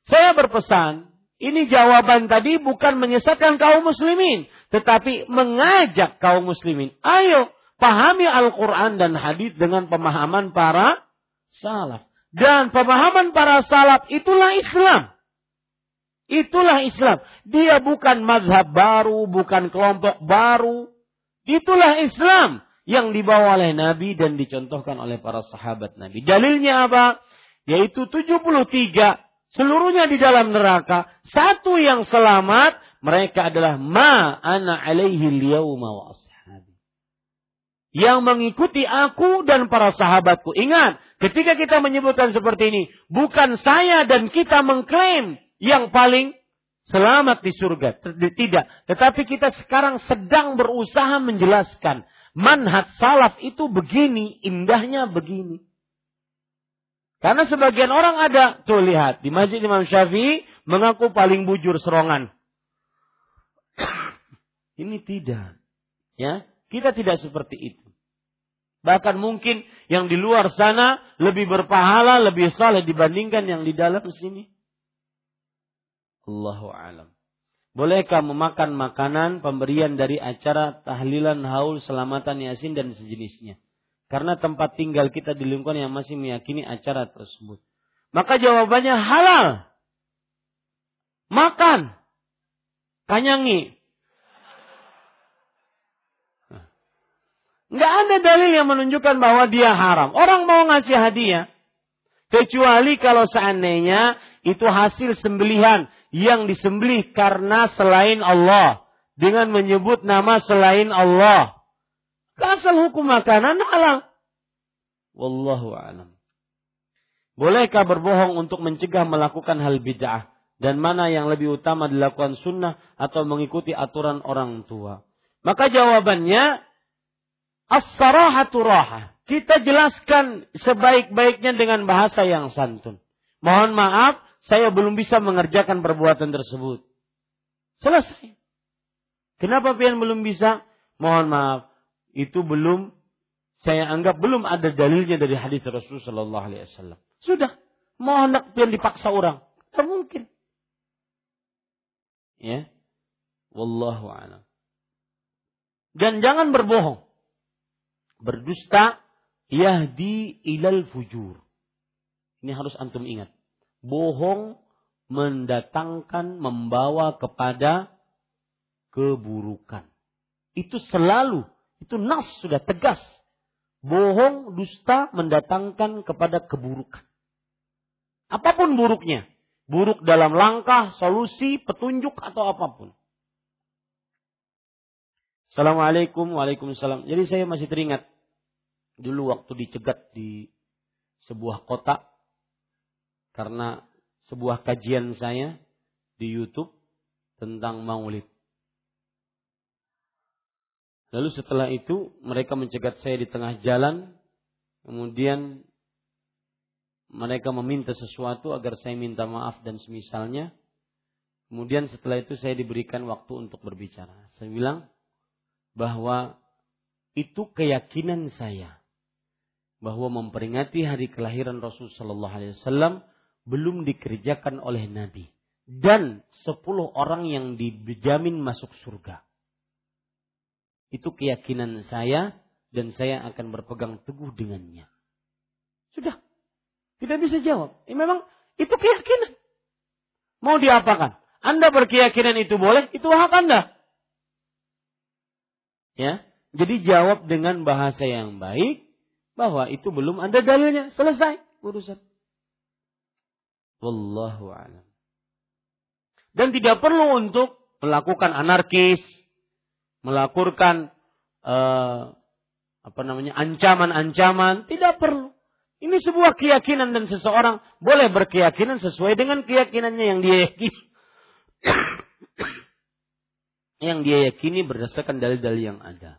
[SPEAKER 1] saya berpesan ini jawaban tadi bukan menyesatkan kaum muslimin, tetapi mengajak kaum muslimin. Ayo pahami Al-Quran dan hadis dengan pemahaman para salaf. Dan pemahaman para salaf itulah Islam. Itulah Islam. Dia bukan mazhab baru, bukan kelompok baru. Itulah Islam yang dibawa oleh Nabi dan dicontohkan oleh para sahabat Nabi. Dalilnya apa? Yaitu 73 seluruhnya di dalam neraka. Satu yang selamat, mereka adalah ma ana alaihi liyawma wa. Yang mengikuti aku dan para sahabatku. Ingat, ketika kita menyebutkan seperti ini, bukan saya dan kita mengklaim yang paling selamat di surga. Tidak. Tetapi kita sekarang sedang berusaha menjelaskan. Manhat salaf itu begini, indahnya begini. Karena sebagian orang ada, tuh lihat, di Masjid Imam Syafi'i mengaku paling bujur serongan. Ini tidak. Ya, kita tidak seperti itu. Bahkan mungkin yang di luar sana lebih berpahala, lebih saleh dibandingkan yang di dalam sini. Allahu alam. Bolehkah memakan makanan pemberian dari acara tahlilan haul selamatan yasin dan sejenisnya? Karena tempat tinggal kita di lingkungan yang masih meyakini acara tersebut. Maka jawabannya halal. Makan. Kanyangi. Nggak ada dalil yang menunjukkan bahwa dia haram. Orang mau ngasih hadiah. Kecuali kalau seandainya itu hasil sembelihan yang disembelih karena selain Allah. Dengan menyebut nama selain Allah. Asal hukum makanan halal. Wallahu alam. Bolehkah berbohong untuk mencegah melakukan hal bid'ah? Dan mana yang lebih utama dilakukan sunnah atau mengikuti aturan orang tua? Maka jawabannya, as-sarahatu raha. Kita jelaskan sebaik-baiknya dengan bahasa yang santun. Mohon maaf, saya belum bisa mengerjakan perbuatan tersebut. Selesai. Kenapa pian belum bisa? Mohon maaf, itu belum saya anggap belum ada dalilnya dari hadis Rasulullah Shallallahu Alaihi Wasallam. Sudah, mau hendak yang dipaksa orang, tak mungkin. Ya, wallahu alam. Dan jangan berbohong. Berdusta yahdi ilal fujur. Ini harus antum ingat. Bohong mendatangkan membawa kepada keburukan. Itu selalu itu nas sudah tegas. Bohong, dusta mendatangkan kepada keburukan. Apa pun buruknya. Buruk dalam langkah, solusi, petunjuk atau apa pun. Assalamualaikum, waalaikumsalam. Jadi saya masih teringat dulu waktu dicegat di sebuah kota karena sebuah kajian saya di YouTube tentang maulid. Lalu setelah itu mereka mencegat saya di tengah jalan. Kemudian mereka meminta sesuatu agar saya minta maaf dan semisalnya. Kemudian setelah itu saya diberikan waktu untuk berbicara. Saya bilang bahwa itu keyakinan saya bahwa memperingati hari kelahiran Rasul Shallallahu Alaihi Wasallam belum dikerjakan oleh Nabi dan sepuluh orang yang dijamin masuk surga. Itu keyakinan saya dan saya akan berpegang teguh dengannya. Sudah. Tidak bisa jawab. Ya, memang itu keyakinan. Mau diapakan? Anda berkeyakinan itu boleh, itu hak Anda. Ya. Jadi jawab dengan bahasa yang baik bahwa itu belum ada dalilnya. Selesai urusan. Wallahu a'lam. Dan tidak perlu untuk melakukan anarkis, melakukan uh, apa namanya ancaman-ancaman, tidak perlu. Ini sebuah keyakinan dan seseorang boleh berkeyakinan sesuai dengan keyakinannya yang dia yakini. Yang dia yakini berdasarkan dalil-dalil yang ada.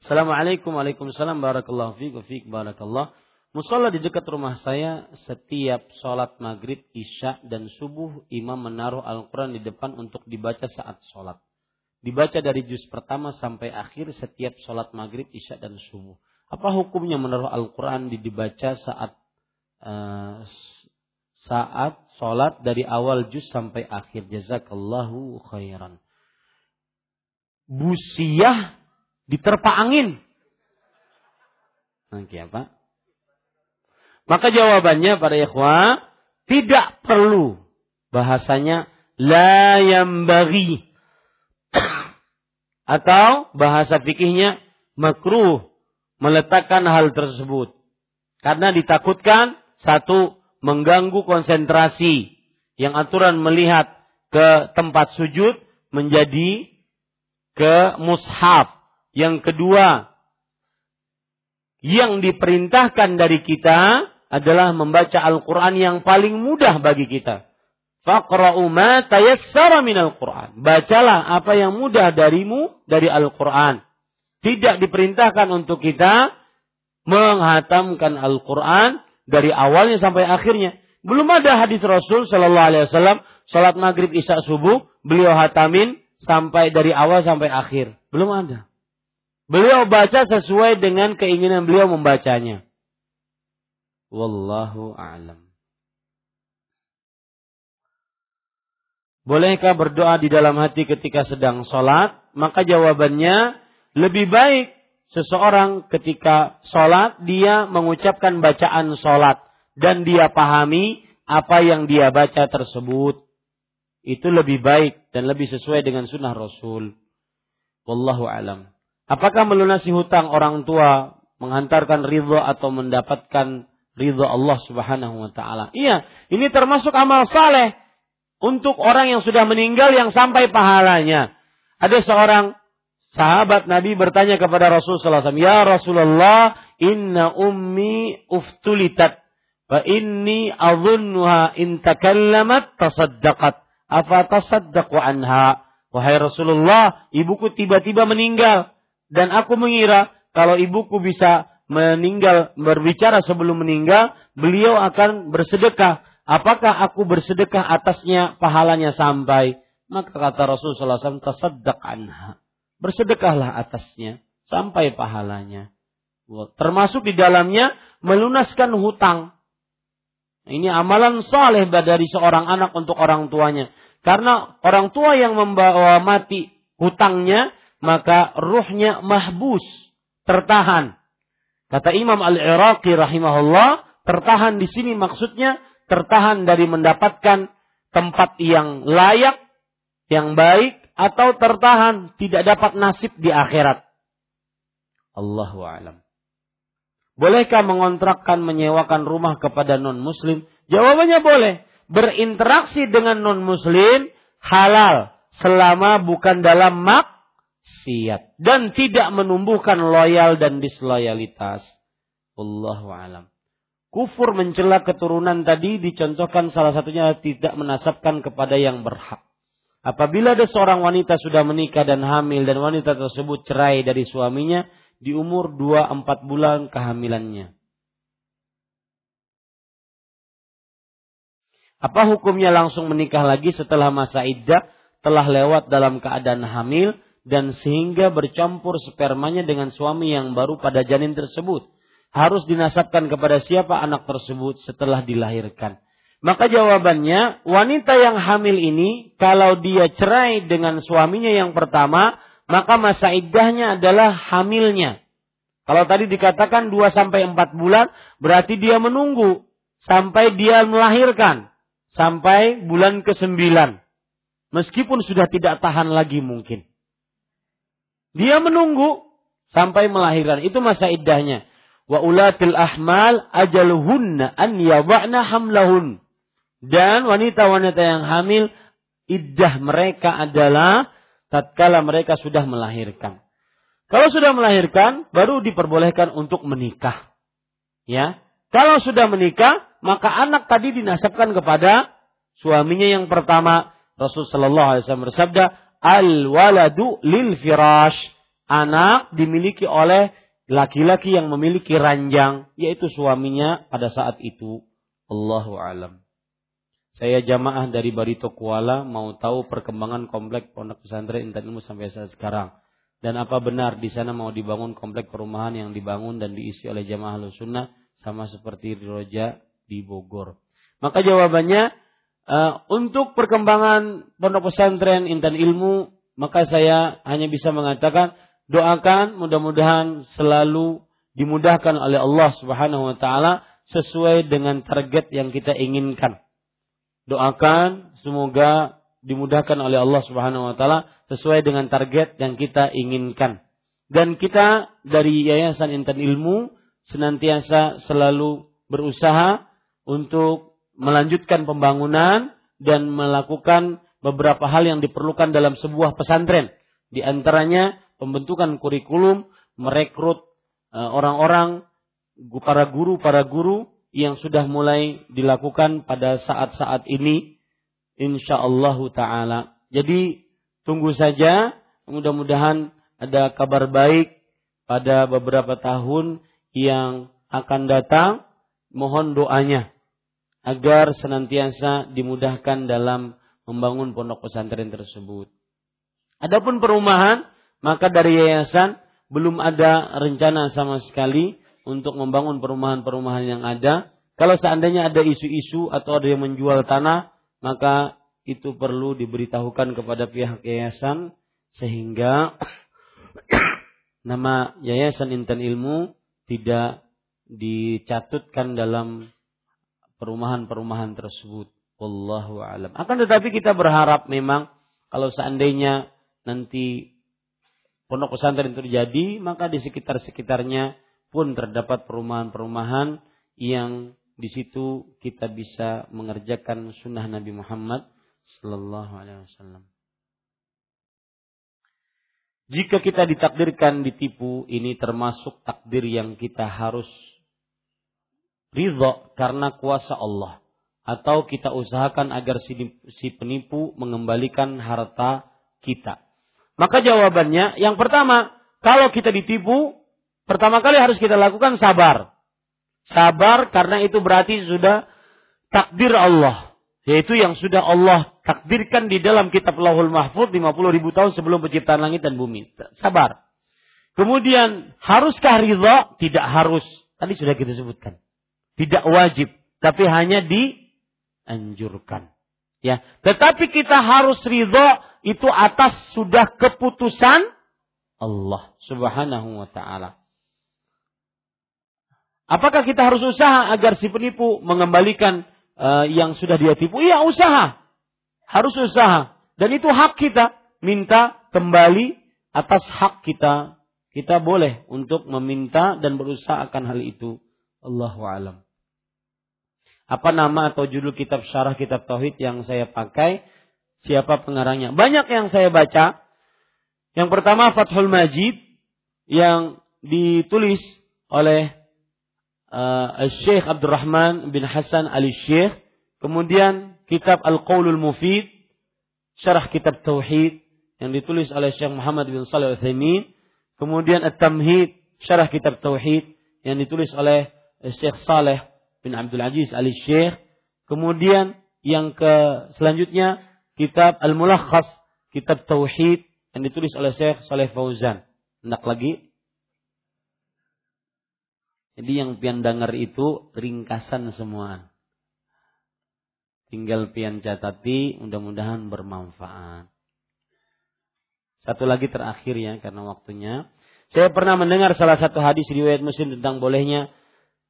[SPEAKER 1] Assalamualaikum Waalaikumsalam Barakallahu fiqh fiqh Barakallah Musola di dekat rumah saya setiap sholat maghrib, isya, dan subuh imam menaruh Al-Quran di depan untuk dibaca saat sholat. Dibaca dari juz pertama sampai akhir setiap sholat maghrib, isya, dan subuh. Apa hukumnya menaruh Al-Quran di dibaca saat uh, saat sholat dari awal juz sampai akhir? Jazakallahu khairan. Busiah diterpa angin. Nanti apa? Maka jawabannya para ikhwah tidak perlu bahasanya la bagi atau bahasa fikihnya makruh meletakkan hal tersebut karena ditakutkan satu mengganggu konsentrasi yang aturan melihat ke tempat sujud menjadi ke mushaf yang kedua yang diperintahkan dari kita adalah membaca Al-Quran yang paling mudah bagi kita. Faqra'u ma tayassara minal Quran. Bacalah apa yang mudah darimu dari Al-Quran. Tidak diperintahkan untuk kita menghatamkan Al-Quran dari awalnya sampai akhirnya. Belum ada hadis Rasul Shallallahu Alaihi Wasallam salat maghrib isya subuh beliau hatamin sampai dari awal sampai akhir. Belum ada. Beliau baca sesuai dengan keinginan beliau membacanya. Wallahu a'lam. Bolehkah berdoa di dalam hati ketika sedang sholat? Maka jawabannya lebih baik seseorang ketika sholat dia mengucapkan bacaan sholat dan dia pahami apa yang dia baca tersebut. Itu lebih baik dan lebih sesuai dengan sunnah Rasul. Wallahu alam. Apakah melunasi hutang orang tua menghantarkan ridho atau mendapatkan ridho Allah Subhanahu wa taala. Iya, ini termasuk amal saleh untuk orang yang sudah meninggal yang sampai pahalanya. Ada seorang sahabat Nabi bertanya kepada Rasul sallallahu alaihi wasallam, "Ya Rasulullah, inna ummi uftulitat wa inni adhunnuha in takallamat tasaddaqat. Afa tasaddaqu anha?" Wahai Rasulullah, ibuku tiba-tiba meninggal dan aku mengira kalau ibuku bisa meninggal berbicara sebelum meninggal, beliau akan bersedekah. Apakah aku bersedekah atasnya pahalanya sampai? Maka kata Rasulullah SAW, tasaddaq anha. Bersedekahlah atasnya sampai pahalanya. Termasuk di dalamnya melunaskan hutang. Ini amalan saleh dari seorang anak untuk orang tuanya. Karena orang tua yang membawa mati hutangnya, maka ruhnya mahbus, tertahan. Kata Imam Al-Iraqi rahimahullah, tertahan di sini maksudnya tertahan dari mendapatkan tempat yang layak, yang baik, atau tertahan tidak dapat nasib di akhirat. Allahu alam. Bolehkah mengontrakkan menyewakan rumah kepada non-muslim? Jawabannya boleh. Berinteraksi dengan non-muslim halal selama bukan dalam mak maksiat dan tidak menumbuhkan loyal dan disloyalitas. Wallahu alam. Kufur mencela keturunan tadi dicontohkan salah satunya tidak menasabkan kepada yang berhak. Apabila ada seorang wanita sudah menikah dan hamil dan wanita tersebut cerai dari suaminya di umur 2-4 bulan kehamilannya. Apa hukumnya langsung menikah lagi setelah masa iddah telah lewat dalam keadaan hamil dan sehingga bercampur spermanya dengan suami yang baru pada janin tersebut. Harus dinasabkan kepada siapa anak tersebut setelah dilahirkan. Maka jawabannya, wanita yang hamil ini, kalau dia cerai dengan suaminya yang pertama, maka masa iddahnya adalah hamilnya. Kalau tadi dikatakan 2 sampai 4 bulan, berarti dia menunggu sampai dia melahirkan. Sampai bulan ke-9. Meskipun sudah tidak tahan lagi mungkin. Dia menunggu sampai melahirkan. Itu masa iddahnya. Wa ulatil ahmal ajaluhunna an yadha'na hamlahun. Dan wanita-wanita yang hamil iddah mereka adalah tatkala mereka sudah melahirkan. Kalau sudah melahirkan baru diperbolehkan untuk menikah. Ya. Kalau sudah menikah, maka anak tadi dinasabkan kepada suaminya yang pertama. Rasul sallallahu alaihi wasallam bersabda, "Al waladu lil firash." Anak dimiliki oleh laki-laki yang memiliki ranjang, yaitu suaminya pada saat itu. Allahu alam. Saya jamaah dari Barito Kuala mau tahu perkembangan komplek Pondok Pesantren Intan Ilmu sampai saat sekarang. Dan apa benar di sana mau dibangun komplek perumahan yang dibangun dan diisi oleh jamaah sunnah sama seperti di Roja di Bogor. Maka jawabannya uh, untuk perkembangan Pondok Pesantren Intan Ilmu maka saya hanya bisa mengatakan doakan mudah-mudahan selalu dimudahkan oleh Allah Subhanahu wa taala sesuai dengan target yang kita inginkan doakan semoga dimudahkan oleh Allah Subhanahu wa taala sesuai dengan target yang kita inginkan. Dan kita dari Yayasan Intan Ilmu senantiasa selalu berusaha untuk melanjutkan pembangunan dan melakukan beberapa hal yang diperlukan dalam sebuah pesantren. Di antaranya pembentukan kurikulum, merekrut eh, orang-orang para guru para guru yang sudah mulai dilakukan pada saat-saat ini insyaallah taala. Jadi tunggu saja mudah-mudahan ada kabar baik pada beberapa tahun yang akan datang. Mohon doanya agar senantiasa dimudahkan dalam membangun pondok pesantren tersebut. Adapun perumahan, maka dari yayasan belum ada rencana sama sekali untuk membangun perumahan-perumahan yang ada. Kalau seandainya ada isu-isu atau ada yang menjual tanah, maka itu perlu diberitahukan kepada pihak yayasan sehingga nama Yayasan Intan Ilmu tidak dicatutkan dalam perumahan-perumahan tersebut. Wallahu alam. Akan tetapi kita berharap memang kalau seandainya nanti pondok pesantren terjadi, maka di sekitar-sekitarnya pun terdapat perumahan-perumahan yang di situ kita bisa mengerjakan sunnah Nabi Muhammad Sallallahu Alaihi Wasallam. Jika kita ditakdirkan ditipu, ini termasuk takdir yang kita harus ridho karena kuasa Allah. Atau kita usahakan agar si penipu mengembalikan harta kita. Maka jawabannya, yang pertama, kalau kita ditipu, Pertama kali harus kita lakukan sabar. Sabar karena itu berarti sudah takdir Allah. Yaitu yang sudah Allah takdirkan di dalam kitab Lahul Mahfud 50 ribu tahun sebelum penciptaan langit dan bumi. Sabar. Kemudian haruskah ridha? Tidak harus. Tadi sudah kita sebutkan. Tidak wajib. Tapi hanya dianjurkan. Ya, tetapi kita harus ridha itu atas sudah keputusan Allah Subhanahu wa taala. Apakah kita harus usaha agar si penipu mengembalikan uh, yang sudah dia tipu? Iya, usaha. Harus usaha. Dan itu hak kita minta kembali atas hak kita. Kita boleh untuk meminta dan berusaha akan hal itu. Allahu alam. Apa nama atau judul kitab syarah kitab tauhid yang saya pakai? Siapa pengarangnya? Banyak yang saya baca. Yang pertama Fathul Majid yang ditulis oleh uh, Syekh Abdurrahman bin Hasan Ali Syekh, kemudian kitab Al-Qaulul Mufid, syarah kitab Tauhid yang ditulis oleh Syekh Muhammad bin Shalih Al-Utsaimin, kemudian At-Tamhid, syarah kitab Tauhid yang ditulis oleh Syekh Saleh bin Abdul Aziz Ali Syekh, kemudian yang ke selanjutnya kitab Al-Mulakhas, kitab Tauhid yang ditulis oleh Syekh Saleh Fauzan. Hendak lagi jadi yang pian dengar itu ringkasan semua. Tinggal pian catati, mudah-mudahan bermanfaat. Satu lagi terakhir ya, karena waktunya. Saya pernah mendengar salah satu hadis riwayat Muslim tentang bolehnya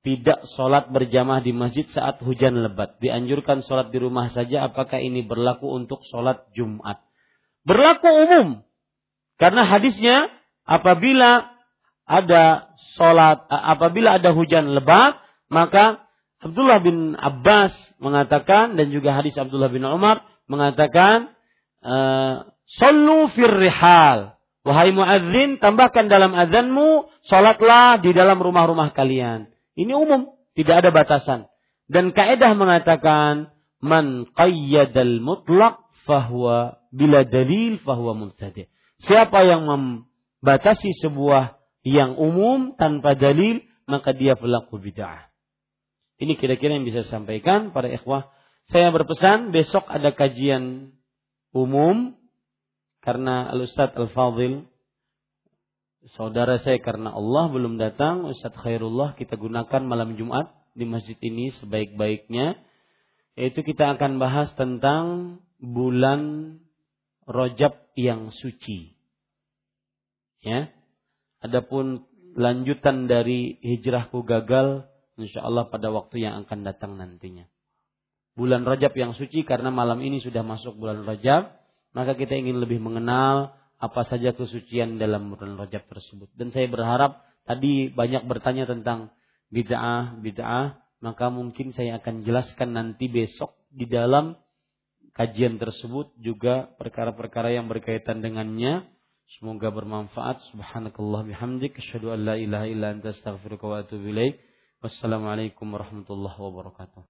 [SPEAKER 1] tidak sholat berjamaah di masjid saat hujan lebat. Dianjurkan sholat di rumah saja. Apakah ini berlaku untuk sholat Jumat? Berlaku umum. Karena hadisnya apabila ada sholat apabila ada hujan lebat maka Abdullah bin Abbas mengatakan dan juga hadis Abdullah bin Umar mengatakan uh, Sallu fir rihal. Wahai muadzin, tambahkan dalam azanmu, salatlah di dalam rumah-rumah kalian. Ini umum, tidak ada batasan. Dan kaidah mengatakan, man qayyadal mutlak fahuwa bila dalil fahuwa mubtadi'. Siapa yang membatasi sebuah yang umum tanpa dalil, maka dia pelaku bid'ah. Ini kira-kira yang bisa saya sampaikan para ikhwah. Saya berpesan besok ada kajian umum karena Al-Ustadz Al-Fadhil saudara saya karena Allah belum datang Ustadz Khairullah kita gunakan malam Jumat di masjid ini sebaik-baiknya yaitu kita akan bahas tentang bulan Rojab yang suci ya adapun lanjutan dari hijrahku gagal insya Allah pada waktu yang akan datang nantinya bulan Rajab yang suci karena malam ini sudah masuk bulan Rajab maka kita ingin lebih mengenal apa saja kesucian dalam bulan Rajab tersebut. Dan saya berharap tadi banyak bertanya tentang bid'ah, bid'ah, maka mungkin saya akan jelaskan nanti besok di dalam kajian tersebut juga perkara-perkara yang berkaitan dengannya. Semoga bermanfaat. Subhanakallah bihamdik. Asyhadu an la ilaha illa anta astaghfiruka wa atubu ilaik. Wassalamualaikum warahmatullahi wabarakatuh.